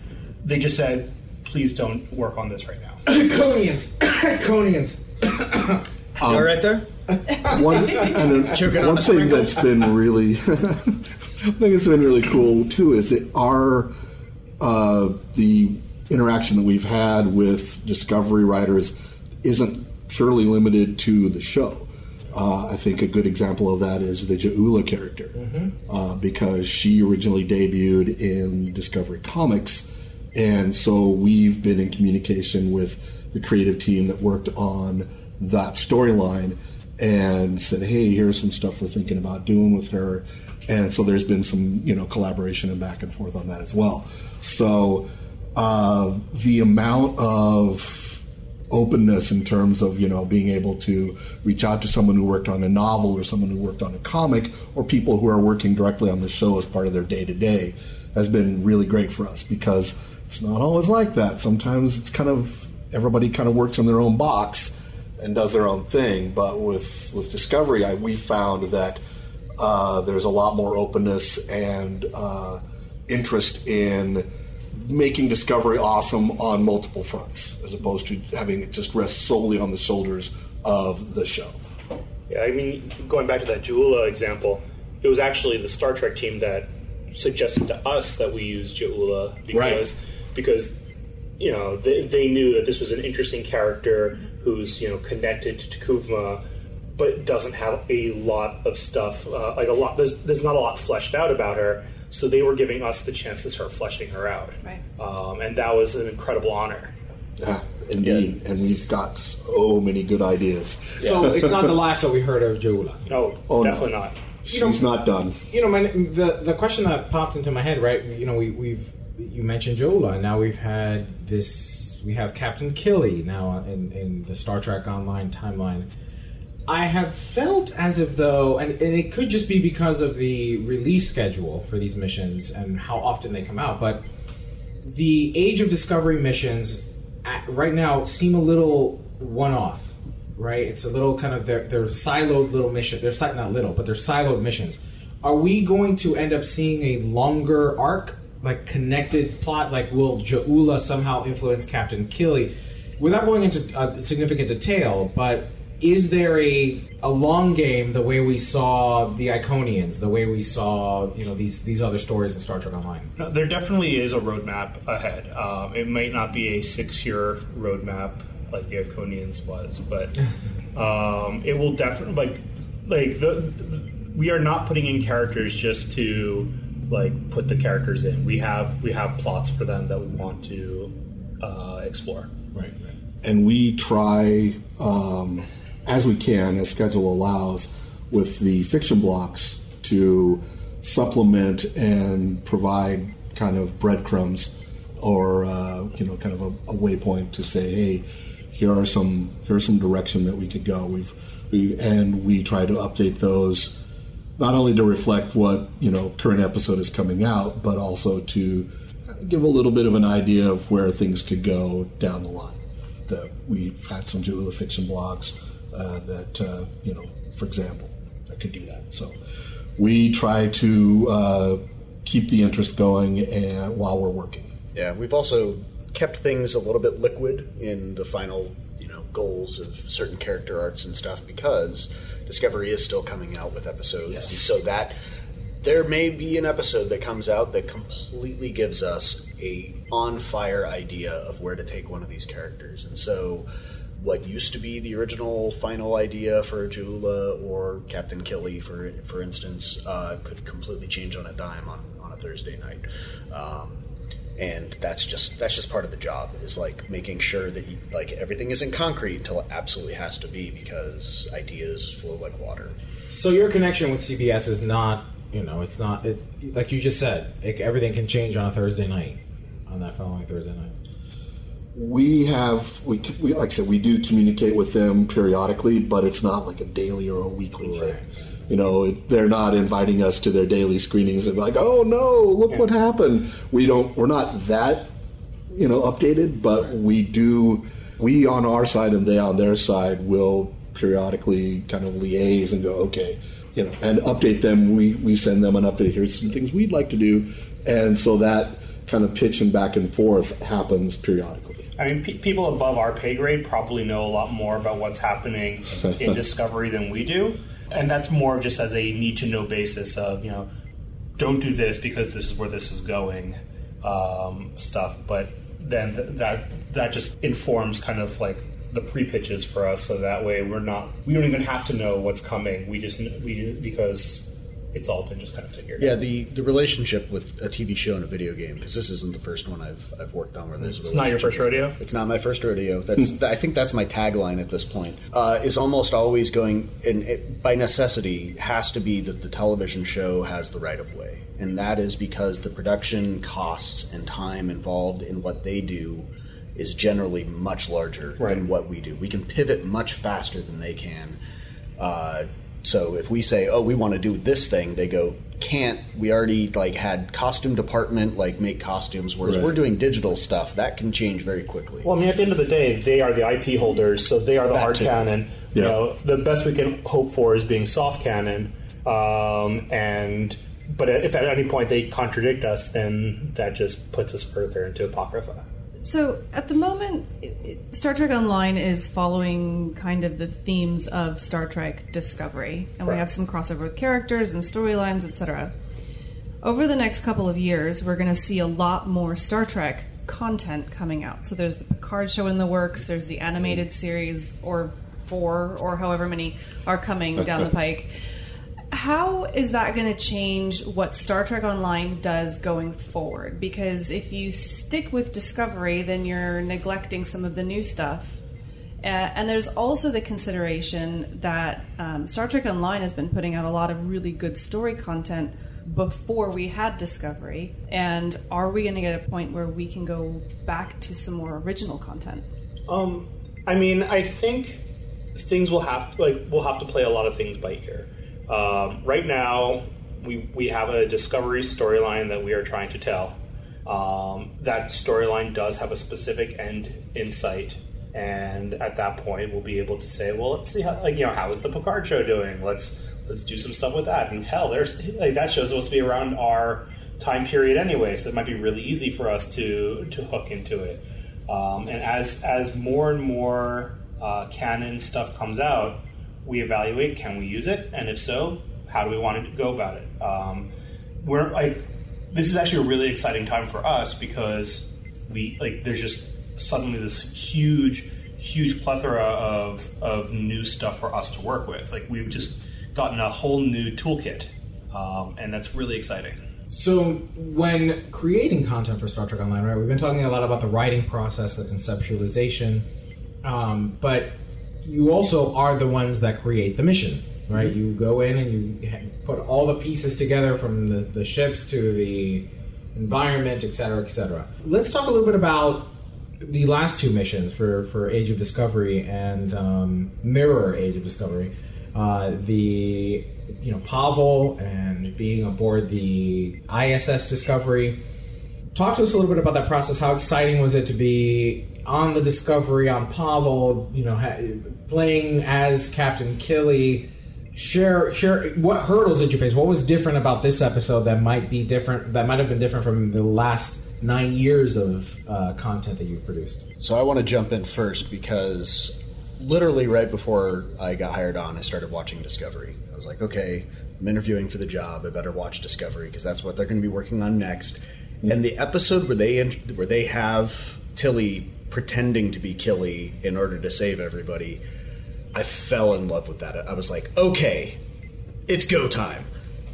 they just said, please don't work on this right now. <coughs> Conians. <coughs> Conians. <coughs> Um, All right there. <laughs> one and a, <laughs> one thing that's been really I think it's been really cool too is that our uh, the interaction that we've had with discovery writers isn't purely limited to the show. Uh, I think a good example of that is the J'Ula character uh, because she originally debuted in Discovery Comics, and so we've been in communication with the creative team that worked on that storyline and said, "Hey, here's some stuff we're thinking about doing with her," and so there's been some you know collaboration and back and forth on that as well. So uh, the amount of openness in terms of you know being able to reach out to someone who worked on a novel or someone who worked on a comic or people who are working directly on the show as part of their day to day has been really great for us because it's not always like that. Sometimes it's kind of everybody kind of works in their own box and does their own thing. But with with Discovery, I, we found that uh, there's a lot more openness and uh, interest in making Discovery awesome on multiple fronts, as opposed to having it just rest solely on the shoulders of the show. Yeah, I mean, going back to that J'Ula example, it was actually the Star Trek team that suggested to us that we use J'Ula because because you know they, they knew that this was an interesting character who's you know connected to Kuvma, but doesn't have a lot of stuff uh, like a lot. There's there's not a lot fleshed out about her. So they were giving us the chance to start fleshing her out, Right. um, and that was an incredible honor. Yeah, indeed. And we've got so many good ideas. So it's not the last that we heard of J'Ula. No, Oh, no. definitely not. She's not done. You know, my, the the question that popped into my head, right? You know, we, we've you mentioned J'Ula, and now we've had this. We have Captain Killy now in, in the Star Trek Online timeline. I have felt as if though, and, and it could just be because of the release schedule for these missions and how often they come out, but the Age of Discovery missions at, right now seem a little one-off, right? It's a little kind of they're, they're siloed little mission. They're not little, but they're siloed missions. Are we going to end up seeing a longer arc, like connected plot? Like will J'Ula somehow influence Captain Killy? Without going into uh, significant detail, but is there a a long game the way we saw the Iconians, the way we saw you know these these other stories in Star Trek Online? No, there definitely is a roadmap ahead. Um, it might not be a six-year roadmap like the Iconians was, but <laughs> um, it will definitely like like the, we are not putting in characters just to like put the characters in. We have we have plots for them that we want to uh, explore. Right. and we try um, as we can, as schedule allows, with the fiction blocks to supplement and provide kind of breadcrumbs or uh, you know kind of a, a waypoint to say, hey, here are some here's some direction that we could go. We've we, and we try to update those not only to reflect what you know current episode is coming out, but also to give a little bit of an idea of where things could go down the line. That we've had some J'Ula fiction blogs uh, that uh, you know, for example, that could do that. So we try to uh, keep the interest going and, while we're working. Yeah, we've also kept things a little bit liquid in the final, you know, goals of certain character arts and stuff because Discovery is still coming out with episodes, and so that there may be an episode that comes out that completely gives us a on fire idea of where to take one of these characters, and so. What used to be the original final idea for J'Ula or Captain Killy, for for instance, uh, could completely change on a dime on, on a Thursday night. Um, and that's just that's just part of the job is like making sure that you, like everything isn't concrete until it absolutely has to be because ideas flow like water. So your connection with CBS is not, you know, it's not it, like you just said. It, everything can change on a Thursday night, on that following Thursday night. We have, we, we like I said, we do communicate with them periodically, but it's not like a daily or a weekly thing. You know, it, they're not inviting us to their daily screenings and be like, "Oh no, look what happened." We don't. We're not that you know updated, but we do. We on our side and they on their side will periodically kind of liaise and go, okay, you know, and update them. We we send them an update. Here's some things we'd like to do, and so that kind of pitch and back and forth happens periodically. I mean, pe- people above our pay grade probably know a lot more about what's happening <laughs> in Discovery than we do, and that's more just as a need to know basis of you know, don't do this because this is where this is going, um, stuff. But then th- that that just informs kind of like the pre pitches for us, so that way we're not we don't even have to know what's coming. We just we because it's all been just kind of figured. Yeah, out. the, the relationship with a TV show and a video game because this isn't the first one I've, I've worked on where there's a It's not your relationship. first rodeo? It's not my first rodeo. That's I think that's my tagline at this point. Uh, is almost always going and it, by necessity has to be that the television show has the right of way, and that is because the production costs and time involved in what they do is generally much larger than what we do. We can pivot much faster than they can. Uh, so if we say, "Oh, we want to do this thing," they go, "Can't." We already like had costume department like make costumes, whereas Right. we're doing digital stuff that can change very quickly. Well, I mean, at the end of the day, they are the IP holders, so they are the That hard too. canon. You Yeah. know, the best we can hope for is being soft canon. Um, and but if at any point they contradict us, then that just puts us further into apocrypha. So at the moment, Star Trek Online is following kind of the themes of Star Trek Discovery, and we have some crossover with characters and storylines, etc. Over the next couple of years, we're going to see a lot more Star Trek content coming out. So there's the Picard show in the works. There's the animated mm. series, or four, or however many are coming down the <laughs> pike. How is that going to change what Star Trek Online does going forward? Because if you stick with Discovery, then you're neglecting some of the new stuff. Uh, and there's also the consideration that um, Star Trek Online has been putting out a lot of really good story content before we had Discovery. And are we going to get a point where we can go back to some more original content? Um, I mean, I think things will have to, like we'll have to play a lot of things by ear. Um, right now, we we have a discovery storyline that we are trying to tell. Um, that storyline does have a specific end in sight, and at that point, we'll be able to say, well, let's see how like you know how is the Picard show doing? Let's let's do some stuff with that. And hell, there's like that show's supposed to be around our time period anyway, so it might be really easy for us to to hook into it. Um, and as as more and more uh, canon stuff comes out, we evaluate: can we use it, and if so, how do we want to go about it? Um, we're like, this is actually a really exciting time for us because we like there's just suddenly this huge, huge plethora of of new stuff for us to work with. Like we've just gotten a whole new toolkit, um, and that's really exciting. So, when creating content for Star Trek Online, right, we've been talking a lot about the writing process, the conceptualization, um, but you also are the ones that create the mission, right? You go in and you put all the pieces together from the, the ships to the environment, et cetera, et cetera. Let's talk a little bit about the last two missions for, for Age of Discovery and um, Mirror Age of Discovery. Uh, the you know Pahvo and being aboard the ISS Discovery. Talk to us a little bit about that process. How exciting was it to be on the Discovery on Pahvo? You know, playing as Captain Killy. Share, share. What hurdles did you face? What was different about this episode that might be different? That might have been different from the last nine years of uh, content that you've produced. So I want to jump in first because literally right before I got hired on, I started watching Discovery. I was like, okay, I'm interviewing for the job. I better watch Discovery because that's what they're going to be working on next. And the episode where they where they have Tilly pretending to be Killy in order to save everybody, I fell in love with that. I was like, okay, it's go time.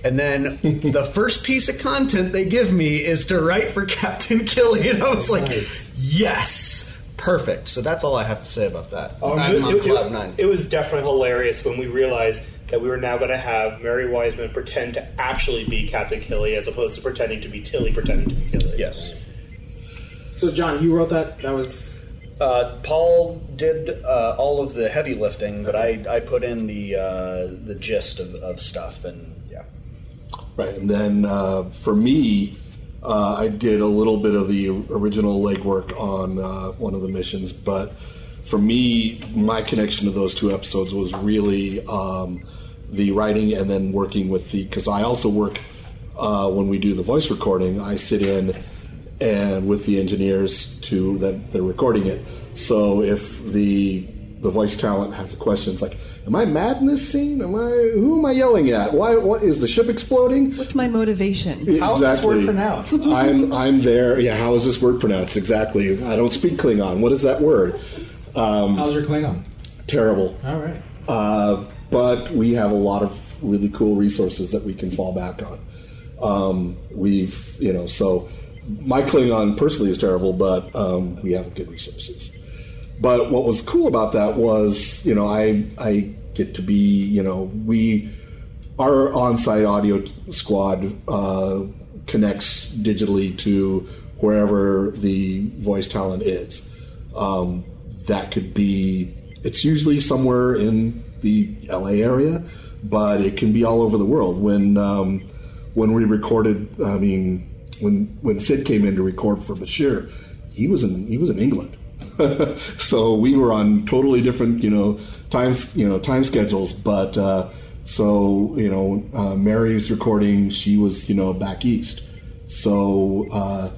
And then <laughs> the first piece of content they give me is to write for <laughs> Captain Killy, and I was like, yes, perfect. So that's all I have to say about that. Um, I'm it- on it- cloud it- nine. It was definitely hilarious when we realized that we were now going to have Mary Wiseman pretend to actually be Captain Killy as opposed to pretending to be Tilly pretending to be Killy. Yes. So, John, you wrote that. That was Uh, Paul did uh, all of the heavy lifting, but I, I put in the uh, the gist of, of stuff, and yeah. Right, and then uh, for me, uh, I did a little bit of the original legwork on uh, one of the missions, but for me, my connection to those two episodes was really um, the writing and then working with the because I also work when we do the voice recording. I sit in and with the engineers to that they're recording it. So if the the voice talent has a question, it's like, "Am I mad in this scene? Am I? Who am I yelling at? Why? What is the ship exploding?" What's my motivation? exactly. <laughs> I'm I'm there. Yeah, how is this word pronounced? Exactly. I don't speak Klingon. What is that word? Um, How's your Klingon? Terrible. All right. Uh, but we have a lot of really cool resources that we can fall back on. Um, we've, you know, so my Klingon personally is terrible, but um, we have good resources. But what was cool about that was, you know, I I get to be, you know, we our on-site audio squad uh, connects digitally to wherever the voice talent is. Um, that could be. It's usually somewhere in the LA area, but it can be all over the world. When um, when we recorded, I mean, when when Sid came in to record for Bashir, he was in he was in England, <laughs> so we were on totally different you know times you know time schedules. But uh, so you know, uh, Mary's recording, she was you know back east, so. Uh,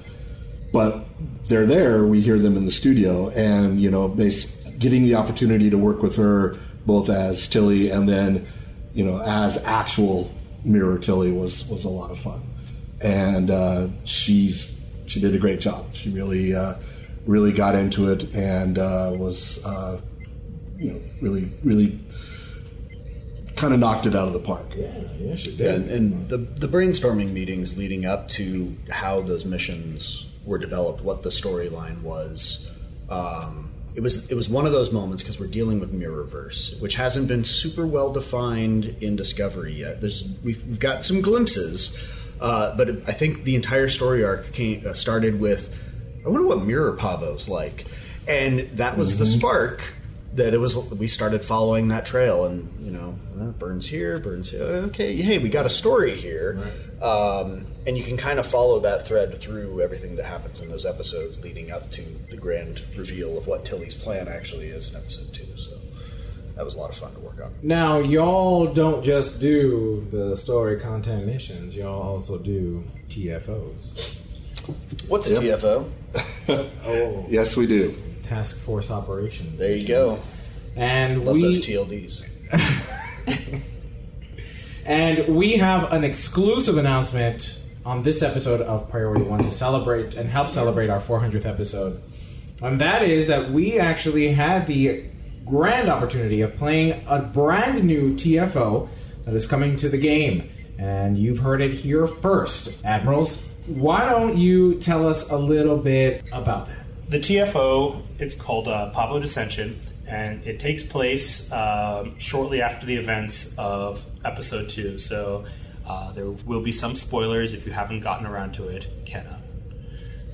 but they're there. We hear them in the studio, and you know, bas- getting the opportunity to work with her both as Tilly and then you know as actual Mirror Tilly was was a lot of fun, and uh, she's she did a great job. She really uh, really got into it and uh, was uh, you know really really kind of knocked it out of the park. Yeah, yeah, she Yeah, and, and the the brainstorming meetings leading up to how those missions were developed, what the storyline was. Um, it was it was one of those moments because we're dealing with Mirrorverse, which hasn't been super well defined in Discovery yet. There's we've, we've got some glimpses, uh, but I think the entire story arc came, uh, started with I wonder what Mirror Pahvo's like, and that was the spark that it was we started following that trail and you know uh, burns here burns here. Okay hey we got a story here. Um, and you can kind of follow that thread through everything that happens in those episodes leading up to the grand reveal of what tilly's plan actually is in episode two so that was a lot of fun to work on. Now, y'all don't just do the story content missions, y'all also do TFOs. what's a tfo <laughs> oh. Yes we do. Task force operations. There you go. And love we those tlds <laughs> And we have an exclusive announcement on this episode of Priority One to celebrate and help celebrate our 400th episode. And that is that we actually had the grand opportunity of playing a brand new TFO that is coming to the game. And you've heard it here first. Admirals, why don't you tell us a little bit about that? The TFO, it's called uh, Pahvo Dissension, and it takes place um, shortly after the events of episode two. So uh, there will be some spoilers if you haven't gotten around to it. Kenna.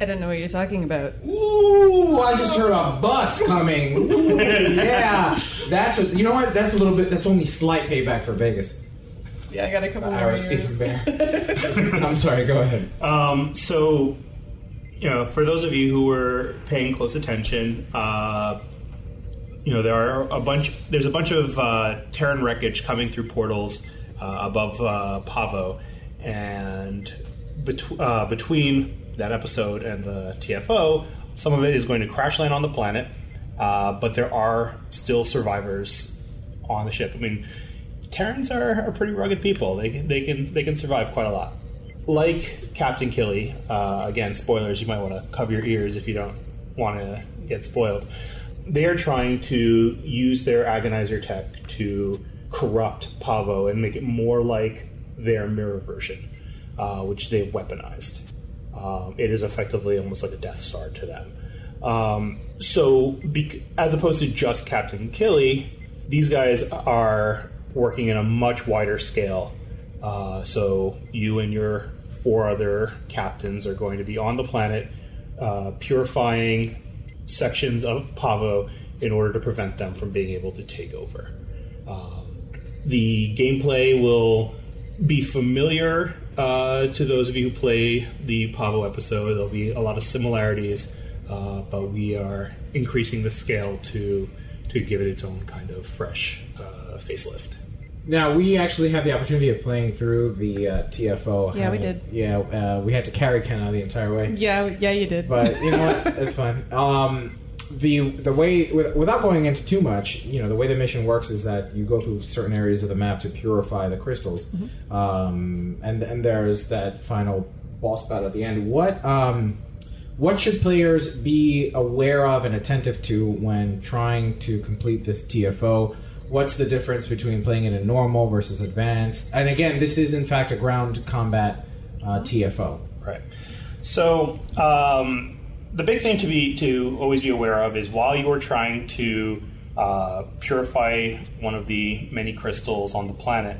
I don't know what you're talking about. Ooh, I just heard a bus coming. Ooh, <laughs> yeah, that's a, you know what? That's a little bit. That's only slight payback for Vegas. Yeah, I got a couple For more our years. Stephen Bear. <laughs> I'm sorry. Go ahead. Um, so, you know, for those of you who were paying close attention, uh, you know, there are a bunch. There's a bunch of uh, Terran wreckage coming through portals uh, above uh, Pahvo, and bet- uh, between that episode and the TFO, some of it is going to crash land on the planet, uh, but there are still survivors on the ship. I mean, Terrans are, are pretty rugged people. They can they can they can survive quite a lot. Like Captain Killy, uh, again, spoilers. You might want to cover your ears if you don't want to get spoiled. They are trying to use their agonizer tech to corrupt Pahvo and make it more like their mirror version, uh, which they've weaponized. Um, it is effectively almost like a Death Star to them. Um, so, as opposed to just Captain Killy, these guys are working in a much wider scale. Uh, so, you and your four other captains are going to be on the planet, uh, purifying sections of Pahvo in order to prevent them from being able to take over. Um, the gameplay will be familiar uh, to those of you who play the Pahvo episode. There'll be a lot of similarities, uh, but we are increasing the scale to to give it its own kind of fresh uh, facelift. Now we actually had the opportunity of playing through the uh, TFO. Yeah, we did. Yeah, uh, we had to carry Kenna the entire way. Yeah, yeah, you did. But you know what? <laughs> It's fine. Um, the the way without going into too much, you know, the way the mission works is that you go through certain areas of the map to purify the crystals, um, and and there's that final boss battle at the end. What um, what should players be aware of and attentive to when trying to complete this TFO? What's the difference between playing it in normal versus advanced? And again, this is in fact a ground combat uh, TFO. Right. So um, the big thing to be to always be aware of is while you are trying to uh, purify one of the many crystals on the planet,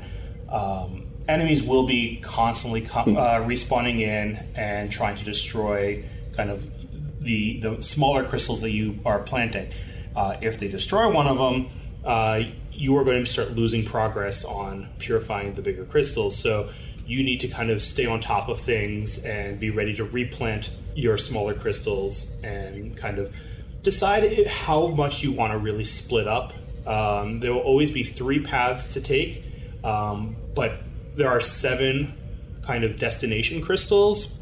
um, enemies will be constantly co- uh, respawning in and trying to destroy kind of the the smaller crystals that you are planting. Uh, if they destroy one of them, uh, you are going to start losing progress on purifying the bigger crystals. So you need to kind of stay on top of things and be ready to replant your smaller crystals and kind of decide how much you want to really split up. Um, there will always be three paths to take, um, but there are seven kind of destination crystals,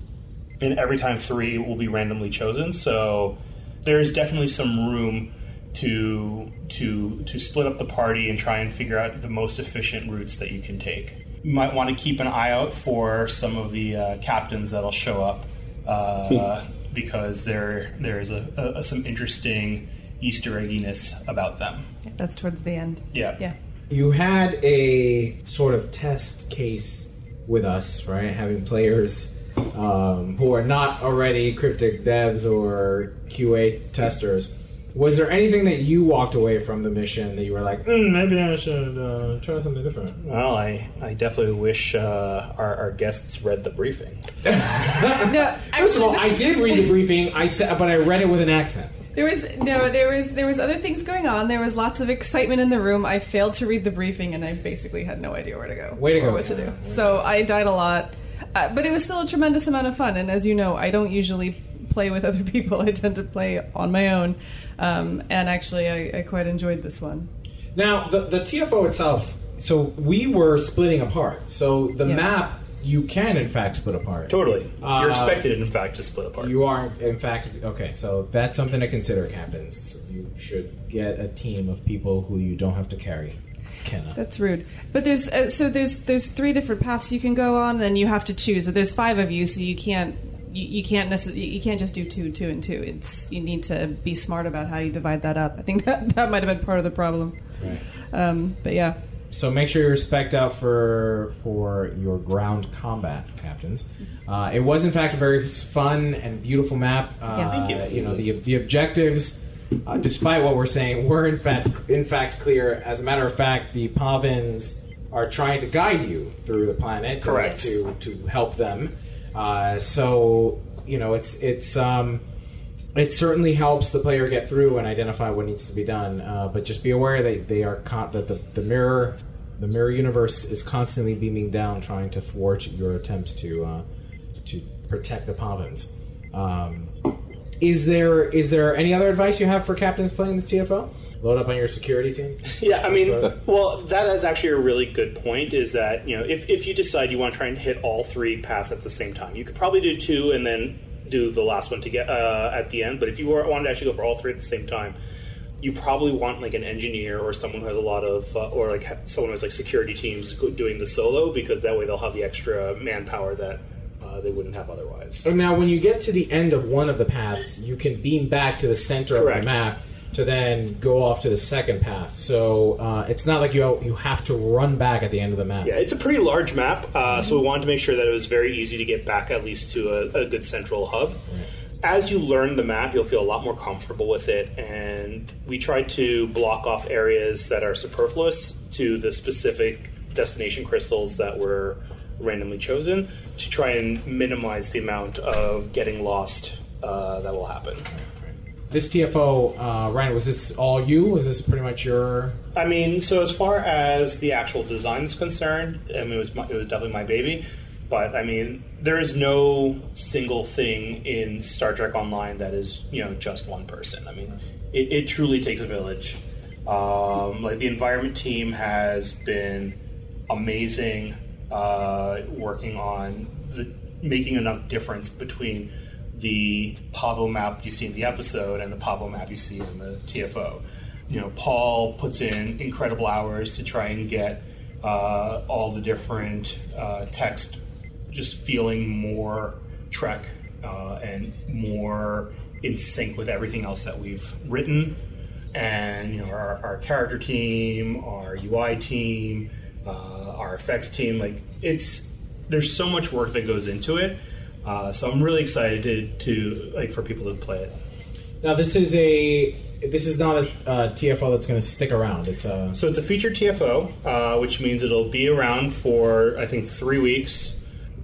and every time three will be randomly chosen. So there is definitely some room to to to split up the party and try and figure out the most efficient routes that you can take. You might want to keep an eye out for some of the uh, captains that'll show up uh, because there there is a, a, some interesting Easter egginess about them. That's towards the end. Yeah. Yeah. You had a sort of test case with us, right? Having players um, who are not already cryptic devs or QA testers. Was there anything that you walked away from the mission that you were like, mm, maybe I should uh, try something different? Well, I, I definitely wish uh, our, our guests read the briefing. <laughs> no, First of all, I did read the briefing, I said, but I read it with an accent. There was no, there was there was other things going on. There was lots of excitement in the room. I failed to read the briefing, and I basically had no idea where to go, Way to or go. what to do. So I died a lot, uh, but it was still a tremendous amount of fun. And as you know, I don't usually play with other people. <laughs> I tend to play on my own, um, and actually, I, I quite enjoyed this one. Now, the, the TFO itself, so we were splitting apart. So the Yeah. map, you can in fact split apart. Totally. Uh, You're expected, in fact, to split apart. You are, in fact, okay. So that's something to consider, captains. You should get a team of people who you don't have to carry. Kenna. That's rude. But there's uh, so there's there's three different paths you can go on, and you have to choose. So there's five of you, so you can't you, you can't necessarily you can't just do two, two, and two. It's you need to be smart about how you divide that up. I think <laughs> that that might have been part of the problem. Right. Um, but yeah, So make sure you're spec'd out for for your ground combat, captains. Uh, it was in fact a very fun and beautiful map. Uh, Yeah. Thank you. You know the the objectives, uh, despite what we're saying, were in fact in fact clear. As a matter of fact, the Pahvans are trying to guide you through the planet Correct. to to help them. Uh, so you know it's it's. Um, it certainly helps the player get through and identify what needs to be done. Uh, but just be aware that they are con- that the, the mirror the mirror universe is constantly beaming down, trying to thwart your attempts to uh, to protect the Pahvans. Um, is there is there any other advice you have for captains playing this TFO? Load up on your security team. <laughs> Yeah, I mean, well, that is actually a really good point. Is that you know, if if you decide you want to try and hit all three paths at the same time, you could probably do two and then do the last one to get uh, at the end. But if you were, wanted to actually go for all three at the same time, you probably want like an engineer or someone who has a lot of, uh, or like someone who has like security teams doing the solo because that way they'll have the extra manpower that uh, they wouldn't have otherwise. So now, when you get to the end of one of the paths, you can beam back to the center of the map to then go off to the second path. So uh, it's not like you you have to run back at the end of the map. Yeah, it's a pretty large map, uh, so we wanted to make sure that it was very easy to get back at least to a, a good central hub. As you learn the map, you'll feel a lot more comfortable with it, and we tried to block off areas that are superfluous to the specific destination crystals that were randomly chosen to try and minimize the amount of getting lost uh, that will happen. This TFO, uh, Ryan, was this all you? Was this pretty much your? I mean, so as far as the actual design is concerned, I mean, it was my, it was definitely my baby. But I mean, there is no single thing in Star Trek Online that is you know just one person. I mean, it, it truly takes a village. Um, like the environment team has been amazing, uh, working on the, making enough difference between the Pahvo map you see in the episode and the Pahvo map you see in the TFO. You know, Paul puts in incredible hours to try and get uh, all the different uh, text just feeling more Trek uh, and more in sync with everything else that we've written. And you know, our, our character team, our UI team, uh, our effects team, like it's there's so much work that goes into it. Uh, so I'm really excited to, to like for people to play it. Now this is a this is not a uh, TFO that's going to stick around. It's a So it's a featured TFO, uh, which means it'll be around for I think three weeks.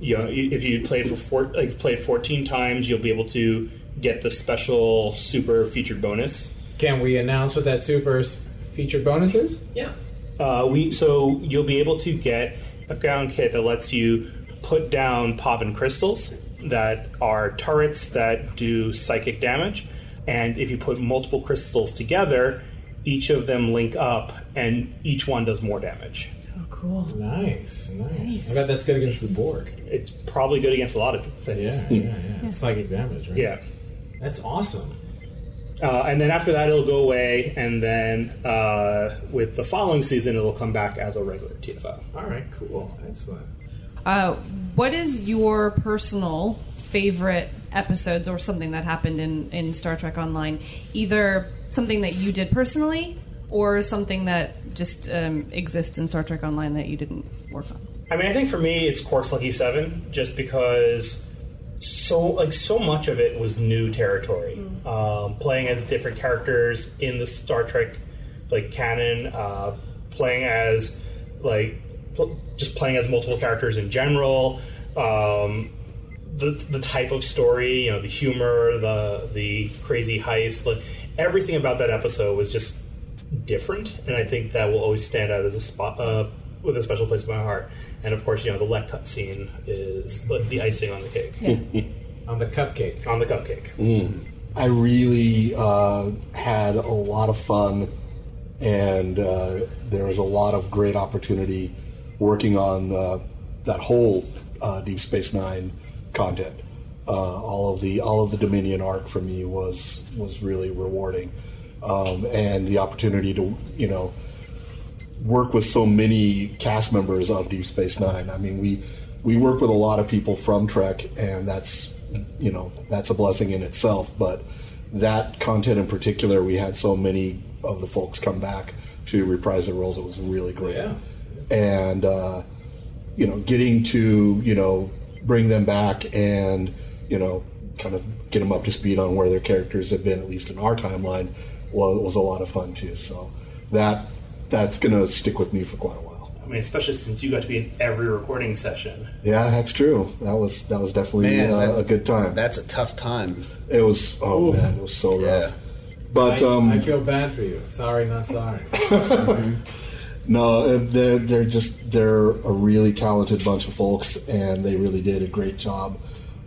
You know, if you play for four, like played 14 times, you'll be able to get the special super featured bonus. Can we announce what that super's featured bonus is? Yeah. Uh, we so you'll be able to get a ground kit that lets you put down Pahvan crystals that are turrets that do psychic damage, and if you put multiple crystals together, each of them link up, and each one does more damage. Oh, cool. Nice, nice. I bet that's good against the Borg. It's probably good against a lot of things. Yeah, yeah, yeah. It's psychic damage, right? Yeah. That's awesome. Uh, and then after that, it'll go away, and then uh, with the following season, it'll come back as a regular TFO. All right, cool, excellent. Uh, what is your personal favorite episodes or something that happened in, in Star Trek Online? Either something that you did personally or something that just um, exists in Star Trek Online that you didn't work on? I mean, I think for me, it's Course Lucky Seven, just because so like so much of it was new territory. Um, playing as different characters in the Star Trek like canon, uh, playing as like pl- just playing as multiple characters in general. Um, the the type of story, you know, the humor, the the crazy heist, like everything about that episode was just different, and I think that will always stand out as a spot uh, with a special place in my heart. And of course, you know, the Lek cut scene is the the icing on the cake. <laughs> on the cupcake. On the cupcake. I really uh, had a lot of fun, and uh, there was a lot of great opportunity working on uh, that whole uh, Deep Space Nine content. Uh, all of the all of the Dominion art for me was was really rewarding, um, and the opportunity to you know work with so many cast members of Deep Space Nine. I mean, we we work with a lot of people from Trek, and that's you know that's a blessing in itself. But that content in particular, we had so many of the folks come back to reprise their roles. It was really great, Yeah. And uh, you know, getting to you know bring them back and you know kind of get them up to speed on where their characters have been, at least in our timeline, was, was a lot of fun too. So that that's going to stick with me for quite a while. I mean, especially since you got to be in every recording session. Yeah, that's true. That was that was definitely Man, uh, that- a good time. That's a tough time. It was. Oh Ooh. man, it was so rough. But I, um, I feel bad for you. Sorry, not sorry. <laughs> no, uh, they're they're just they're a really talented bunch of folks, and they really did a great job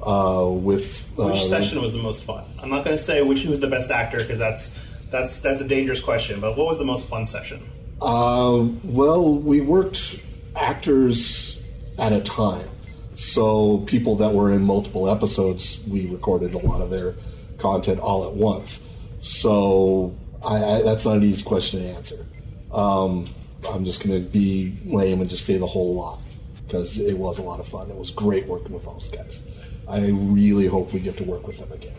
uh, with. Uh, Which session was the most fun? I'm not going to say which was the best actor because that's that's that's a dangerous question. But what was the most fun session? Uh, well, we worked actors at a time. So people that were in multiple episodes, we recorded a lot of their content all at once. So I, I, that's not an easy question to answer. Um, I'm just going to be lame and just say the whole lot because it was a lot of fun. It was great working with those guys. I really hope we get to work with them again.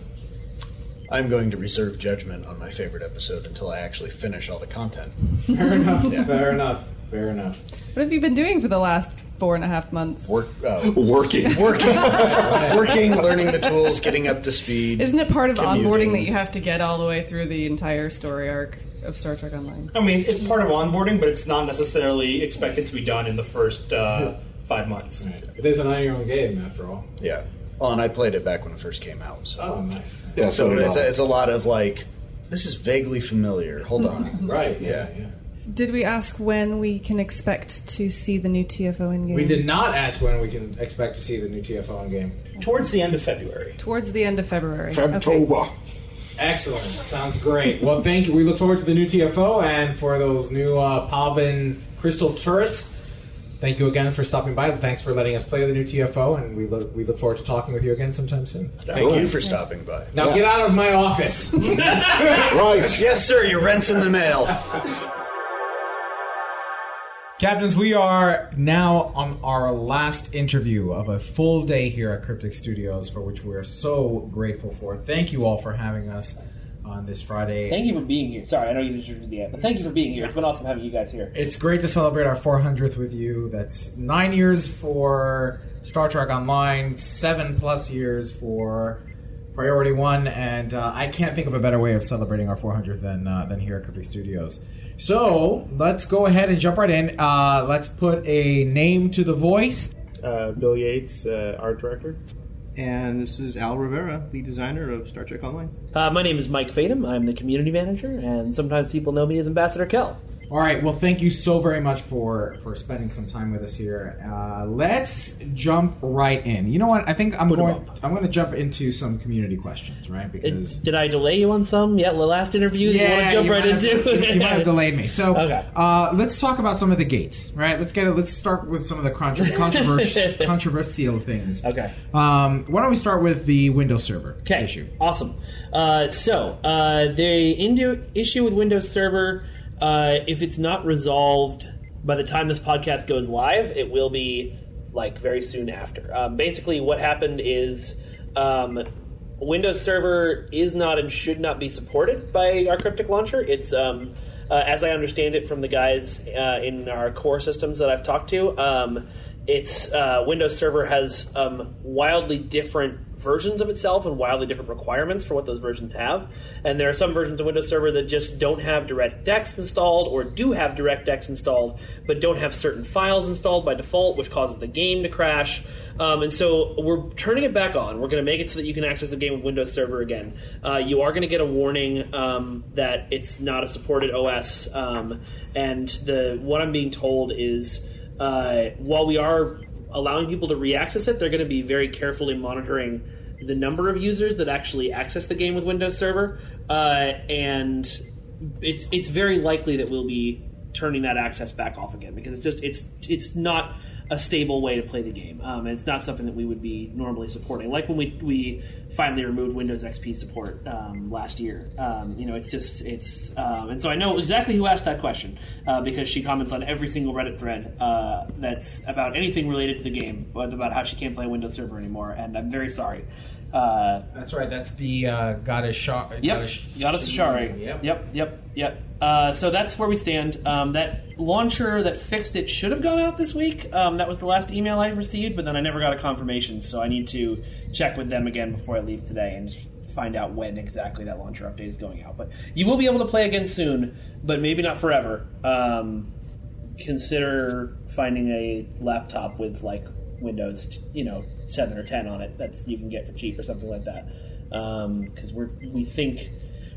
I'm going to reserve judgment on my favorite episode until I actually finish all the content. Fair enough. <laughs> Yeah. Fair enough. Fair enough. What have you been doing for the last four and a half months? Work, uh, working, <laughs> working, <laughs> working, learning the tools, getting up to speed. Isn't it part of commuting. onboarding that you have to get all the way through the entire story arc of Star Trek Online? I mean, it's part of onboarding, but it's not necessarily expected to be done in the first uh, five months. It is an nine-year-old game, after all. Yeah. Well, and I played it back when it first came out. So. Oh, nice. Yeah, so so it's I. a, it's a lot of like This is vaguely familiar. Hold on. <laughs> Right. Yeah. Yeah. Did we ask when we can expect to see the new TFO in game? We did not ask when we can expect to see the new TFO in game. Towards the end of February. Towards the end of February. Okay. Febtober. Excellent. Sounds great. Well, thank you. We look forward to the new TFO and for those new uh, Pahvan crystal turrets. Thank you again for stopping by. Thanks for letting us play the new TFO, and we look we look forward to talking with you again sometime soon. Thank you for stopping by. Now get out of my office. <laughs> right. Yes, sir. Your rent's in the mail. <laughs> Captains, we are now on our last interview of a full day here at Cryptic Studios, for which we are so grateful for. Thank you all for having us on this Friday. Thank you for being here. Sorry, I know you didn't introduce me yet, but thank you for being here. It's been awesome having you guys here. It's great to celebrate our 400th with you. That's nine years for Star Trek Online, seven plus years for Priority One, and uh, I can't think of a better way of celebrating our 400th than uh, than here at Cryptic Studios. So let's go ahead and jump right in. Uh, let's put a name to the voice. Uh, Bill Yates, uh, art director. And this is Al Rivera, the designer of Star Trek Online. Uh, my name is Mike Fatum. I'm the community manager, and sometimes people know me as Ambassador Kael. All right. Well, thank you so very much for for spending some time with us here. Uh, let's jump right in. You know what? I think I'm Put going. I'm going to jump into some community questions, right? Because Did I delay you on some? Yeah, the last interview that you want to jump you right have- into? you, you might have delayed me. So, Okay. uh, let's talk about some of the gates, right? Let's get it. Let's start with some of the contro- controversial, <laughs> controversial things. Okay. Um, why don't we start with the Windows Server Okay, issue? awesome. Uh, so uh, the Indo- issue with Windows Server, uh, if it's not resolved by the time this podcast goes live, it will be like very soon after. Um, basically, what happened is. Um, Windows Server is not and should not be supported by our Cryptic launcher. It's, um, uh, as I understand it from the guys uh, in our core systems that I've talked to, um, it's uh, Windows Server has um, wildly different versions of itself and wildly different requirements for what those versions have. And there are some versions of Windows Server that just don't have DirectX installed or do have DirectX installed but don't have certain files installed by default, which causes the game to crash. Um, and so we're turning it back on. We're going to make it so that you can access the game with Windows Server again. Uh, you are going to get a warning um, that it's not a supported OS. Um, and the what I'm being told is uh, while we are allowing people to reaccess it, they're going to be very carefully monitoring the number of users that actually access the game with Windows Server, uh, and it's it's very likely that we'll be turning that access back off again because it's just it's it's not a stable way to play the game. Um, and it's not something that we would be normally supporting. Like when we we finally removed Windows XP support um, last year. Um, you know, it's just it's um, and so I know exactly who asked that question uh, because she comments on every single Reddit thread uh, that's about anything related to the game, about how she can't play Windows Server anymore. And I'm very sorry. Uh, That's right. That's the uh, Goddess Shah. Yep, Goddess Goddess Ashari. Yep. Yep, yep, yep. Uh, so that's where we stand. Um, that launcher that fixed it should have gone out this week. Um, that was the last email I received, but then I never got a confirmation, so I need to check with them again before I leave today and find out when exactly that launcher update is going out. But you will be able to play again soon, but maybe not forever. Um, consider finding a laptop with like Windows, you know, seven or ten on it. That's you can get for cheap or something like that. Because we're we think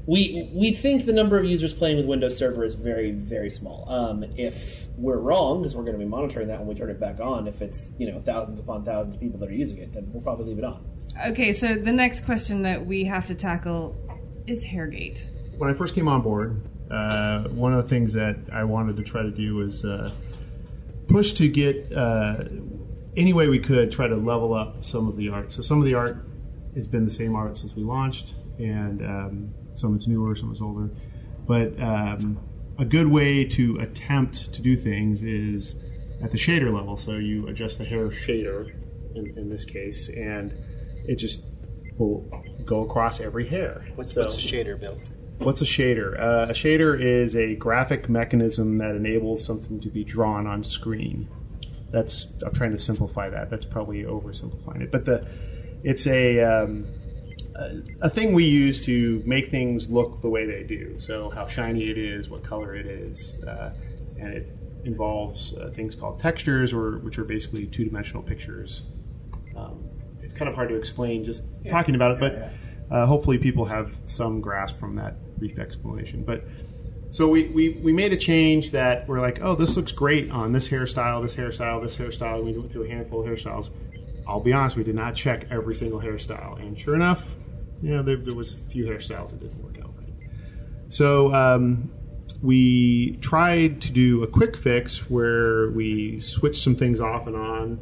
we we think the number of users playing with Windows Server is very very small. Um, if we're wrong, because we're going to be monitoring that when we turn it back on, if it's you know thousands upon thousands of people that are using it, then we'll probably leave it on. Okay, so the next question that we have to tackle is Hairgate. when I first came on board, uh, one of the things that I wanted to try to do was uh, push to get uh, any way we could try to level up some of the art. So some of the art has been the same art since we launched, and um, some it's newer, some it's older. But um, a good way to attempt to do things is at the shader level. So you adjust the hair shader in, in this case, and it just will go across every hair. What's, So- what's a shader, Bill? What's a shader? Uh, a shader is a graphic mechanism that enables something to be drawn on screen. That's I'm trying to simplify that. That's probably oversimplifying it, but the it's a um, a, thing we use to make things look the way they do. So how shiny it is, what color it is, uh, and it involves uh, things called textures, or which are basically two dimensional pictures. Um, it's kind of hard to explain just talking about it, but uh, hopefully people have some grasp from that brief explanation. But so we, we, we made a change that we're like, oh, this looks great on this hairstyle, this hairstyle, this hairstyle. We went through a handful of hairstyles. I'll be honest, we did not check every single hairstyle, and sure enough, you know, there, there was a few hairstyles that didn't work out right. So um, we tried to do a quick fix where we switched some things off and on,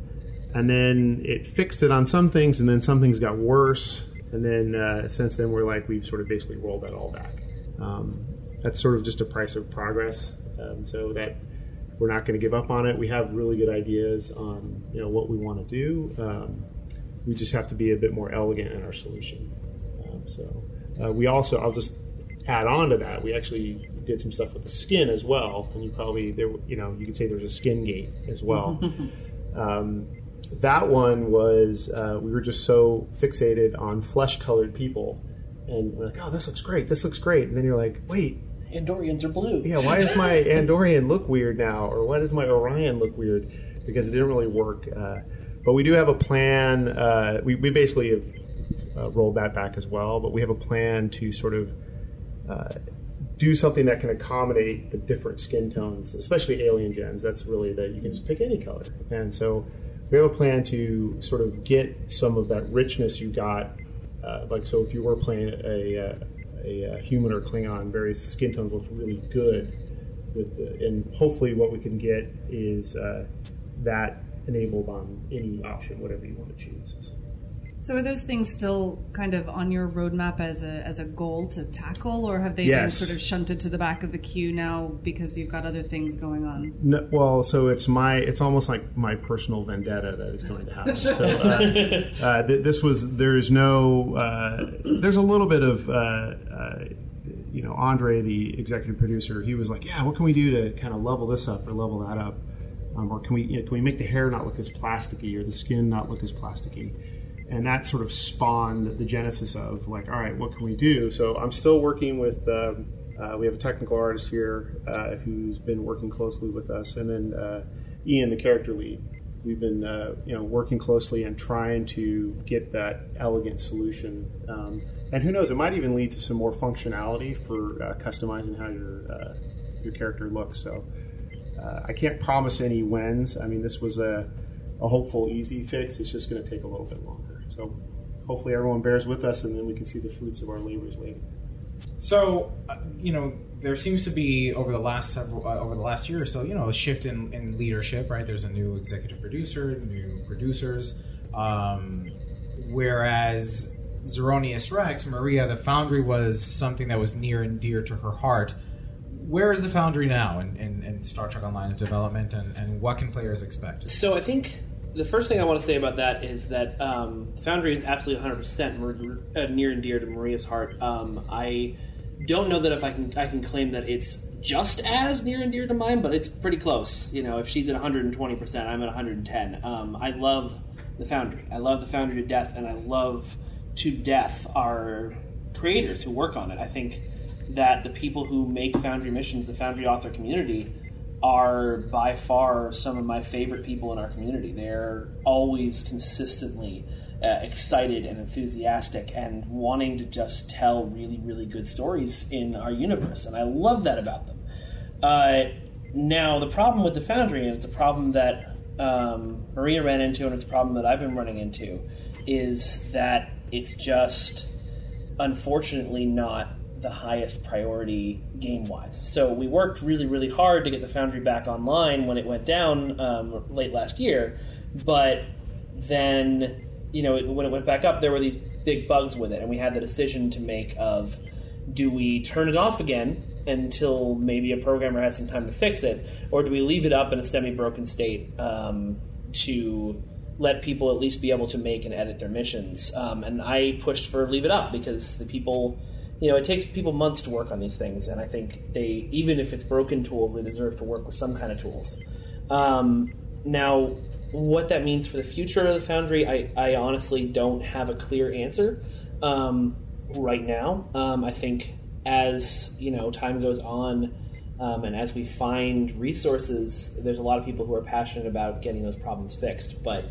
and then it fixed it on some things, and then some things got worse, and then uh, since then we're like we've sort of basically rolled that all back. Um, that's sort of just a price of progress. Um, so that we're not going to give up on it. We have really good ideas on you know what we want to do. Um, we just have to be a bit more elegant in our solution. Um, so uh, we also I'll just add on to that. We actually did some stuff with the skin as well, and you probably there you know you could say there's a skin gate as well. <laughs> um, that one was uh, we were just so fixated on flesh colored people, and we're like, oh, this looks great, this looks great, and then you're like, wait, Andorians are blue. yeah, why does my <laughs> Andorian look weird now, or why does my Orion look weird? Because it didn't really work. Uh, but we do have a plan. Uh, we, we basically have uh, rolled that back as well, but we have a plan to sort of uh, do something that can accommodate the different skin tones, especially alien gems. That's really that you can just pick any color, and so we have a plan to sort of get some of that richness you got. Uh, like so, if you were playing a, a, a, human or Klingon, various skin tones look really good. With the, and hopefully, what we can get is uh, that enabled on any option, whatever you want to choose. So are those things still kind of on your roadmap as a as a goal to tackle, or have they Yes. been sort of shunted to the back of the queue now because you've got other things going on? No, well, so it's my it's almost like my personal vendetta that is going to happen. So uh, <laughs> uh, th- this was there's no uh, there's a little bit of uh, uh, you know Andre, the executive producer, he was like, yeah, what can we do to kind of level this up or level that up, um, or can we you know, can we make the hair not look as plasticky or the skin not look as plasticky? And that sort of spawned the genesis of like, all right, what can we do? So I'm still working with. Um, uh, we have a technical artist here uh, who's been working closely with us, and then uh, Ian, the character lead. We've been, uh, you know, working closely and trying to get that elegant solution. Um, and who knows, it might even lead to some more functionality for uh, customizing how your uh, your character looks. So I can't promise any wins. I mean, this was a, a hopeful, easy fix. It's just going to take a little bit longer. So hopefully everyone bears with us, and then we can see the fruits of our labors later. So, uh, you know, there seems to be over the last several, uh, over the last year or so, you know, a shift in, in leadership. Right, there's a new executive producer, new producers. Um, whereas Zeronius Rex, Maria, the Foundry was something that was near and dear to her heart. Where is the Foundry now in, in, in Star Trek Online development, and, and what can players expect? So I think the first thing I want to say about that is that um, Foundry is absolutely 100% uh, near and dear to Maria's heart. Um, I don't know that if I can I can claim that it's just as near and dear to mine, but it's pretty close. You know, if she's at 120%, I'm at 110. Um, I love the Foundry. I love the Foundry to death, and I love to death our creators who work on it. I think that the people who make Foundry missions, the Foundry author community, are by far some of my favorite people in our community. They're always consistently uh, excited and enthusiastic and wanting to just tell really, really good stories in our universe. And I love that about them. Uh, now, the problem with the Foundry, and it's a problem that um, Maria ran into, and it's a problem that I've been running into, is that it's just unfortunately not the highest priority game wise. So we worked really, really hard to get the Foundry back online when it went down um, late last year, but then you know it, when it went back up, there were these big bugs with it, and we had the decision to make of do we turn it off again until maybe a programmer has some time to fix it, or do we leave it up in a semi-broken state um, to let people at least be able to make and edit their missions? Um, and I pushed for leave it up because the people you know, it takes people months to work on these things, and I think they, even if it's broken tools, they deserve to work with some kind of tools. Um, now, what that means for the future of the Foundry, I, I honestly don't have a clear answer um, right now. Um, I think as you know, time goes on, um, and as we find resources, there's a lot of people who are passionate about getting those problems fixed, but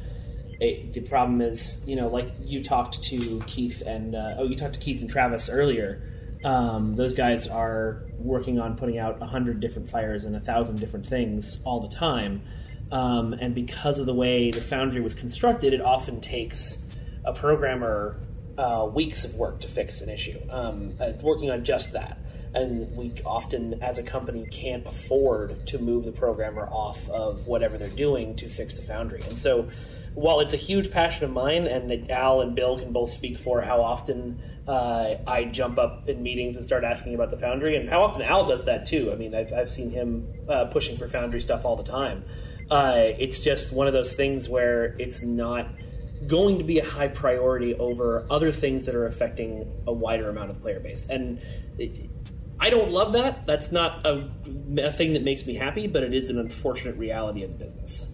it, the problem is, you know, like you talked to Keith and uh, oh, you talked to Keith and Travis earlier. Um, those guys are working on putting out a hundred different fires and a thousand different things all the time. Um, and because of the way the Foundry was constructed, it often takes a programmer uh, weeks of work to fix an issue, um, uh, working on just that. And we often, as a company, can't afford to move the programmer off of whatever they're doing to fix the Foundry. And so, while it's a huge passion of mine, and Al and Bill can both speak for how often uh, I jump up in meetings and start asking about the Foundry, and how often Al does that too. I mean, I've, I've seen him uh, pushing for Foundry stuff all the time. Uh, it's just one of those things where it's not going to be a high priority over other things that are affecting a wider amount of player base. And it, I don't love that. That's not a, a thing that makes me happy, but it is an unfortunate reality of the business.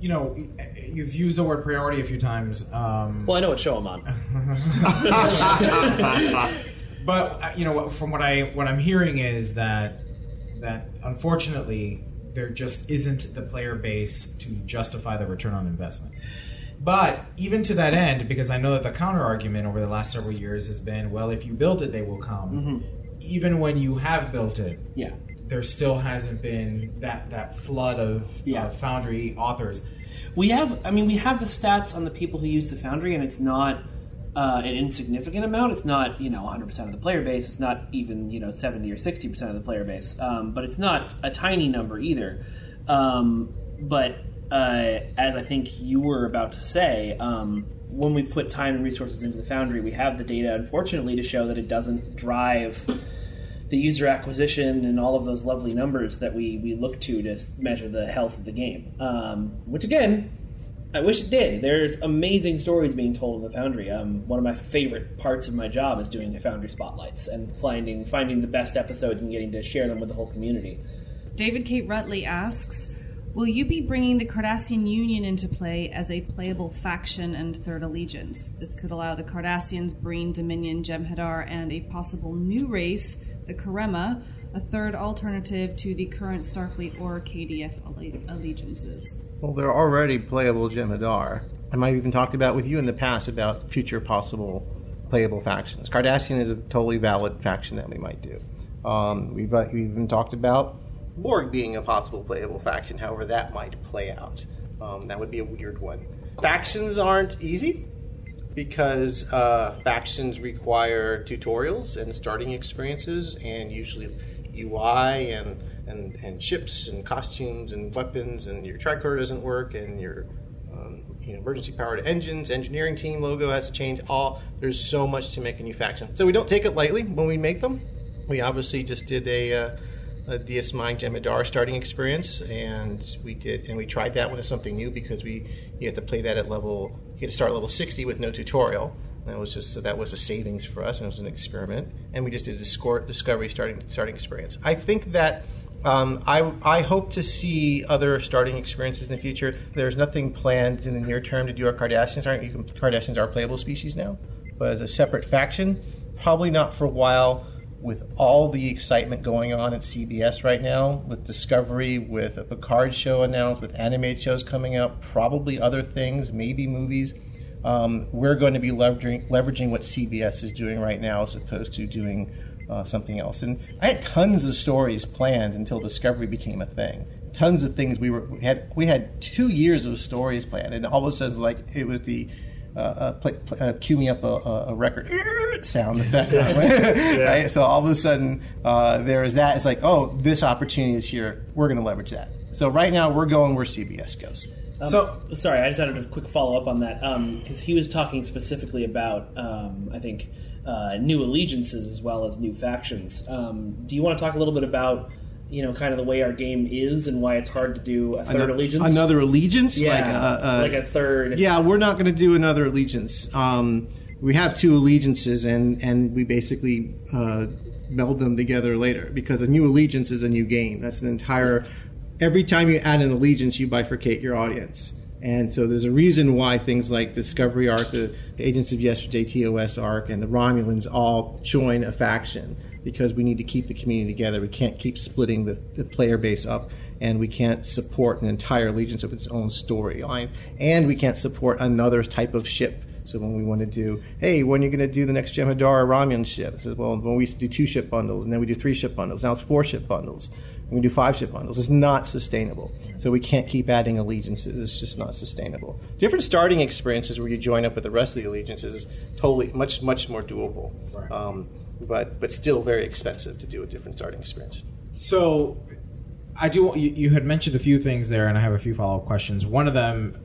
You know, you've used the word priority a few times. Um, Well, I know what show I'm on. <laughs> <laughs> but uh, you know, from what I what I'm hearing is that that unfortunately there just isn't the player base to justify the return on investment. But even to that end, because I know that the counter argument over the last several years has been, well, if you build it, they will come. Even when you have built it, Yeah. there still hasn't been that that flood of Yeah. uh, Foundry authors. We have, I mean, we have the stats on the people who use the Foundry, and it's not uh, an insignificant amount. It's not, you know, 100% of the player base. It's not even, you know, 70 or 60% of the player base. Um, but it's not a tiny number either. Um, but uh, as I think you were about to say, um, when we put time and resources into the Foundry, we have the data, unfortunately, to show that it doesn't drive the user acquisition and all of those lovely numbers that we, we look to to measure the health of the game. Um, which again, I wish it did. There's amazing stories being told in the Foundry. Um, one of my favorite parts of my job is doing the Foundry spotlights and finding finding the best episodes and getting to share them with the whole community. David Kate Rutley asks Will you be bringing the Cardassian Union into play as a playable faction and third allegiance? This could allow the Cardassians, Breen, Dominion, Jem'Hadar, and a possible new race, the Karemma, a third alternative to the current Starfleet or KDF alle- allegiances. Well, they're already playable Jem'Hadar. I might have even talked about with you in the past about future possible playable factions. Cardassian is a totally valid faction that we might do. Um, we've, uh, we've even talked about Borg being a possible playable faction, however, that might play out. Um, that would be a weird one. Factions aren't easy because uh, factions require tutorials and starting experiences, and usually UI and, and, and ships and costumes and weapons, and your tricorder doesn't work, and your um, you know, emergency powered engines, engineering team logo has to change. All there's so much to make a new faction, so we don't take it lightly when we make them. We obviously just did a. Uh, a DS9 Jem'Hadar starting experience, and we did, and we tried that one as something new because we you had to play that at level, you had to start level sixty with no tutorial. And that was just so that was a savings for us, and it was an experiment. And we just did a discovery starting starting experience. I think that um, I I hope to see other starting experiences in the future. There's nothing planned in the near term to do our Cardassians. Aren't you? can- Cardassians are playable species now, but as a separate faction, probably not for a while with all the excitement going on at CBS right now, with Discovery, with a Picard show announced, with animated shows coming out, probably other things, maybe movies. Um, we're going to be leveraging, leveraging what CBS is doing right now as opposed to doing uh, something else. And I had tons of stories planned until Discovery became a thing. Tons of things we were we had we had two years of stories planned, and all of a sudden, like it was the uh, uh, play, play, uh, cue me up a, a, a record <laughs> sound effect, <laughs> <laughs> right? So all of a sudden, uh, there is that. It's like, oh, this opportunity is here. We're going to leverage that. So right now, we're going where CBS goes. Um, So- sorry, I just had a quick follow up on that because he was talking specifically about, um, I think, uh, new allegiances as well as new factions. Um, do you want to talk a little bit about, you know, kind of the way our game is and why it's hard to do a third Ano- allegiance? Another allegiance, Yeah, like, uh, uh, like a third. Yeah, we're not going to do another allegiance. Um, we have two allegiances, and and we basically uh, meld them together later because a new allegiance is a new game. That's an entire. Every time you add an allegiance, you bifurcate your audience. And so there's a reason why things like Discovery Arc, the Agents of Yesterday TOS Arc, and the Romulans all join a faction. Because we need to keep the community together. We can't keep splitting the, the player base up, and we can't support an entire allegiance of its own storyline, and we can't support another type of ship. So when we want to do, hey, when are you going to do the next Jem'Hadar Romulan ship? It says, well, when we used to do two ship bundles, and then we do three ship bundles. Now it's four ship bundles. And we do five ship bundles. It's not sustainable. So we can't keep adding allegiances. It's just not sustainable. Different starting experiences where you join up with the rest of the allegiances is totally much much more doable. Um, but but still very expensive to do a different starting experience. So, I do. You, you had mentioned a few things there, and I have a few follow up questions. One of them,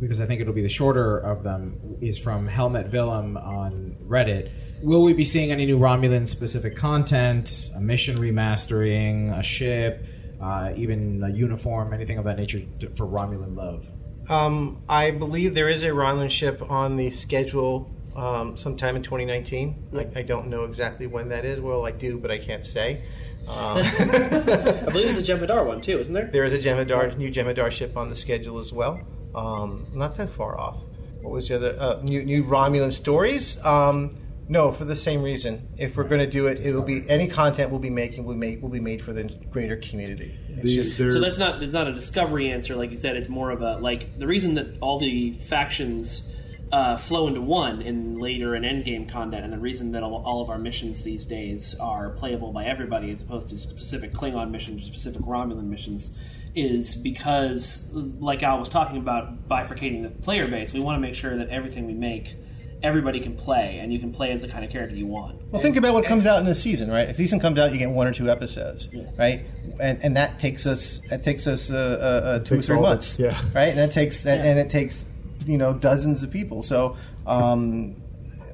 because I think it'll be the shorter of them, is from Helmet Willem on Reddit. Will we be seeing any new Romulan specific content, a mission remastering, a ship, uh, even a uniform, anything of that nature to, for Romulan love? Um, I believe there is a Romulan ship on the schedule um, sometime in 2019. I, I don't know exactly when that is. Well, I do, but I can't say. Um, <laughs> I believe there's a Jem'Hadar one too, isn't there? There is a Jem'Hadar, new Jem'Hadar ship on the schedule as well. Um, not that far off. What was the other uh, new new Romulan stories? Um, no, for the same reason. If we're going to do it, it will be any content we'll be making will make will be made for the greater community. It's just so that's not it's not a discovery answer, like you said. It's more of a like the reason that all the factions uh, flow into one in later and endgame content, and the reason that all, all of our missions these days are playable by everybody as opposed to specific Klingon missions or specific Romulan missions is because, like Al was talking about, bifurcating the player base. We want to make sure that everything we make. Everybody can play, and you can play as the kind of character you want. Well, think about what comes out in a season, right? If a season comes out, you get one or two episodes, right? And, and that takes us that takes us uh, uh, uh, two or three all the- months, yeah. right? And that takes and it takes you know dozens of people. So um,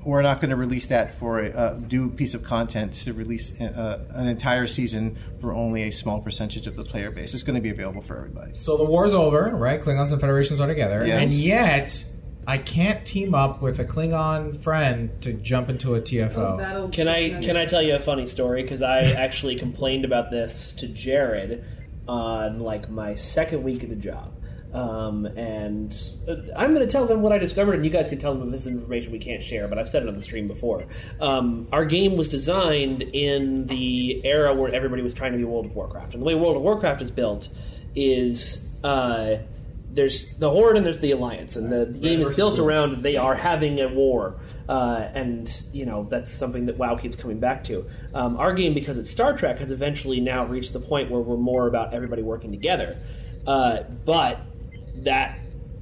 we're not going to release that for a uh, do a piece of content to release uh, an entire season for only a small percentage of the player base. It's going to be available for everybody. So the war's over, right? Klingons and Federations are together, Yes. and yet I can't team up with a Klingon friend to jump into a TFO. Can I can I tell you a funny story? Because I actually complained about this to Jared on like my second week of the job. Um, and uh, I'm going to tell them what I discovered, and you guys can tell them if this is information we can't share. But I've said it on the stream before. Um, our game was designed in the era where everybody was trying to be World of Warcraft, and the way World of Warcraft is built is uh, there's the Horde and there's the Alliance, and the, the game is built around they are having a war, uh, and you know that's something that WoW keeps coming back to. Um, our game, because it's Star Trek, has eventually now reached the point where we're more about everybody working together, uh, but that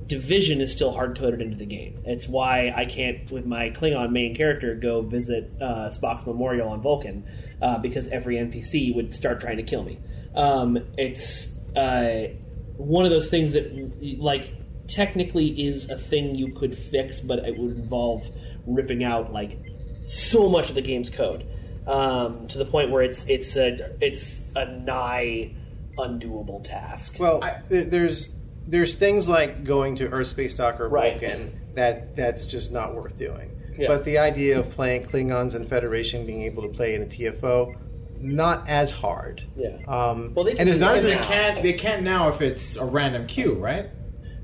division is still hard coded into the game. It's why I can't, with my Klingon main character, go visit uh, Spock's memorial on Vulcan uh, because every NPC would start trying to kill me. Um, it's uh, one of those things that, like, technically is a thing you could fix, but it would involve ripping out like so much of the game's code um, to the point where it's it's a it's a nigh undoable task. Well, there- there's there's things like going to Earth Space Dock or Right. Vulcan that that's just not worth doing. Yeah. But the idea of playing Klingons and Federation being able to play in a TFO, not as hard. Yeah. Um, Well, they and it's not as they can't they can't now if it's a random queue, right?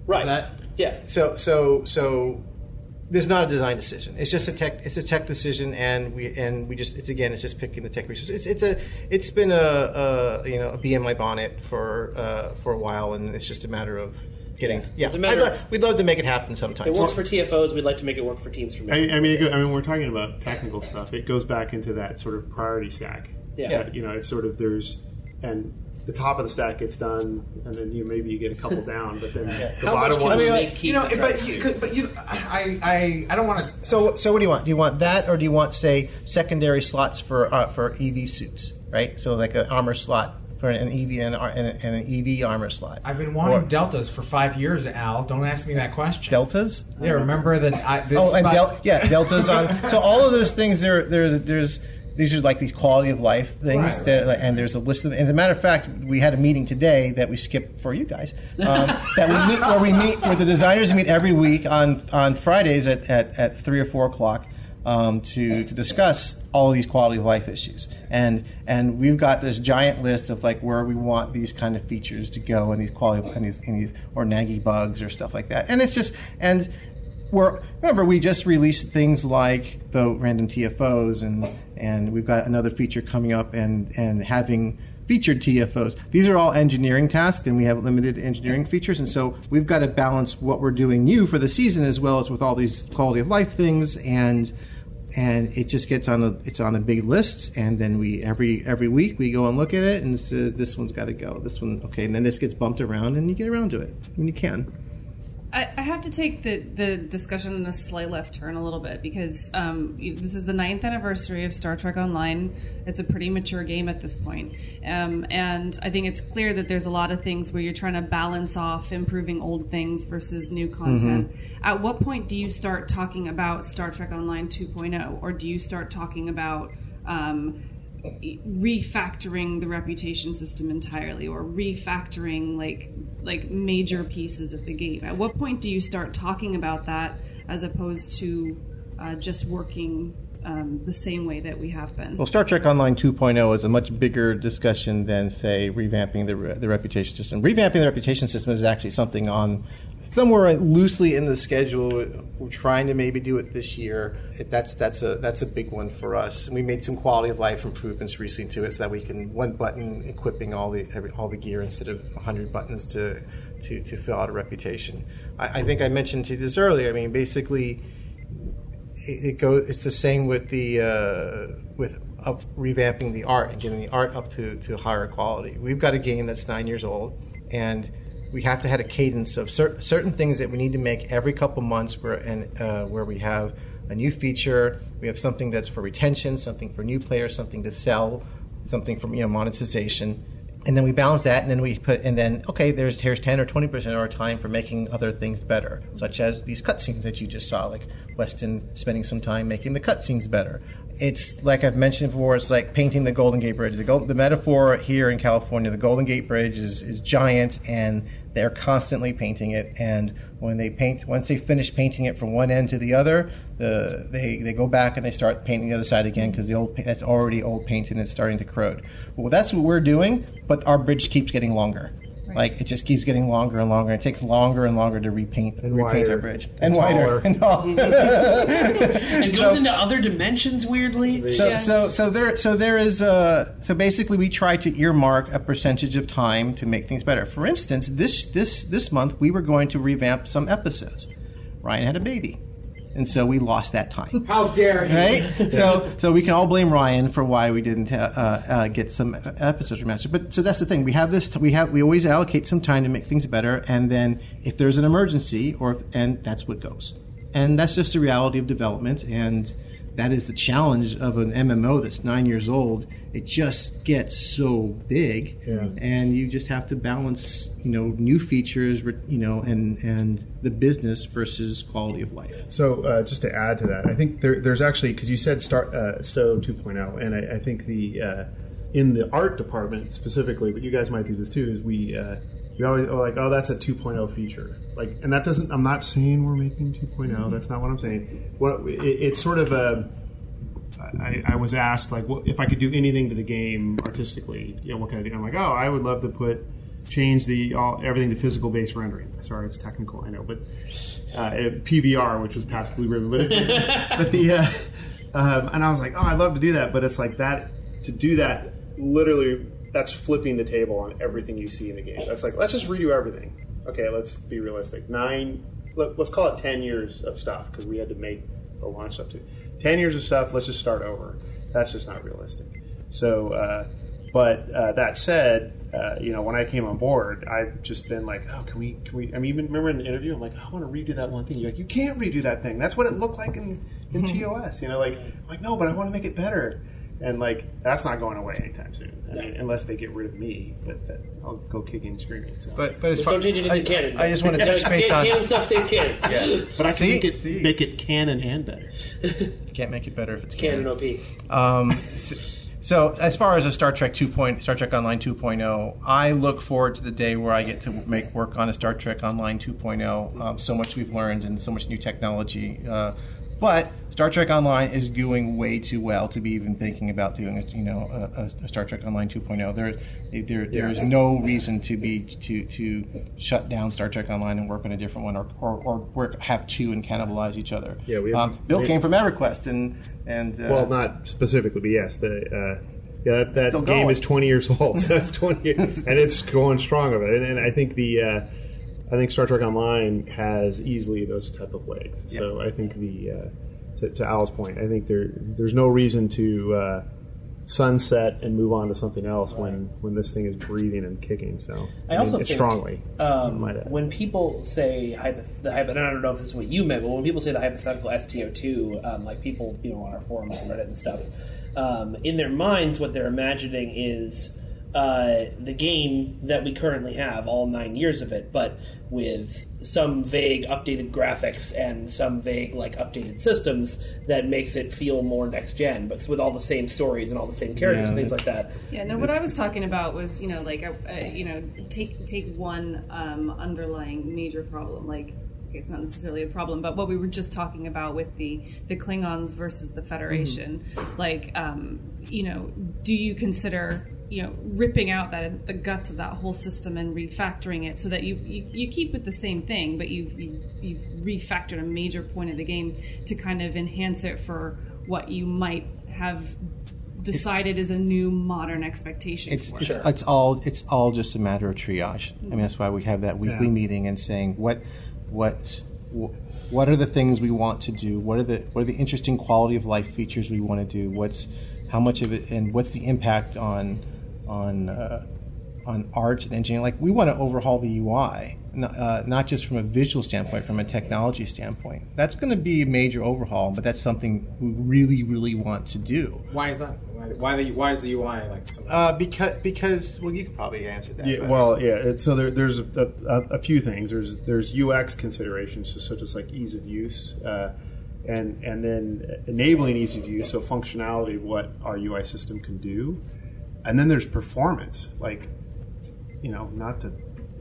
Right. that, yeah. So so so there's not a design decision. It's just a tech. It's a tech decision, and we and we just. It's again. It's just picking the tech resources. It's, it's a. It's been a, a you know a bee in my bonnet for uh, for a while, and it's just a matter of getting. Yeah, It's a matter lo- of- we'd love to make it happen sometimes. It works for TFOs. We'd like to make it work for teams from. I, I mean, go, I mean, we're talking about technical stuff. It goes back into that sort of priority stack. Yeah. Uh, you know, it's sort of there's, and the top of the stack gets done, and then you maybe you get a couple <laughs> down, but then the bottom one. I mean, like, you know, but you, could- but you, I, I, I don't want to. So, so what do you want? Do you want that, or do you want, say, secondary slots for uh, for EV suits, right? So, like an armor slot for an EV and, and, an- EV armor slot. I've been wanting Or- deltas for five years, Al. Don't ask me that question. Deltas? Yeah, remember that. I, this oh, and del- yeah, deltas on. So all of those things there, there's there's these are like these quality of life things Right. that, and there's a list of. And as a matter of fact, we had a meeting today that we skipped for you guys. Um, <laughs> that we meet where we meet where the designers meet every week on on Fridays at, at, at three or four o'clock. Um, to, to discuss all of these quality of life issues, and and we've got this giant list of like where we want these kind of features to go, and these quality and these, and these or naggy bugs or stuff like that, and it's just and we're remember we just released things like the random TFOs and and we've got another feature coming up and and having featured TFOs. These are all engineering tasks and we have limited engineering features and so we've got to balance what we're doing new for the season as well as with all these quality of life things and and it just gets on a it's on a big list and then we every every week we go and look at it and says this one's got to go this one okay and then this gets bumped around and you get around to it when you can I, I have to take the, the discussion in a slight left turn a little bit because um, this is the ninth anniversary of Star Trek Online. It's a pretty mature game at this point. Um, and I think it's clear that there's a lot of things where you're trying to balance off improving old things versus new content. At what point do you start talking about Star Trek Online 2.0? Or do you start talking about um, refactoring the reputation system entirely or refactoring like like major pieces of the game. At what point do you start talking about that as opposed to uh, just working um, the same way that we have been Well, Star Trek Online 2.0 is a much bigger discussion than, say, revamping the, re- the reputation system. Revamping the reputation system is actually something on somewhere loosely in the schedule. We're trying to maybe do it this year. It, that's that's a that's a big one for us. And we made some quality of life improvements recently to it, so that we can one button equipping all the every, all the gear instead of 100 buttons to to, to fill out a reputation. I, I think I mentioned to this earlier. I mean, basically it, it goes. It's the same with the uh, with up, revamping the art and getting the art up to to higher quality. We've got a game that's nine years old, and we have to have a cadence of cer- certain things that we need to make every couple months. Where and uh, where we have a new feature, we have something that's for retention, something for new players, something to sell, something from you know monetization and then we balance that and then we put and then okay there's here's 10 or 20 percent of our time for making other things better such as these cutscenes that you just saw like weston spending some time making the cutscenes better. It's like i've mentioned before it's like painting the golden gate bridge. The, the metaphor here in california the golden gate bridge is, is giant and they're constantly painting it and when they paint once they finish painting it from one end to the other the, they, they go back and they start painting the other side again because the old that's already old paint and it's starting to corrode. Well that's what we're doing but our bridge keeps getting longer like it just keeps getting longer and longer it takes longer and longer to repaint repaint wider. our bridge And wider taller. and taller. and goes So- into other dimensions weirdly. So, so, so there, so there is. Uh, so basically, we try to earmark a percentage of time to make things better. For instance, this this this month we were going to revamp some episodes. Ryan had a baby, and so we lost that time. How dare he? Right? so, so we can all blame Ryan for why we didn't uh, uh, get some episodes remastered. But so that's the thing. We have this. We have. We always allocate some time to make things better, and then if there's an emergency, or if, and that's what goes. And that's just the reality of development, and that is the challenge of an MMO that's nine years old. It just gets so big, Yeah. and you just have to balance, you know, new features, you know, and and the business versus quality of life. So uh, just to add to that, I think there, there's actually because you said start uh, STO 2.0, and I, I think the uh, in the art department specifically, but you guys might do this too. Is we uh, we always are like, oh, that's a 2.0 feature, like, and that doesn't. I'm not saying we're making 2.0. That's not what I'm saying. What it, it's sort of a. I, I was asked like what, if I could do anything to the game artistically. You know, what can I do? I'm like, oh, I would love to put change the all, everything to physical based rendering. Sorry, it's technical, I know, but uh, PBR, which was Pabst Blue Ribbon, but, <laughs> but the uh, um, and I was like, oh, I'd love to do that, but it's like that to do that literally that's flipping the table on everything you see in the game. That's like let's just redo everything. Okay, let's be realistic. Nine, let, us call it ten years of stuff because we had to make a launch up to. 10 years of stuff, let's just start over. That's just not realistic. So, uh, but uh, that said, uh, you know, when I came on board, I've just been like, oh, can we, can we, I mean, even remember in the interview, I'm like, I want to redo that one thing. You're like, you can't redo that thing. That's what it looked like in, in mm-hmm. TOS. You know, like, I'm like, no, but I want to make it better. And like, that's not going away anytime soon. I mean, unless they get rid of me, but that, I'll go kicking and screaming. So. But but as Just far don't change it I, canon. I just want to touch <laughs> base Can- on canon stuff stays canon. Yeah. <laughs> But I can See? make it make it canon and better. <laughs> Can't make it better if it's Canon OP. Um, s- so as far as a Star Trek 2. Point, Star Trek Online 2.0, I look forward to the day where I get to make work on a Star Trek Online 2.0. Um, so much we've learned and so much new technology. Uh, But Star Trek Online is doing way too well to be even thinking about doing, a, you know, a, a- Star Trek Online 2.0. There, there, there is no reason to be to to shut down Star Trek Online and work on a different one, or or, or work have two and cannibalize each other. Yeah, we um, Bill we- came from EverQuest, and and uh, well, not specifically, but yes, the uh, yeah that, that game is twenty years <laughs> old. So that's twenty, years, and it's going strong of it. And, and I think the uh, I think Star Trek Online has easily those type of legs. So I think the uh, to, to Al's point, I think there there's no reason to uh, sunset and move on to something else when when this thing is breathing and kicking. So I also mean, think, strongly. um, when people say hypoth- the hypo- I don't know if this is what you meant, but when people say the hypothetical STO2, um, like people you know on our forums and Reddit and stuff, um, in their minds, what they're imagining is uh, the game that we currently have, all nine years of it, but with some vague updated graphics and some vague like updated systems that makes it feel more next gen, but with all the same stories and all the same characters and things like that. Yeah, no. What I was talking about was, you know, like, a, a, you know, take take one um, underlying major problem, like. It's not necessarily a problem, but what we were just talking about with the the Klingons versus the Federation, like, um, you know, do you consider you know ripping out that the guts of that whole system and refactoring it so that you you, you keep with the same thing, but you you you've refactored a major point of the game to kind of enhance it for what you might have decided is a new modern expectation It's for it's, it. it's all it's all just a matter of triage. I mean, that's why we have that weekly Yeah. meeting and saying what what what are the things we want to do? What are the what are the interesting quality of life features we want to do? What's how much of it and what's the impact on on uh, on art and engineering? Like we want to overhaul the UI, n- uh, not just from a visual standpoint, from a technology standpoint. That's going to be a major overhaul, but that's something we really really want to do. Why is that? Why, why the why is the UI like so? Uh, because because well, you could probably answer that. Yeah, well, yeah. It's, so there, there's a, a, a few things. There's there's UX considerations, so such as like ease of use, uh, and and then enabling ease of use, so functionality of what our UI system can do, and then there's performance. Like, you know, not to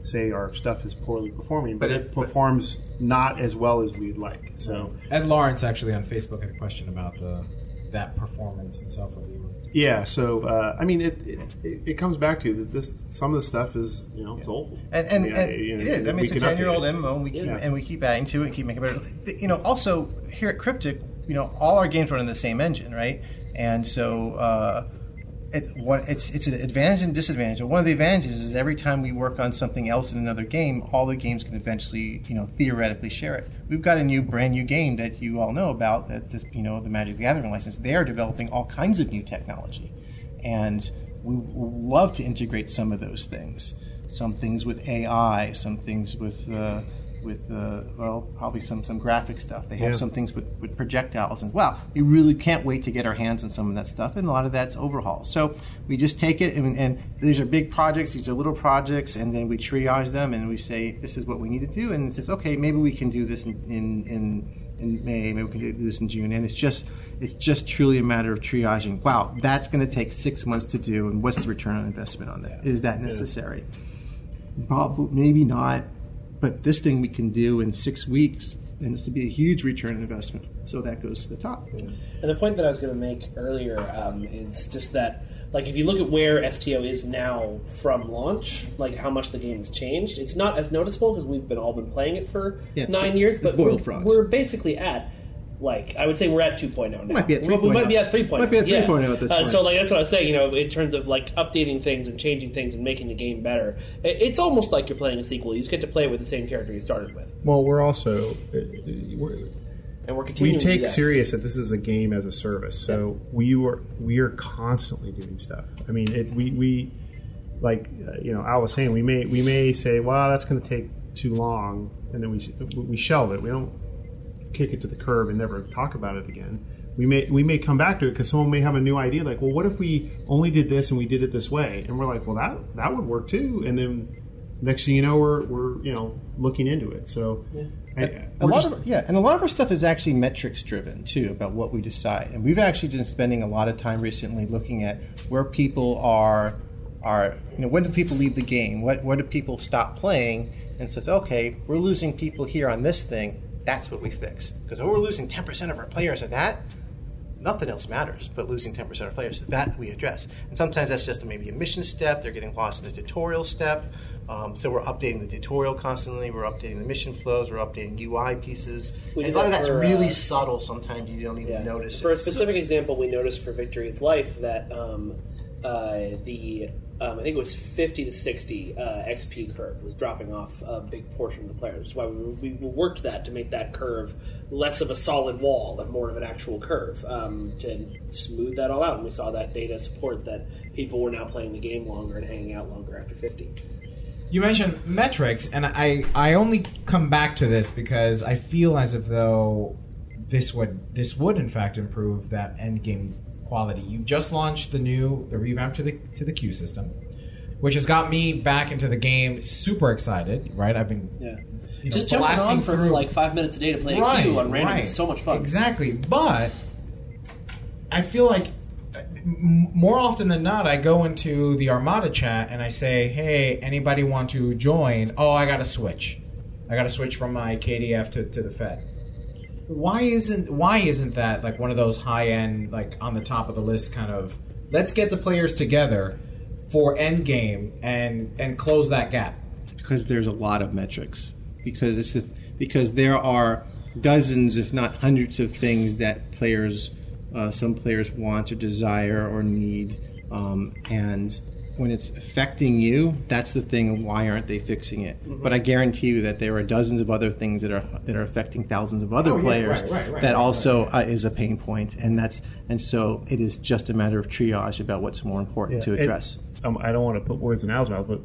say our stuff is poorly performing, but, But it, it- performs not as well as we'd like. So. Ed Lawrence actually on Facebook had a question about the that performance and stuff with. Yeah, so uh, I mean, it, it it comes back to that. This some of the stuff is you know it's old, And, and, I mean, and I- you know, it is. I mean, it's a ten-year-old. MMO, and we keep Yeah. and we keep adding to it, and keep making better. You know, also here at Cryptic, you know, all our games run on the same engine, right? And so uh, it, what, it's it's an advantage and disadvantage. And one of the advantages is every time we work on something else in another game, all the games can eventually, you know, theoretically share it. We've got a new, brand new game that you all know about. That's just, you know, the Magic the Gathering license. They are developing all kinds of new technology, and we love to integrate some of those things. Some things with AI, some things with uh, with uh, well, probably some some graphic stuff. They have Yeah. some things with, with projectiles, and wow, we really can't wait to get our hands on some of that stuff. And a lot of that's overhaul. So we just take it, and, and these are big projects, these are little projects, and then we triage them, and we say this is what we need to do, and it says okay, maybe we can do this in in, in in May, maybe we can do this in June, and it's just it's just truly a matter of triaging. Wow, that's going to take six months to do, and what's the return on investment on that? Is that necessary? Probably, maybe not, but this thing we can do in six weeks, and it's to be a huge return on investment. So that goes to the top. And the point that I was going to make earlier um, is just that, like, if you look at where STO is now from launch, like how much the game has changed, it's not as noticeable because we've been all been playing it for Yeah, nine years. But we're, frogs. we're basically at. Like I would say, we're at 2.0 now. Might be at We- We might be at 3.0. Might be at 3.0 yeah. 3.0 at this Uh, point. So, like that's what I was saying. You know, in terms of like updating things and changing things and making the game better, it's almost like you're playing a sequel. You just get to play with the same character you started with, Well, we're also uh, we're, and we're we continuing. to take that. serious that this is a game as a service. So we were we are constantly doing stuff. I mean, it, we we like uh, you know I was saying we may we may say, well, that's going to take too long, and then we we shelve it. We don't kick it to the curb and never talk about it again. We may we may come back to it because someone may have a new idea, like, well, what if we only did this and we did it this way? And we're like, well, that that would work too. And then next thing you know, we're we're you know looking into it. So. I, a lot just- of yeah, and a lot of our stuff is actually metrics driven too about what we decide. And we've actually been spending a lot of time recently looking at where people are are you know when do people leave the game? What where do people stop playing? And says okay, we're losing people here on this thing. That's what we fix. Because we're losing 10% of our players at that, nothing else matters but losing 10% of our players. So that we address. And sometimes that's just maybe a mission step. They're getting lost in a tutorial step. Um, so we're updating the tutorial constantly. We're updating the mission flows. We're updating UI pieces. A lot of that's for, really uh, subtle. Sometimes you don't even notice For a specific example, we noticed for Victory is Life that um, uh, the um, I think it was 50 to 60 uh, XP curve was dropping off a big portion of the players. Which why we, we worked that to make that curve less of a solid wall and more of an actual curve um, to smooth that all out. And we saw that data support that people were now playing the game longer and hanging out longer after 50. You mentioned metrics, and I I only come back to this because I feel as if though this would this would in fact improve that end game quality. You've just launched the new the revamp to the to the queue system, which has got me back into the game. Super excited, right? I've been Yeah. you know, Just jumping on for through- like five minutes a day to play a queue on random is so much fun. Exactly, but I feel like uh, more often than not, I go into the Armada chat and I say, "Hey, anybody want to join?" Oh, I got to switch. I got to switch from my KDF to, to the Fed. Why isn't Why isn't that like one of those high end, like on the top of the list kind of? Let's get the players together for end game and and close that gap. because there's a lot of metrics because it's because there are dozens if not hundreds of things that players uh, some players want or desire or need um, and when it's affecting you that's the thing why aren't they fixing it Mm-hmm. but i guarantee you that there are dozens of other things that are that are affecting thousands of other Oh, yeah, players right, right, right, that right, also Uh, is a pain point and that's and so it is just a matter of triage about what's more important to and, address um, I don't want to put words in Al's mouth, but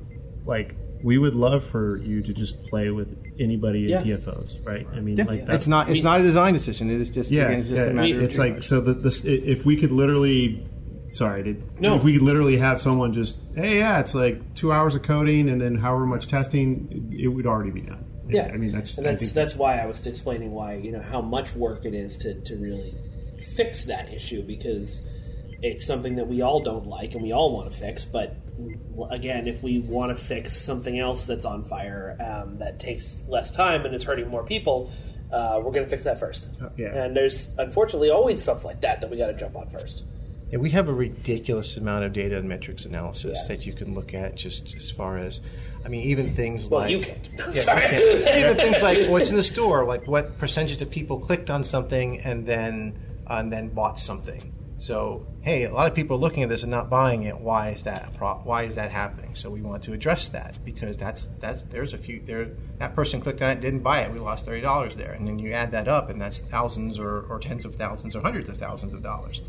like we would love for you to just play with anybody in Yeah. TFOs, right? I mean, Yeah. like that's, it's not it's not a design decision it is just yeah, again, it's just yeah, a matter it's of like so the, this if we could literally sorry did, No. if we literally have someone just hey yeah it's like two hours of coding and then however much testing it, it would already be done Yeah, i mean that's and that's that's why I was explaining why you know how much work it is to to really fix that issue because it's something that we all don't like and we all want to fix. But again, if we want to fix something else that's on fire um, that takes less time and is hurting more people, uh, we're going to fix that first. yeah. And there's unfortunately always stuff like that that we got to jump on first. Yeah, we have a ridiculous amount of data and metrics analysis that you can look at just as far as, I mean, even things Well, like. you can't. Yeah, Sorry. you can't. even things like what's in the store, like what percentage of people clicked on something and then uh, and then bought something. So, hey, a lot of people are looking at this and not buying it. Why is that? a pro- Why is that happening? So we want to address that because that's that's there's a few there that person clicked on it didn't buy it. We lost thirty dollars there, and then you add that up, and that's thousands or, or tens of thousands or hundreds of thousands of dollars.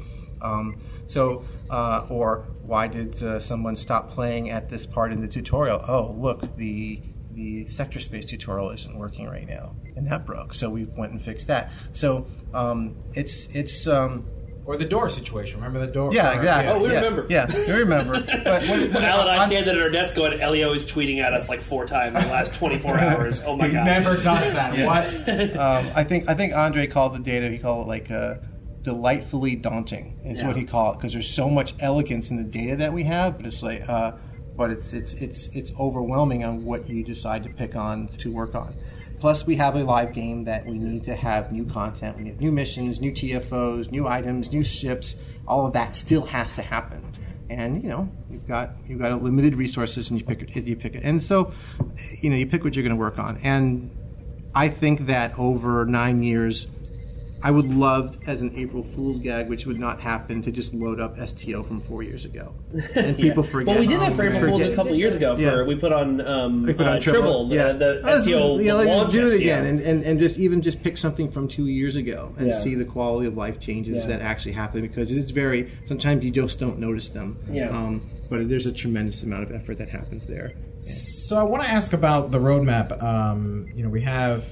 Um, so, uh, or why did uh, someone stop playing at this part in the tutorial? Oh, look, the the sector space tutorial isn't working right now, and that broke. So we went and fixed that. So um, it's it's. Um, Or the door situation. Remember the door? yeah, exactly. Oh, we yeah, remember. Yeah, we remember. <laughs> But when, when Al and I stand at our desk going, Elio is tweeting at us like four times in the last 24 <laughs> hours. Oh my He god. never does that. Yeah. What? <laughs> um, I think I think Andre called the data. He called it like uh, delightfully daunting. Is Yeah. what he called it because there's so much elegance in the data that we have, but it's like, uh, but it's it's it's it's overwhelming on what you decide to pick on to work on. Plus, we have a live game that we need to have new content. We have new missions, new TFOs, new items, new ships. All of that still has to happen. And you know, you've got you've got a limited resources, and you pick it. You pick it. And so, you know, you pick what you're going to work on. And I think that over nine years, I would love as an April Fool's gag, which would not happen, to just load up STO from four years ago, and <laughs> people Yeah. forget. Well, we did that for April Fools a couple years ago. For Yeah. we put on um, We put on uh, Tribble, the, yeah. the Let's SEO just, you let's just do it SEO. again, and, and, and just even just pick something from two years ago and Yeah. see the quality of life changes Yeah. that actually happen because it's very sometimes you just don't notice them. Yeah. Um, but there's a tremendous amount of effort that happens there. So I want to ask about the roadmap. Um, you know, we have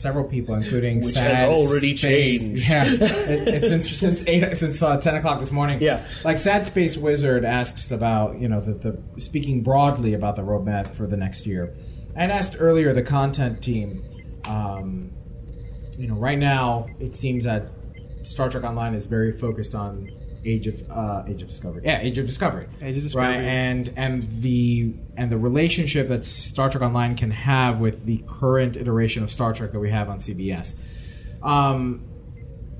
several people, including Which Sad has already Space- changed. <laughs> Yeah, it, it's since since eight since uh, ten o'clock this morning. Yeah, like Sad Space Wizard asks about you know the, the speaking broadly about the roadmap for the next year. I had asked earlier the content team. Um, you know, right now it seems that Star Trek Online is very focused on Age of uh, Age of Discovery. Yeah, Age of Discovery. Age of Discovery. Right, and and the and the relationship that Star Trek Online can have with the current iteration of Star Trek that we have on CBS. Um,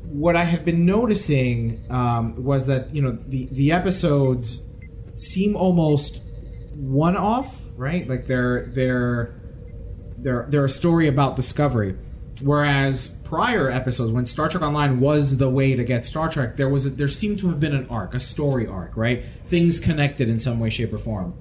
what I had been noticing um, was that you know the the episodes seem almost one off, right? Like they're they're they're they're a story about discovery, whereas prior episodes when Star Trek Online was the way to get Star Trek, there was a, there seemed to have been an arc, a story arc, right? Things connected in some way, shape, or form.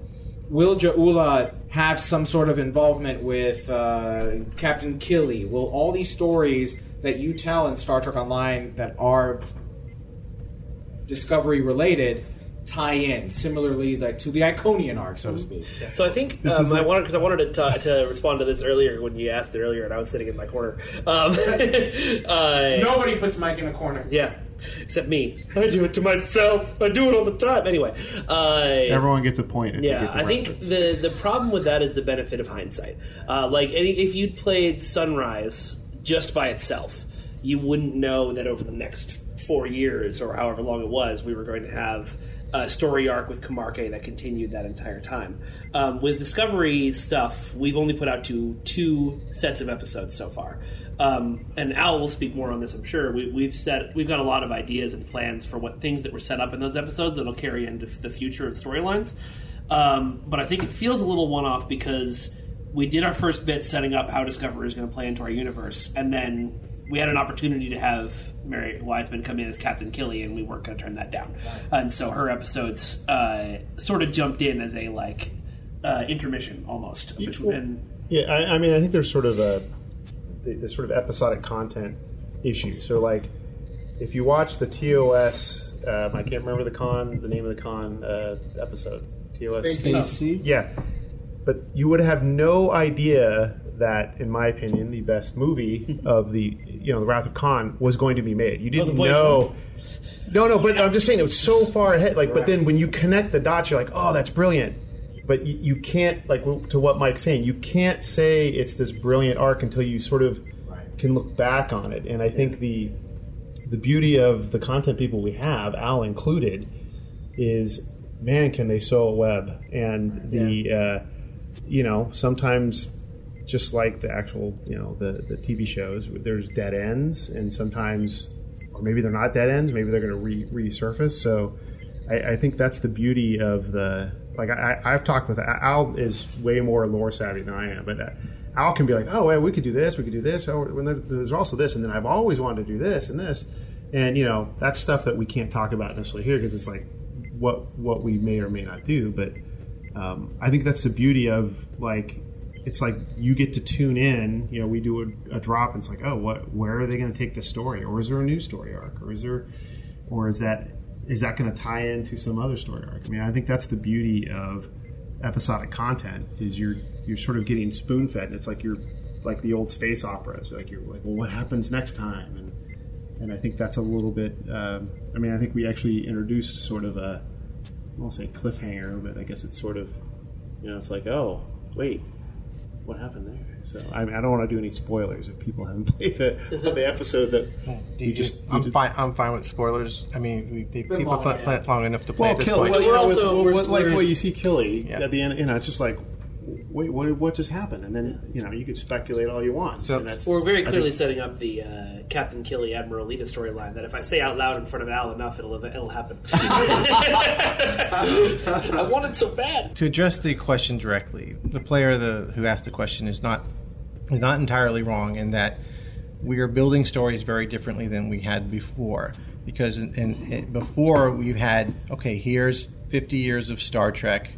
Will J'Ula have some sort of involvement with uh, Captain Killy? Will all these stories that you tell in Star Trek Online that are Discovery related tie in similarly like to the Iconian arc, so to speak? So I think um, I wanted because I wanted to, t- to respond to this earlier when you asked it earlier, and I was sitting in my corner. Um, <laughs> uh, Nobody puts Mike in a corner. Yeah, except me. I do it to myself. I do it all the time. Anyway, uh, Everyone gets a point. yeah, I right think the the problem with that is the benefit of hindsight. Uh, like any, if you'd played Sunrise just by itself, you wouldn't know that over the next four years or however long it was, we were going to have a story arc with Camarque that continued that entire time. Um, with Discovery stuff, we've only put out two two sets of episodes so far. Um, and Al will speak more on this, I'm sure. We, we've set we've got a lot of ideas and plans for what things that were set up in those episodes that'll carry into the future of storylines. Um, but I think it feels a little one off because we did our first bit setting up how Discovery is going to play into our universe, and then we had an opportunity to have Mary Wiseman come in as Captain Killy, and we weren't going to turn that down. And so her episodes uh, sort of jumped in as a like uh, intermission almost. Between, Yeah, I, I mean, I think there's sort of a this sort of episodic content issue. So, like, if you watch the TOS, um, I can't remember the con, the name of the con uh, episode. TOS, Space Seed? yeah. But you would have no idea that, in my opinion, the best movie of the you know the Wrath of Khan was going to be made. You didn't Voyage know. No, no, but I'm just saying it was so far ahead. Like, but then when you connect the dots, you're like, oh, that's brilliant. But you, you can't, like, to what Mike's saying, you can't say it's this brilliant arc until you sort of can look back on it. And I think the the beauty of the content people we have, Al included, is man, can they sew a web? And the uh, you know sometimes just like the actual you know the the TV shows, there's dead ends, and sometimes or maybe they're not dead ends. Maybe they're going to re- resurface. So I, I think that's the beauty of the like I, I've talked with Al is way more lore savvy than I am, but. Uh, Al can be like, oh, well, we could do this, we could do this. Oh, when there, there's also this, and then I've always wanted to do this and this, and you know that's stuff that we can't talk about necessarily here because it's like what what we may or may not do. But um, I think that's the beauty of like it's like you get to tune in. You know, we do a, a drop, and it's like, oh, what? Where are they going to take this story, or is there a new story arc, or is there, or is that is that going to tie into some other story arc? I mean, I think that's the beauty of episodic content is you're you're sort of getting spoon fed, and it's like you're like the old space operas. Like you're like, well, what happens next time? And and I think that's a little bit. Um, I mean, I think we actually introduced sort of a I won't say cliffhanger, but I guess it's sort of you know, it's like, oh, wait, what happened there? So I, mean, I don't want to do any spoilers if people haven't <laughs> played the <laughs> the episode that You just, I'm fine. I'm fine with spoilers. I mean, we, they, people long, play, play it long enough to play well, at this kill. point. Well, you know, with- also- with- we're- like we're- what you see Killy Yeah. at the end. You know, it's just like, wait, what, what just happened? And then you know, you could speculate all you want. So- and that's, We're very clearly think- setting up the uh, Captain Killy Admiral Alita storyline. That if I say out loud in front of Al enough, it'll it'll happen. <laughs> I want it so bad. to address the question directly, the player the, who asked the question is not is not entirely wrong in that we are building stories very differently than we had before. Because in, in, in- before we've had okay, here's 50 years of Star Trek.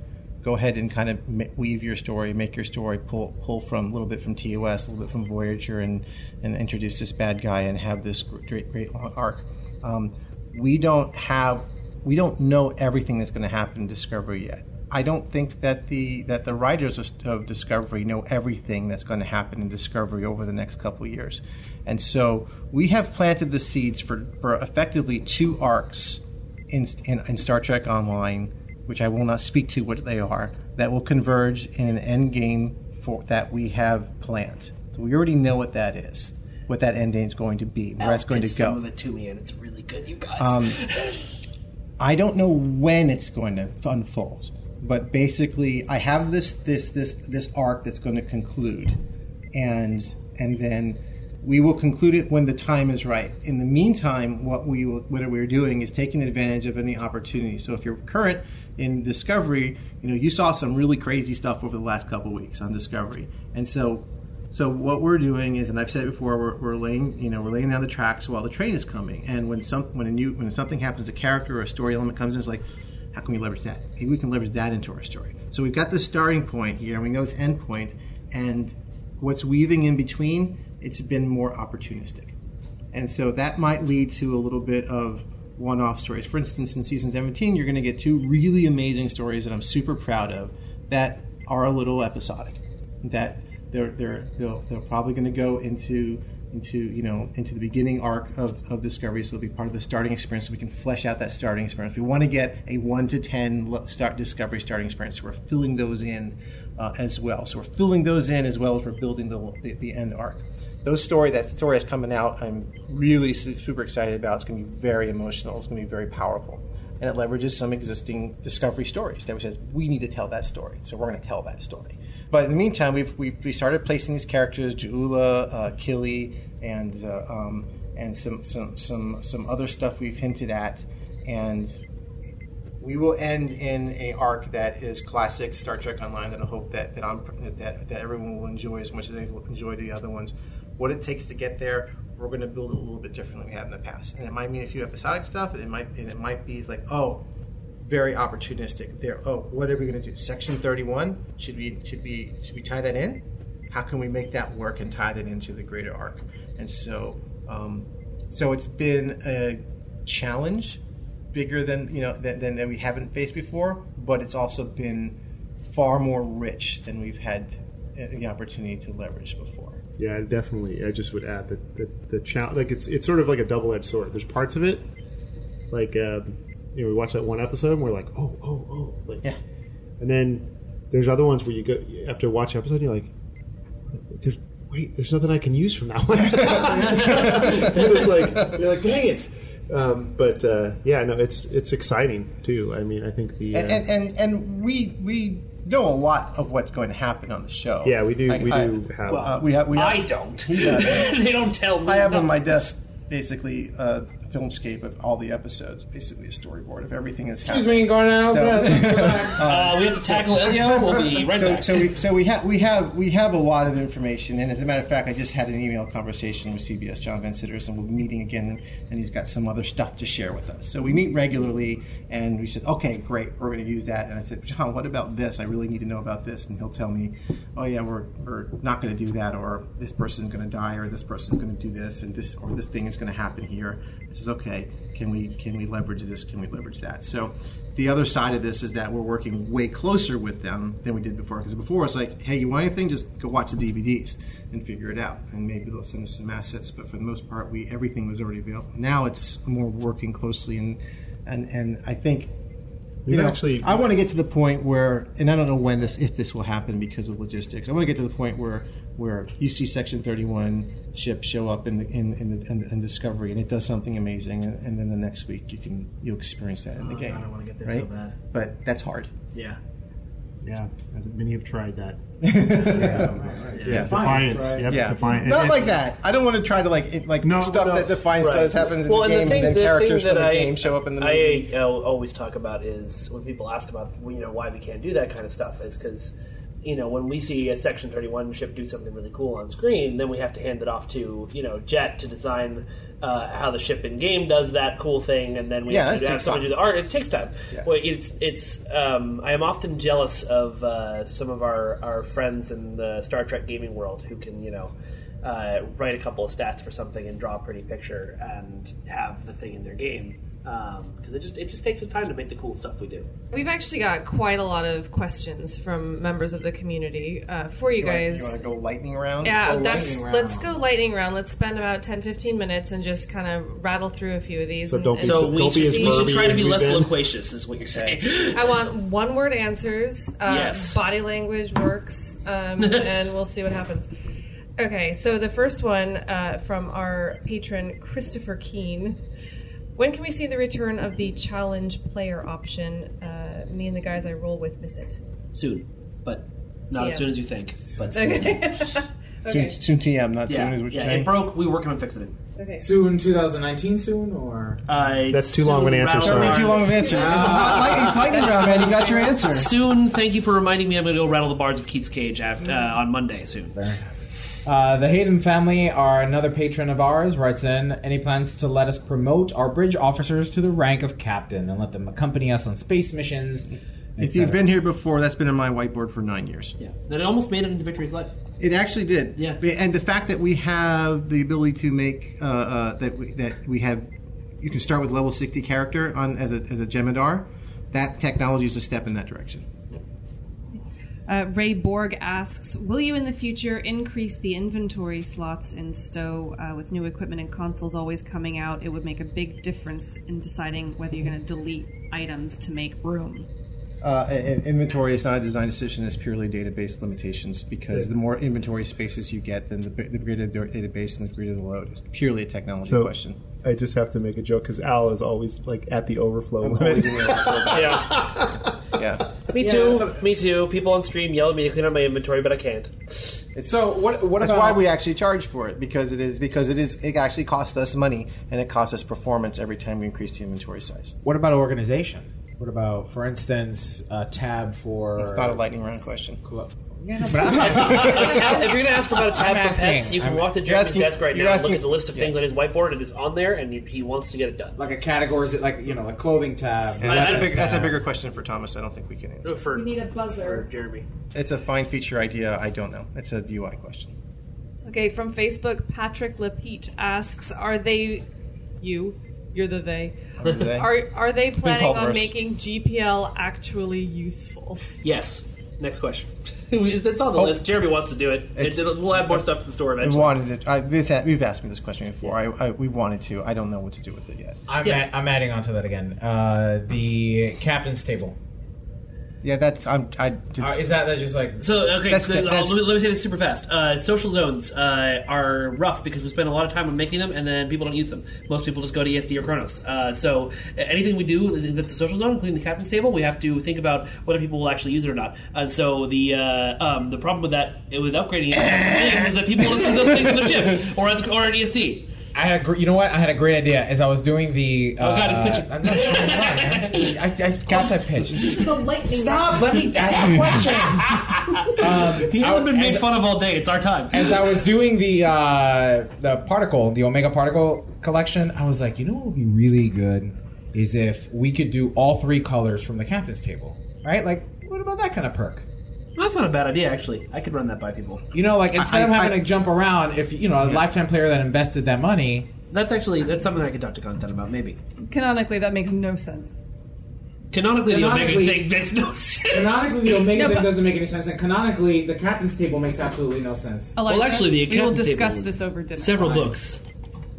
Go ahead and kind of weave your story, make your story, pull pull from a little bit from TOS, a little bit from Voyager, and and introduce this bad guy and have this great great long arc. Um, we don't have we don't know everything that's going to happen in Discovery yet. I don't think that the that the writers of, of Discovery know everything that's going to happen in Discovery over the next couple years, and so we have planted the seeds for, for effectively two arcs in, in, in Star Trek Online, which I will not speak to what they are, that will converge in an end game for that we have planned. So we already know what that is, what that end game is going to be, where Al that's going to go. Some of it to me, and it's really good, you guys. Um, <laughs> I don't know when it's going to unfold, but basically, I have this this this this arc that's going to conclude, and and then we will conclude it when the time is right. In the meantime, what we will, what we're doing is taking advantage of any opportunity. So if you're current in Discovery, you know you saw some really crazy stuff over the last couple weeks on Discovery, and so so what we're doing is, and I've said it before, we're, we're laying you know we're laying down the tracks while the train is coming. And when some when a new when something happens, a character or a story element comes in, it's like, how can we leverage that? Maybe we can leverage that into our story. So we've got the starting point here, and we know this end point, and what's weaving in between, it's been more opportunistic. And so that might lead to a little bit of one off stories. For instance, in season 17, you're going to get two really amazing stories that I'm super proud of that are a little episodic. That they're, they're, they're, they're probably going to go into into you know into the beginning arc of, of discovery so it'll be part of the starting experience so we can flesh out that starting experience we want to get a 1 to 10 start discovery starting experience so we're filling those in uh, as well so we're filling those in as well as we're building the, the, the end arc those story that story that's coming out i'm really super excited about it's going to be very emotional it's going to be very powerful and it leverages some existing discovery stories that we said we need to tell that story so we're going to tell that story but in the meantime, we've, we've we started placing these characters: J'Ula, uh, Killy, and uh, um, and some, some some some other stuff we've hinted at, and we will end in a arc that is classic Star Trek Online. That I hope that that, I'm, that that everyone will enjoy as much as they've enjoyed the other ones. What it takes to get there, we're going to build it a little bit differently than we have in the past, and it might mean a few episodic stuff, and it might and it might be like oh very opportunistic. There. Oh, what are we going to do? Section thirty-one. Should we should we should we tie that in? How can we make that work and tie that into the greater arc? And so, um, so it's been a challenge, bigger than you know than, than, than we haven't faced before. But it's also been far more rich than we've had the opportunity to leverage before. Yeah, definitely. I just would add that the, the challenge, like it's it's sort of like a double edged sword. There's parts of it, like. Um, you know, we watch that one episode and we're like, oh, oh, oh, like, yeah. And then there's other ones where you go after watch the episode, and you're like, there's wait, there's nothing I can use from that one. <laughs> and it's like you're like, dang it. Um, but uh, yeah, no, it's it's exciting too. I mean, I think the uh, and, and, and and we we know a lot of what's going to happen on the show. Yeah, we do. Like, we I- do have. well, uh, we have. <laughs> We have I don't. He does. they don't tell me. I have on my desk basically a filmscape of all the episodes, basically a storyboard of everything that's happening. Excuse happening. me, Garnell. So- <laughs> uh, we have to tackle Elio. We'll be right so, back. so we so we have we have we have a lot of information, and as a matter of fact, I just had an email conversation with CBS John Van Citters, and we'll be meeting again, and he's got some other stuff to share with us. So we meet regularly, and we said, okay, great, we're going to use that. And I said, John, what about this? I really need to know about this, and he'll tell me, oh yeah, we're we're not going to do that, or this person's going to die, or this person's going to do this, and this or this thing is going to happen here. This is okay. Can we can we leverage this? Can we leverage that? So the other side of this is that we're working way closer with them than we did before. Because before it's like, hey, you want anything? Just go watch the DVDs and figure it out, and maybe they'll send us some assets. But for the most part, we everything was already available. Now it's more working closely, and and and I think. You know, actually- I want to get to the point where, and I don't know when this, if this will happen because of logistics. I want to get to the point where, where you see Section Thirty One ships show up in the in in, the, in, in Discovery, and it does something amazing, and, and then the next week you can you'll experience that in the Oh, game. God, I wanna get there right? so bad. But that's hard. Yeah. yeah, many have tried that. <laughs> yeah, yeah, defiance. Yep, yeah. Defiance. Not And- like that. I don't want to try to like it, like No, stuff no. that Defiance Right. does happens in well, the and game, thing, and then the characters from that the I, game show up in the movie. I uh, always talk about is when people ask about you know why we can't do that kind of stuff is because you know when we see a Section Thirty One ship do something really cool on screen, then we have to hand it off to you know Jett to design. Uh, how the ship in game does that cool thing, and then we Yeah, have to have someone time. do the art. It takes time. Yeah. Well, it's it's. Um, I am often jealous of uh, some of our, our friends in the Star Trek gaming world who can you know uh, write a couple of stats for something and draw a pretty picture and have the thing in their game because it just it just takes us time to make the cool stuff we do. We've actually got quite a lot of questions from members of the community uh, for you, You wanna- guys. You want to go lightning round? yeah, Go that's round. let's go lightning round. Let's spend about 10, 15 minutes and just kind of rattle through a few of these. So and- don't be and so- So we don't should, be as we should try to be less been. loquacious, is what you're saying. <laughs> I want one word answers. Uh, Yes. Body language works, um, <laughs> and we'll see what happens. Okay, so the first one uh, from our patron Christopher Keene. When can we see the return of the challenge player option? Uh, me and the guys I roll with miss it. Soon, but not as soon as you think. But soon. Okay. <laughs> <laughs> Soon, soon TM, not yeah, soon is what you're saying. it broke. We were working on fixing it. Okay. Soon, 2019 soon, or Uh, That's too long of an answer, sorry. Too long of an answer. This is not lightning- it's lightning round, man. You got your answer. Soon. Thank you for reminding me. I'm going to go rattle the bars of Keith's Cage at, uh, on Monday. Soon. Uh, the Hayden family are another patron of ours. Writes in any plans to let us promote our bridge officers to the rank of captain and let them accompany us on space missions. If you've been here before, that's been on my whiteboard for nine years. Yeah, that it almost made it into Victory's life. It actually did. Yeah. And the fact that we have the ability to make uh, uh, that we, that we have, you can start with level sixty character on as a as a Jemadar. That technology is a step in that direction. Uh, Ray Borg asks, "Will you in the future increase the inventory slots in STO uh, with new equipment and consoles always coming out? It would make a big difference in deciding whether you're going to delete items to make room." Uh, inventory is not a design decision; it's purely database limitations. Because the more inventory spaces you get, then the, bi- the greater the database and the greater the load. It's purely a technology So question. I just have to make a joke because Al is always like at the overflow I'm <laughs> limit. the <laughs> overflow. yeah. Yeah. Me Yeah, too. so- me too. People on stream yell at me to clean up my inventory, but I can't. so what? What That's about why we actually charge for it because it is because it is it actually costs us money and it costs us performance every time we increase the inventory size. What about organization? What about, for instance, a tab for? It's not a lightning round question. Yeah, no, but I'm A tab- if you're going to ask for about a tab I'm <laughs> for pets, asking. you can I'm- walk to you're Jeremy's asking- desk right you're now and asking- look at the list of things on his whiteboard, and it's on there, and he, he wants to get it done. like a categories, like you know, a clothing tab. And that's, a weapons big, that's a bigger question for Thomas. I don't think we can answer. For, We need a buzzer. for Jeremy. It's a fine feature idea. I don't know. It's a UI question. Okay, from Facebook, Patrick Lepeat asks, "Are they you? You're the they. I'm they. <laughs> Are are they planning called on worse. making GPL actually useful?" Yes. Next question. <laughs> it's on the Oh. list. Jeremy wants to do it. It's- It- we'll add more stuff to the store We eventually. wanted it. I, this, we've asked me this question before. I, I, we wanted to. I don't know what to do with it yet. I'm, Yeah. a- I'm adding on to that again. Uh, the captain's table. Yeah, that's. I'm. I. Uh, Just, is that that just like So okay, That's so, the- uh, that's- let, me, let me say this super fast. Uh, social zones uh, are rough because we spend a lot of time on making them, and then people don't use them. Most people just go to ESD or Chronos. Uh, so uh, anything we do that's a social zone, including the captain's table, we have to think about whether people will actually use it or not. And so the uh, um, the problem with that with upgrading it things <coughs> is that people will just do those things on the ship or at the, or at ESD. I had a gr- you know what I had a great idea as I was doing the. Uh, Oh, God, he's pitching. I'm not sure why. I, I, of course I pitched. This is a lightning. Stop! Let me ask the question. um, He hasn't been made fun of all day. It's our time. As I was doing the uh, the particle, the Omega particle collection, I was like, you know what would be really good is if we could do all three colors from the captain's table, right? Like, what about that kind of perk? That's not a bad idea, actually. I could run that by people. You know, like instead I- of having I- to jump around, if you know a lifetime player that invested that money, That's actually that's something I could talk to content about. Maybe Canonically, that makes no sense. canonically, the Omega Canonically- thing makes no sense. canonically the Omega No, thing but- doesn't make any sense, and canonically the captain's table makes absolutely no sense. Elijah, actually, the accountant's table. we will captain's discuss table this over dinner. Several Fine. books.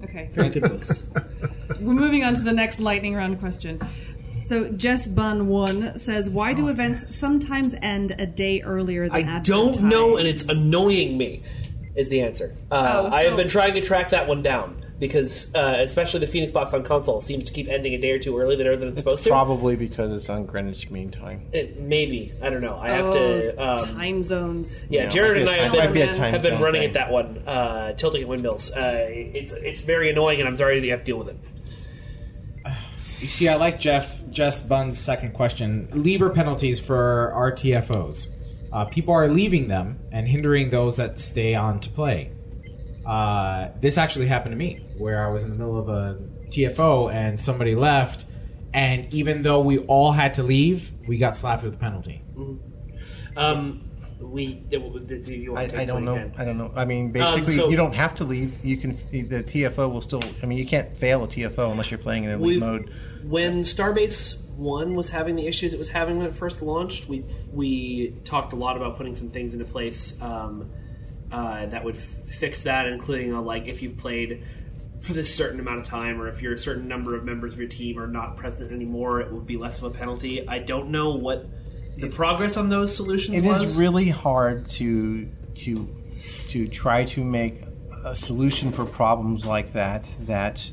Okay. Very good books. <laughs> We're moving on to the next lightning round question. So Jess Bun one says, "Why do events sometimes end a day earlier than I don't know, and it's annoying me. Is the answer? Uh, Oh, I have been trying to track that one down because, uh, especially the Phoenix box on console seems to keep ending a day or two earlier than than it's supposed to. Probably because it's on Greenwich Mean Time. It, maybe I don't know. I have Oh, to. Um, time zones. yeah, Yeah, Jared and I have might be been, have been running thing. at that one, uh, tilting at windmills. Uh, it's it's very annoying, and I'm sorry that you have to deal with it. You see, I like Jeff Jess Bun's second question. Lever penalties for RTFOs. Uh, people are leaving them and hindering those that stay on to play. Uh, this actually happened to me, where I was in the middle of a TFO and somebody left, and even though we all had to leave, we got slapped with a penalty. Um, we. You I, I don't know. Ken? I don't know. I mean, Um, basically, so- you don't have to leave. You can. The TFO will still. I mean, you can't fail a TFO unless you're playing in elite mode. When Starbase One was having the issues it was having when it first launched, we we talked a lot about putting some things into place um, uh, that would f- fix that, including uh, like if you've played for this certain amount of time, or if you're a certain number of members of your team are not present anymore, it would be less of a penalty. I don't know what the progress on those solutions It was. is really hard to to to try to make a solution for problems like that that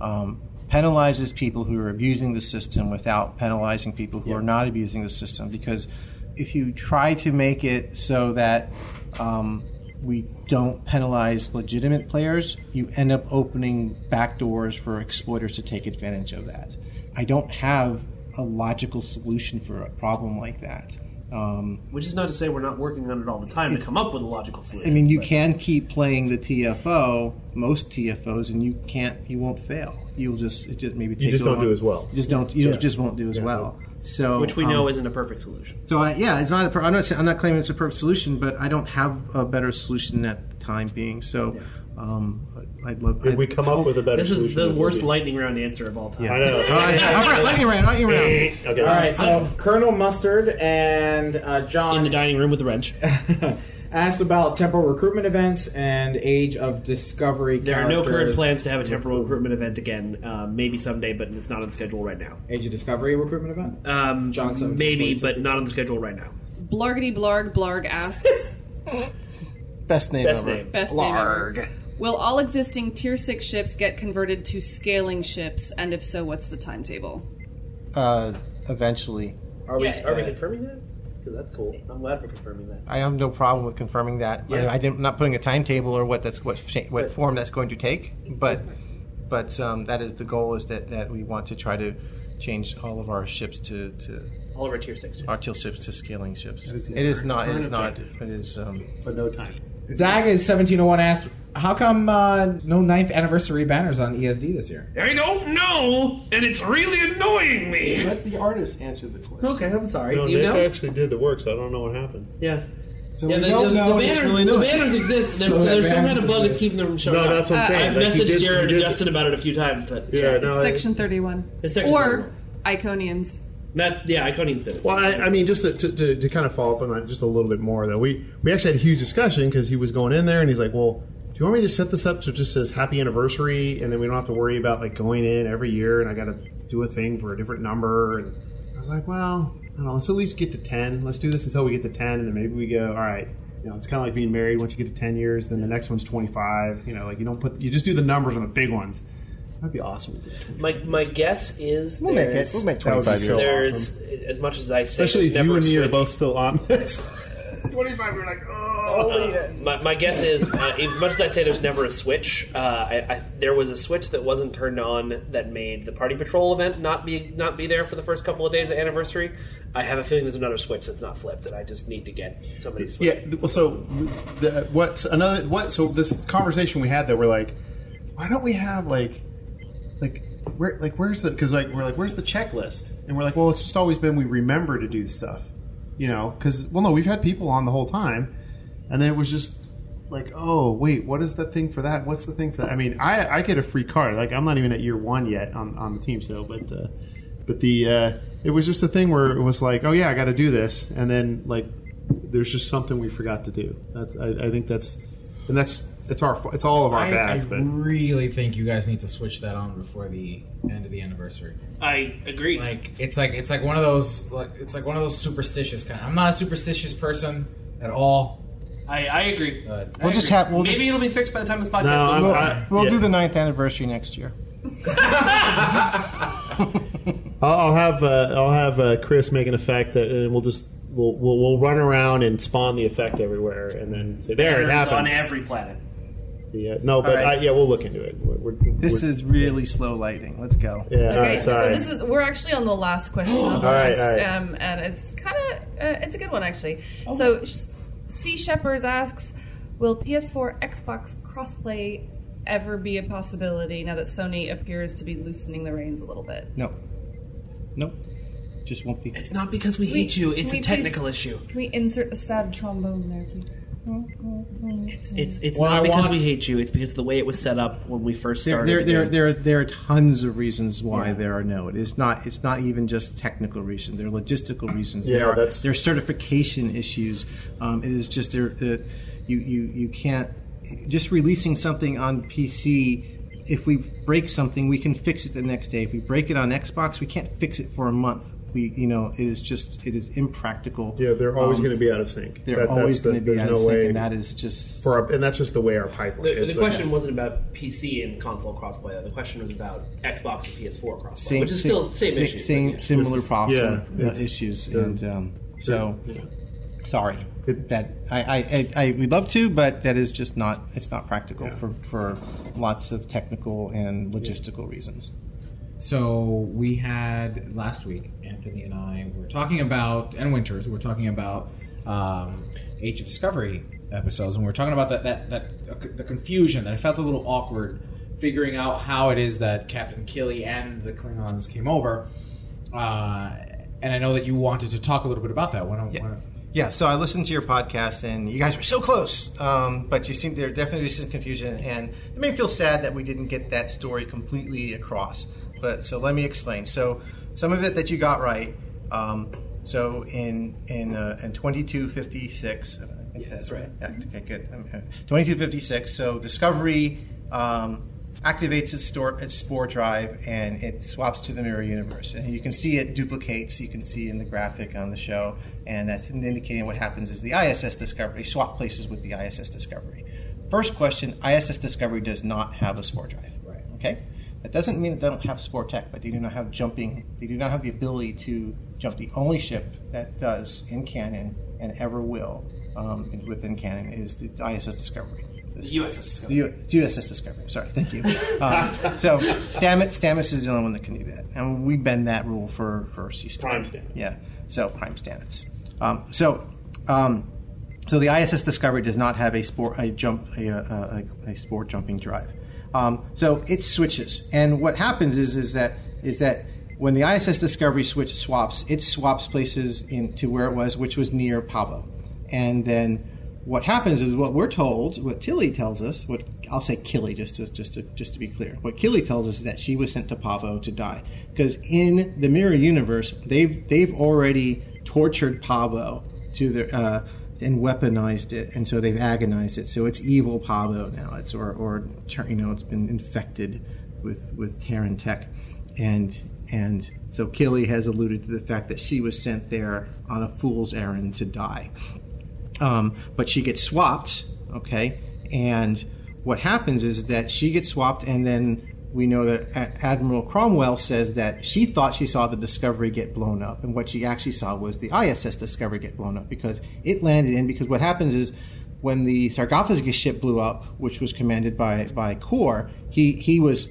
um, penalizes people who are abusing the system without penalizing people who are not abusing the system. Because if you try to make it so that um, we don't penalize legitimate players, you end up opening back doors for exploiters to take advantage of that. I don't have a logical solution for a problem like that. Um, Which is not to say we're not working on it all the time to come up with a logical solution. I mean, you but- can keep playing the TFO, most TFOs, and you can't, you won't fail. You'll just, it just maybe You take just a don't long- do as well. You just don't, you Yeah. just won't do as Yeah, well. So, which we know um, isn't a perfect solution. So I, yeah, it's not. A, per- I'm not. saying- I'm not claiming it's a perfect solution, but I don't have a better solution at the time being. So, um, I'd love. If I'd- we come up with a better This is the worst be- lightning round answer of all time. Yeah. I know. <laughs> All right, all right, lightning round, lightning round. <laughs> Okay. All right, so Colonel Mustard and uh, John in the dining room with the wrench <laughs> asked about temporal recruitment events and Age of Discovery. There are no current plans to have a temporal recruitment event again. Uh, maybe someday, but it's not on the schedule right now. Age of Discovery recruitment event. Um, Johnson, maybe, but not on the schedule right now. Blargity blarg blarg asks. Best name Best ever. name. Best name ever. Will all existing Tier 6 ships get converted to scaling ships? And if so, what's the timetable? Uh, eventually, Are we Yeah. are we confirming that? Because that's cool. I'm glad we're confirming that. I have no problem with confirming that. Yeah. I, I didn't, I'm not putting a timetable or what that's what sha- what Right. form that's going to take, but but um, that is the goal is that, that we want to try to change all of our ships to, to All of our tier six. our tier ships to scaling ships. That is It is not. It is not. It is. Um, but no time. Zag is 1701 asked, how come uh, no ninth anniversary banners on ESD this year? I don't know, and it's really annoying me. Let the artist answer the question. Okay, I'm sorry. No, Do you Nick know? actually did the work, so I don't know what happened. Yeah. So yeah, we the, don't the, know the banners, really the new. banners exist. There's, So that there's some kind of bug that's keeping them from showing No, up. that's what I'm saying. I've Like, you messaged did- Jared and did- Justin about it a few times, but Yeah, no, I- Section 31. It's Section or Iconians. Yeah, Iconians did it. Well, I, I mean, just to, to, to, kind of follow up on that just a little bit more, though, we, we actually had a huge discussion because he was going in there and he's like, well, do you want me to set this up so it just says happy anniversary and then we don't have to worry about like going in every year and I got to do a thing for a different number? And I was like, well, I don't know, let's at least get to 10. Let's do this until we get to 10 and then maybe we go, all right. You know, it's kind of like being married. Once you get to 10 years, then the next one's 25. You know, like you don't put, you just do the numbers on the big ones. That'd be awesome. My, my guess is We'll make it. there's, We'll make 25 years. There's as much as I say, Especially there's if you never and me are switch. both still on <laughs> this. 25, we're like, oh, My, my guess is, uh, as much as I say there's never a switch, uh, I, I, there was a switch that wasn't turned on that made the Party Patrol event not be not be there for the first couple of days of anniversary. I have a feeling there's another switch that's not flipped, and I just need to get somebody to switch. Yeah. Well, so the, what's another what? So this conversation we had that we're like, why don't we have like, like where like where's the because like we're like where's the checklist? And we're like, well, it's just always been we remember to do stuff, you know? Because well, no, we've had people on the whole time, and then it was just like, oh wait, what is the thing for that? What's the thing for that? I mean, I I get a free card. Like I'm not even at year one yet on on the team still, but. uh but the uh, it was just a thing where it was like, oh yeah, I got to do this, and then like there's just something we forgot to do. That's I, I think that's and that's it's our it's all of our I, bads, I but really think you guys need to switch that on before the end of the anniversary. I agree. Like it's like it's like one of those like it's like one of those superstitious kind. I'm not a superstitious person at all. I, I agree. We'll just have- we'll Maybe just- it'll be fixed by the time this podcast. we'll goes live. we'll do the ninth anniversary next year. <laughs> I'll, I'll have uh, I'll have uh, Chris make an effect that, and we'll just we'll, we'll we'll run around and spawn the effect everywhere, and then say there it happens on every planet. Yeah, no, but All right. I, yeah, we'll look into it. We're, we're, This we're- is really slow lighting. Let's go. Yeah, Okay, right, sorry. this is we're actually on the last question on <gasps> the All right, list, all right. Um, and it's kind of uh, it's a good one actually. So, Sh- C Shepherds asks, "Will PS4 Xbox crossplay ever be a possibility now that Sony appears to be loosening the reins a little bit?" No. Nope. Just won't be. It's not because we we- hate you. It's we a please- technical issue. Can we insert a sad trombone there, please? It's it's it's Well, not I because want- we hate you. It's because of the way it was set up when we first There, started. there, the there, game. there, there are tons of reasons why Yeah. there are no. It is not. It's not even just technical reasons. There are logistical reasons. Yeah, there are that's- there are certification issues. Um, it is just there. Uh, you you you can't just releasing something on PC. If we break something, we can fix it the next day. If we break it on Xbox, we can't fix it for a month. We you know it is just it is impractical. Yeah, they're always Um, going to be out of sync. They're That- always going to be there's out no of sync, way- and that is just for our, and that's just the way our pipeline. The, is. the question wasn't about PC and console crossplay. though. The question was about Xbox and PS4 crossplay, which is still same sa- issue. Same yeah. similar problem yeah, uh, issues, the- and um, so yeah. sorry that I, I, I, I we'd love to, but that is just not it's not practical for for lots of technical and logistical reasons. So we had last week, Anthony and I were talking about, and Winters, we were talking about um, Age of Discovery episodes, and we were talking about that that, that the confusion that I felt a little awkward figuring out how it is that Captain Killy and the Klingons came over. Uh, and I know that you wanted to talk a little bit about that. Why don't, why don't- Yeah, so I listened to your podcast, and you guys were so close, um, but you seem there definitely was some confusion, and it made me feel sad that we didn't get that story completely across. But so let me explain. So some of it that you got right. Um, so in in uh, in twenty two fifty six, I that's right. Yeah, okay, good. Fifty six. So Discovery. Um, activates its, store, its spore drive and it swaps to the mirror universe. And you can see it duplicates. You can see in the graphic on the show, and that's indicating what happens is the ISS Discovery swap places with the ISS Discovery. First question: ISS Discovery does not have a spore drive. Right. Okay. That doesn't mean that they don't have spore tech, but they do not have jumping. They do not have the ability to jump. The only ship that does in canon and ever will um, within canon is the ISS Discovery. The USS Discovery. The U- USS Discovery. Sorry, thank you. Um, so Stamets, Stamets is the only one that can do that, and we bend that rule for for Sea Star. Prime Stamets. Yeah. So prime Stamets. Um, so. Um, so the ISS Discovery does not have a spore a jump a, a, a, a spore jumping drive. Um, so it switches, and what happens is is that is that when the ISS Discovery switch swaps, it swaps places into where it was, which was near Pahvo, and then what happens is what we're told, what Tilly tells us, what I'll say Killy just to just to just to be clear, what Killy tells us is that she was sent to Pahvo to die. Because in the mirror universe they've they've already tortured Pahvo to their. Uh, and weaponized it, and so they've agonized it. So it's evil Pablo now. It's or or you know it's been infected with with Terran tech, and and so Killy has alluded to the fact that she was sent there on a fool's errand to die. Um, but she gets swapped, okay, and what happens is that she gets swapped, and then we know that Admiral Cornwell says that she thought she saw the Discovery get blown up, and what she actually saw was the ISS Discovery get blown up because it landed in. Because what happens is when the sarcophagus ship blew up, which was commanded by by Kor, he he was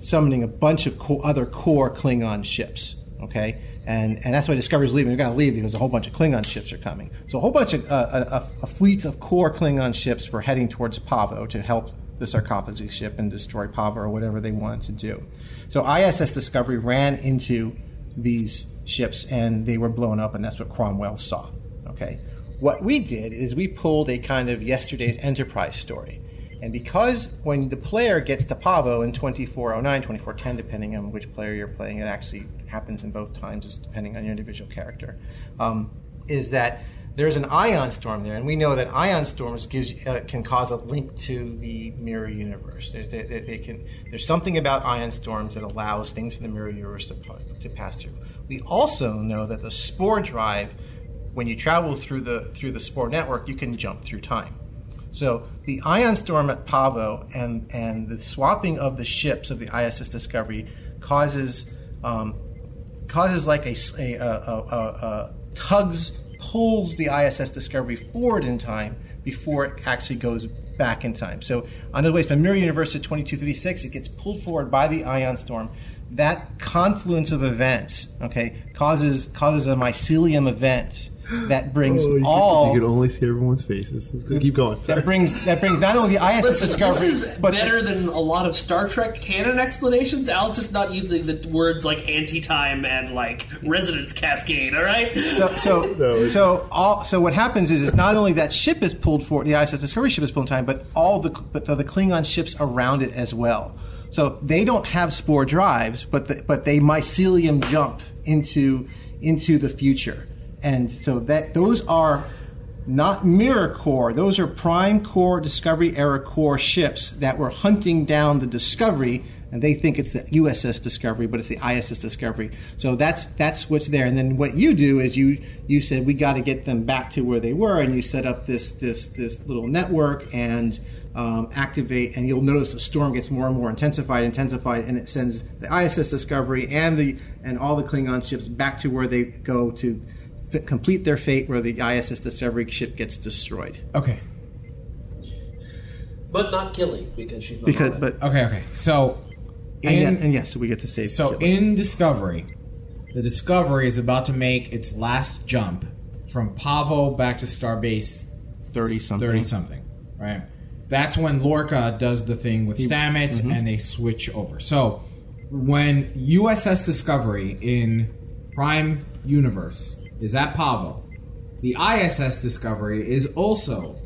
summoning a bunch of other core Klingon ships. Okay, and and that's why Discovery's leaving. They're going to leave because a whole bunch of Klingon ships are coming. So a whole bunch of uh, a, a fleet of core Klingon ships were heading towards Pahvo to help the sarcophagus ship and destroy Pahvo or whatever they wanted to do. So ISS Discovery ran into these ships and they were blown up, and that's what Cornwell saw. Okay, what we did is we pulled a kind of yesterday's Enterprise story. And because when the player gets to Pahvo in 2409, 2410, depending on which player you're playing, it actually happens in both times, depending on your individual character, um, is that there's an ion storm there, and we know that ion storms gives uh, can cause a link to the mirror universe. There's they, they, they can there's something about ion storms that allows things in the mirror universe to, to pass through. We also know that the spore drive, when you travel through the through the spore network, you can jump through time. So the ion storm at Pahvo and and the swapping of the ships of the ISS Discovery causes um, causes like a tugs pulls the ISS Discovery forward in time before it actually goes back in time. So on the way from Mirror Universe to 2256, it gets pulled forward by the ion storm. That confluence of events, okay, causes causes a mycelium event that brings Oh, you, all Could, you could only see everyone's faces. Let's go- keep going. that brings that brings not only the ISS Listen, Discovery, this is but better than a lot of Star Trek canon explanations. Al's just not using the words like anti-time and like resonance cascade. All right. so so <laughs> so all so what happens is is not only that ship is pulled forward, the ISS Discovery ship is pulled in time, but all the but the Klingon ships around it as well. So they don't have spore drives, but the, but they mycelium jump into into the future, and so that those are not mirror core; those are prime core Discovery era core ships that were hunting down the Discovery and they think it's the USS Discovery, but it's the ISS Discovery. So that's that's what's there. And then what you do is you you said we got to get them back to where they were, and you set up this this this little network and um, activate, and you'll notice the storm gets more and more intensified, intensified, and it sends the ISS Discovery and the and all the Klingon ships back to where they go to f- complete their fate, where the ISS Discovery ship gets destroyed. Okay. But not killing because she's not. Because, on it. but Okay, okay. So, and, in, and yes, so we get to save. so Killy. in Discovery, the Discovery is about to make its last jump from Pahvo back to Starbase 30 something. 30 something, right? That's when Lorca does the thing with He- Stamets mhm. and they switch over. So when USS Discovery in Prime Universe is at Pahvo, the ISS Discovery is also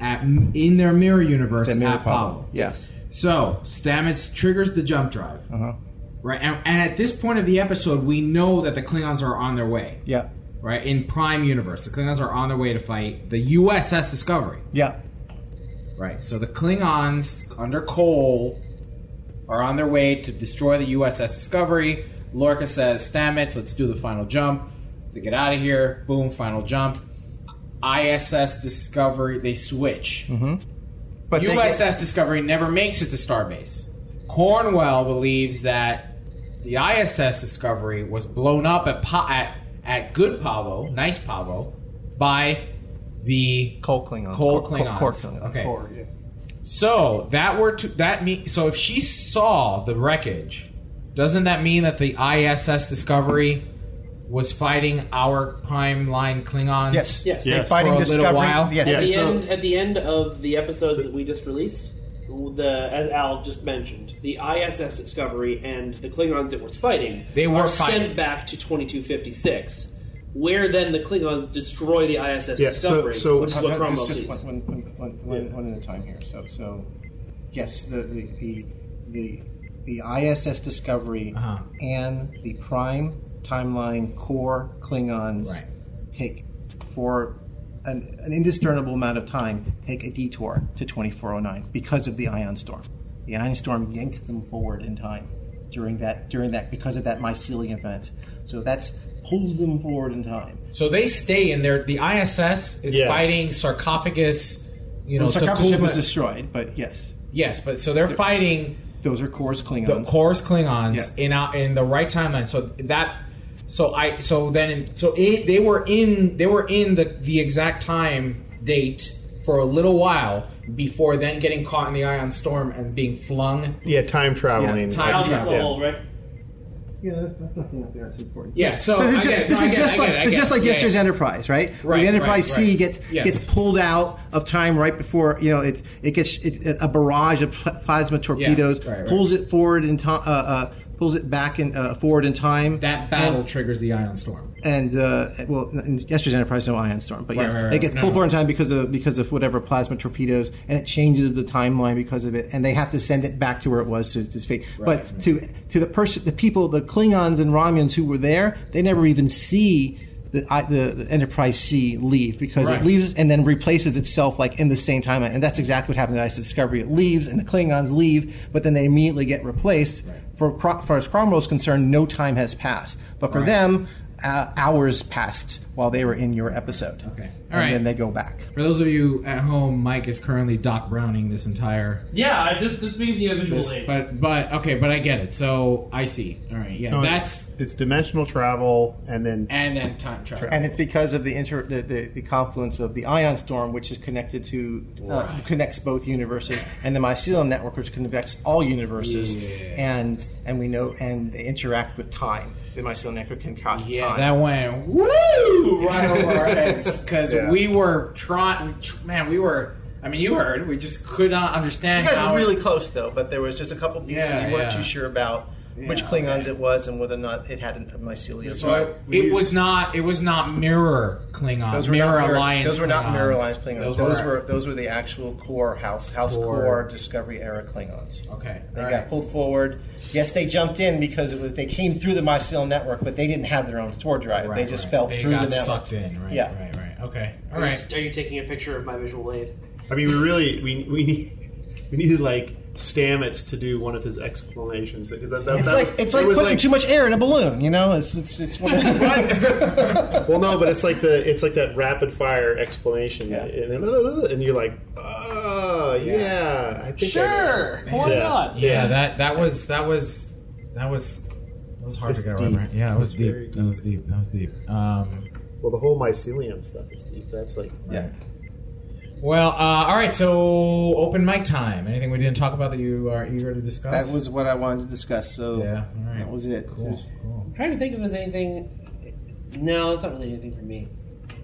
at in their mirror universe At Mirror at Pahvo, Pahvo. yes. So Stamets triggers the jump drive. Uh-huh. Right, and, and at this point of the episode, we know that the Klingons are on their way. Yeah. Right in Prime Universe, the Klingons are on their way to fight the USS Discovery. Yeah. Right. So the Klingons under Kol are on their way to destroy the USS Discovery. Lorca says, "Stamets, let's do the final jump to get out of here." Boom, final jump. ISS Discovery, they switch. Mm-hmm. But they USS get- Discovery never makes it to Starbase. Cornwell believes that the ISS Discovery was blown up at pa- at, at Good Pahvo, nice Pahvo, by the Coal Klingon. Coal Cor- Klingons. Cor- Klingons. Okay. Cor, yeah. So that were to that mean so if she saw the wreckage, doesn't that mean that the ISS Discovery was fighting our prime line Klingons? Yes. Yes. yes. For They're a fighting little while? yes. at the so- end, at the end of the episodes that we just released, the as Al just mentioned, the ISS Discovery and the Klingons it was fighting, They were are fighting. sent back to twenty two fifty six, where then the Klingons destroy the ISS Yeah, Discovery, so- which is what Cornwell just sees. one, one, one, one, one, one at a time here. So, so yes, the the the the, the ISS Discovery Uh-huh. and the Prime Timeline core Klingons Right. take for an, an indiscernible amount of time take a detour to 2409 because of the ion storm. The ion storm yanks them forward in time during that during that because of that mycelium event. So that's pulls them forward in time. So they stay in there. The ISS is Yeah. fighting sarcophagus. You know, well, sarcophagus ship was destroyed, but yes. Yes, but so they're fighting Those are Kor's Klingons. the Chorus Klingons Yeah. in in the right timeline. So that so I so then so it, they were in they were in the the exact time date for a little while before then getting caught in the ion storm and being flung. Yeah, time traveling. Yeah, time Like, travel. yeah. Right? Yeah, that's, that's nothing up there that's important. Yeah, so this is I just, get it. this No, I is get it, just I like get it, it's just like Yeah, yesterday's yeah. Enterprise, right? Where Right, the Enterprise right, C right. get, Yes. gets pulled out of time right before you know it. It gets it, a barrage of plasma torpedoes right, right. pulls it forward in time, uh, uh, pulls it back in uh, forward in time. That battle triggers the ion storm. and uh, well, in yesterday's Enterprise, no ion storm, but Right, yes, right, right. it gets pulled no. forward in time because of because of whatever plasma torpedoes, and it changes the timeline because of it, and they have to send it back to where it was to its fate. but to to the person, the people, the Klingons and Romulans who were there, they never even see. The, the, the Enterprise C leave because it leaves and then replaces itself like in the same timeline, and that's exactly what happened to ISS Discovery. It leaves and the Klingons leave, but then they immediately get replaced. For for as Cornwell is concerned, no time has passed, but for Right. them, uh, hours passed while they were in your episode. Okay. and All right. then they go back. For those of you at home, Mike is currently Doc Browning this entire. Yeah, I just just gave you a visual aid. but but okay, but I get it. So I see. All right, yeah, So that's it's, it's dimensional travel, and then and then time travel. And it's because of the inter the, the, the confluence of the ion storm, which is connected to uh, connects both universes, and the mycelium network, which connects all universes, and and we know and they interact with time. The mycelium network can cross Yeah, time. that went woo right over our <laughs> heads because Yeah. we were trying. Man, we were. I mean, you heard. We just could not understand. You guys how were really close though, but there was just a couple pieces Yeah, you weren't yeah. too sure about which Yeah, Klingons it was and whether or not it had a mycelium. So it was not. It was not mirror Klingon. Those were mirror not mirror, alliance. Those were not mirror alliance Klingons. Those, Those, were, those were the actual core house house Kor. core, Discovery era Klingons. Okay, They all got right. pulled forward. Yes, they jumped in because it was they came through the mycelium network, but they didn't have their own spore drive. Right, they just right. fell They through got the network. sucked in. Right. Yeah. Right. Right. Okay. All Are you- Are you taking a picture of my visual aid? I mean, we really we we need <laughs> we needed like Stamets to do one of his explanations because that, that, It's that- like it's it like was putting too much air in a balloon. You know, it's it's it's. One of <laughs> well, no, but it's like the it's like that rapid fire explanation, and, and you're like, oh yeah, I think Sure, I why yeah. not? Yeah, that that was that was that was that was hard It's to get deep. right. Yeah, that was It's very deep. That was deep. That was deep. Um, Well, the whole mycelium stuff is deep. That's like yeah. Well, uh, all right. So open mic time. Anything we didn't talk about that you are eager to discuss? that was what I wanted to discuss. So Yeah, all right. that was it. Cool. cool. I'm trying to think if there's anything. No, it's not really anything for me.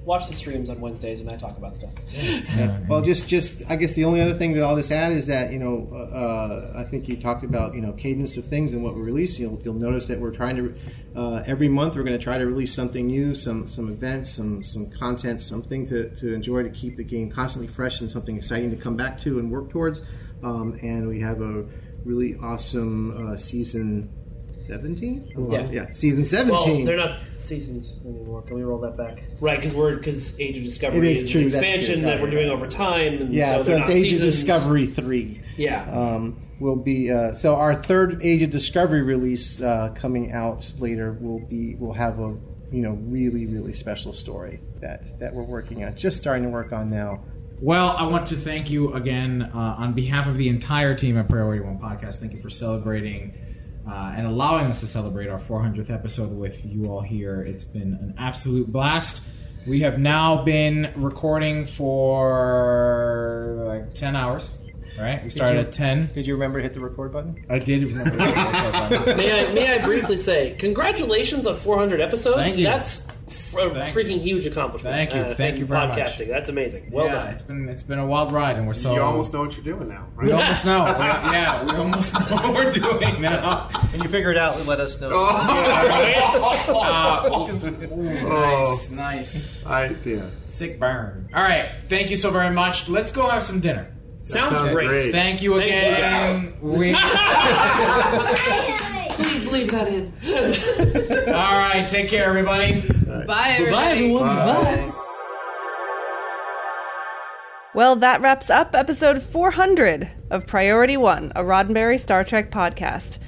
Watch the streams on Wednesdays and I talk about stuff. Yeah. Well, just just I guess the only other thing that I'll just add is that you know uh, I think you talked about you know cadence of things and what we release. You'll you'll notice that we're trying to uh, every month we're going to try to release something new, some some events, some some content, something to, to enjoy to keep the game constantly fresh and something exciting to come back to and work towards. Um, and we have a really awesome uh, season. 17? Yeah. yeah, season 17. Well, they're not seasons anymore. Can we roll that back? Right, because we're because Age of Discovery It is is, true, an that's expansion true. that Yeah, we're yeah, doing yeah. over time, and Yeah, so, so, they're it's not Age seasons. of Discovery three. Yeah. um, will be uh, so our third Age of Discovery release uh, coming out later will be will have a you know really really special story that that we're working on, just starting to work on now. Well, I want to thank you again uh, on behalf of the entire team at Priority One Podcast. Thank you for celebrating uh, and allowing us to celebrate our 400th episode with you all here. It's been an absolute blast. We have now been recording for like 10 hours, right? We started you- at 10. Did you remember to hit the record button? I did remember to hit the record button. <laughs> may I may I briefly say congratulations on 400 episodes? Thank you. That's f- a freaking huge accomplishment. Thank you. uh, Thank you very much. podcasting. That's amazing. Well yeah, done. it's been it's been a wild ride, and we're so you almost know what you're doing now. Right? we almost know. We- yeah, we <laughs> almost know what we're doing now. When you figure it out, and let us know. <laughs> Uh, <laughs> Oh. nice, nice. I yeah. Sick burn. All right, thank you so very much. Let's go have some dinner. Sounds, sounds great. great. Thank you Thank again. We, Please leave that in. all right, take care, everybody. Bye, everybody. Bye, everyone. Bye. Well, that wraps up episode 400 of Priority One, a Roddenberry Star Trek podcast.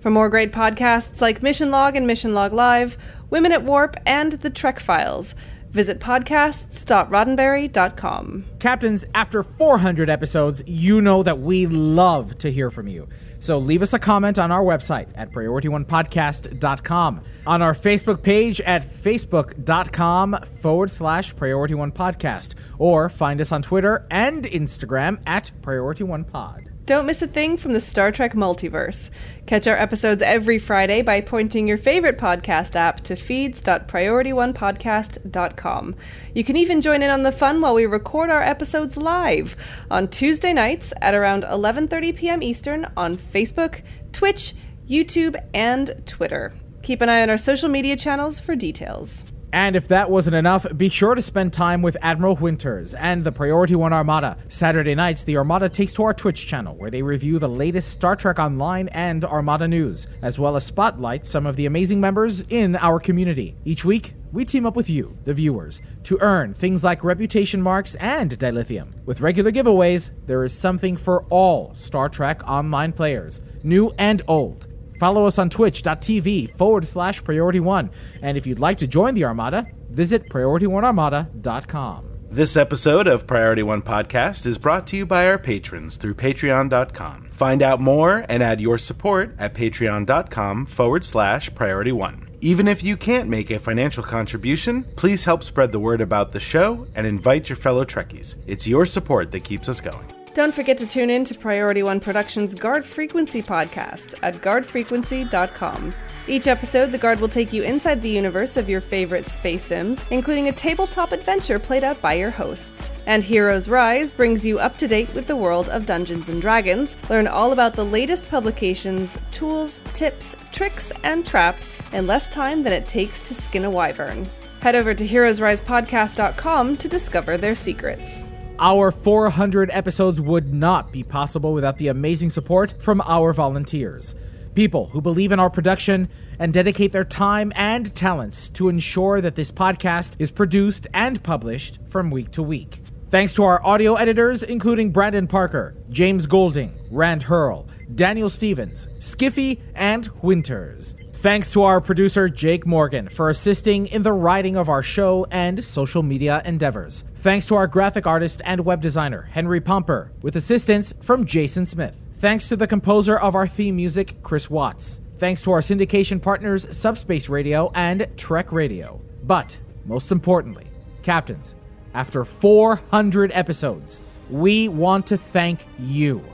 For more great podcasts like Mission Log and Mission Log Live, Women at Warp, and The Trek Files, visit podcasts.roddenberry.com. Captains, after 400 episodes, you know that we love to hear from you. So leave us a comment on our website at priorityonepodcast.com, on our Facebook page at facebook.com forward slash priority one podcast, or find us on Twitter and Instagram at priority one pod. Don't miss a thing from the Star Trek multiverse. Catch our episodes every Friday by pointing your favorite podcast app to feeds.priorityonepodcast.com. You can even join in on the fun while we record our episodes live on Tuesday nights at around 11:30 p.m. Eastern on Facebook, Twitch, YouTube, and Twitter. Keep an eye on our social media channels for details. And if that wasn't enough, be sure to spend time with Admiral Winters and the Priority One Armada. Saturday nights, the Armada takes to our Twitch channel, where they review the latest Star Trek Online and Armada news, as well as spotlight some of the amazing members in our community. Each week, we team up with you, the viewers, to earn things like reputation marks and dilithium. With regular giveaways, there is something for all Star Trek Online players, new and old. Follow us on twitch.tv forward slash priority one. And if you'd like to join the Armada, visit priorityonearmada.com. This episode of Priority One Podcast is brought to you by our patrons through patreon.com. Find out more and add your support at patreon.com forward slash priority one. Even if you can't make a financial contribution, please help spread the word about the show and invite your fellow Trekkies. It's your support that keeps us going. Don't forget to tune in to Priority One Productions' Guard Frequency podcast at guardfrequency.com. Each episode, the Guard will take you inside the universe of your favorite space sims, including a tabletop adventure played out by your hosts. And Heroes Rise brings you up to date with the world of Dungeons and Dragons. Learn all about the latest publications, tools, tips, tricks, and traps in less time than it takes to skin a wyvern. Head over to heroesrisepodcast.com to discover their secrets. Our 400 episodes would not be possible without the amazing support from our volunteers. People who believe in our production and dedicate their time and talents to ensure that this podcast is produced and published from week to week. Thanks to our audio editors, including Brandon Parker, James Golding, Rand Hurl, Daniel Stevens, Skiffy, and Winters. Thanks to our producer, Jake Morgan, for assisting in the writing of our show and social media endeavors. Thanks to our graphic artist and web designer, Henry Pomper, with assistance from Jason Smith. Thanks to the composer of our theme music, Chris Watts. Thanks to our syndication partners, Subspace Radio and Trek Radio. But, most importantly, captains, after 400 episodes, we want to thank you,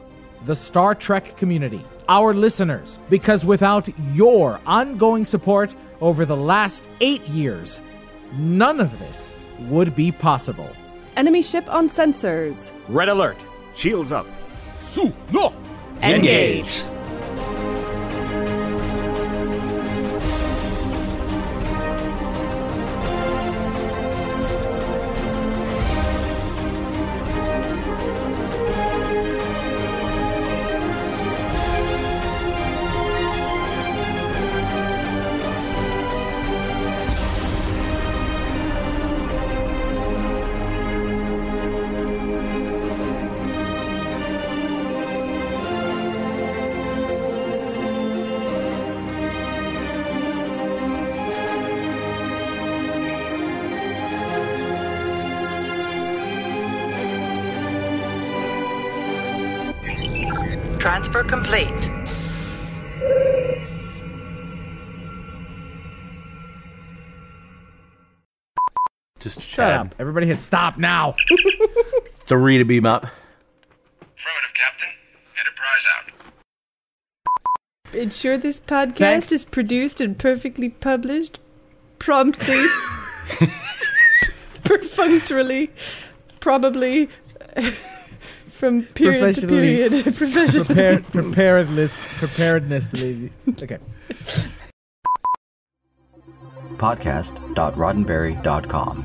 the Star Trek community, our listeners, because without your ongoing support over the last eight years, none of this would be possible. Enemy ship on sensors. Red alert. Shields up. Su no. Engage. Transfer Shut up. Everybody hit stop now. <laughs> Three to beam up. Ensure this podcast Thanks. is produced and perfectly published promptly, <laughs> perfunctorily, probably from period to Professionally. period. <laughs> Professionally. Prepare, preparedness. Preparedness. lady. Okay. Podcast.roddenberry.com,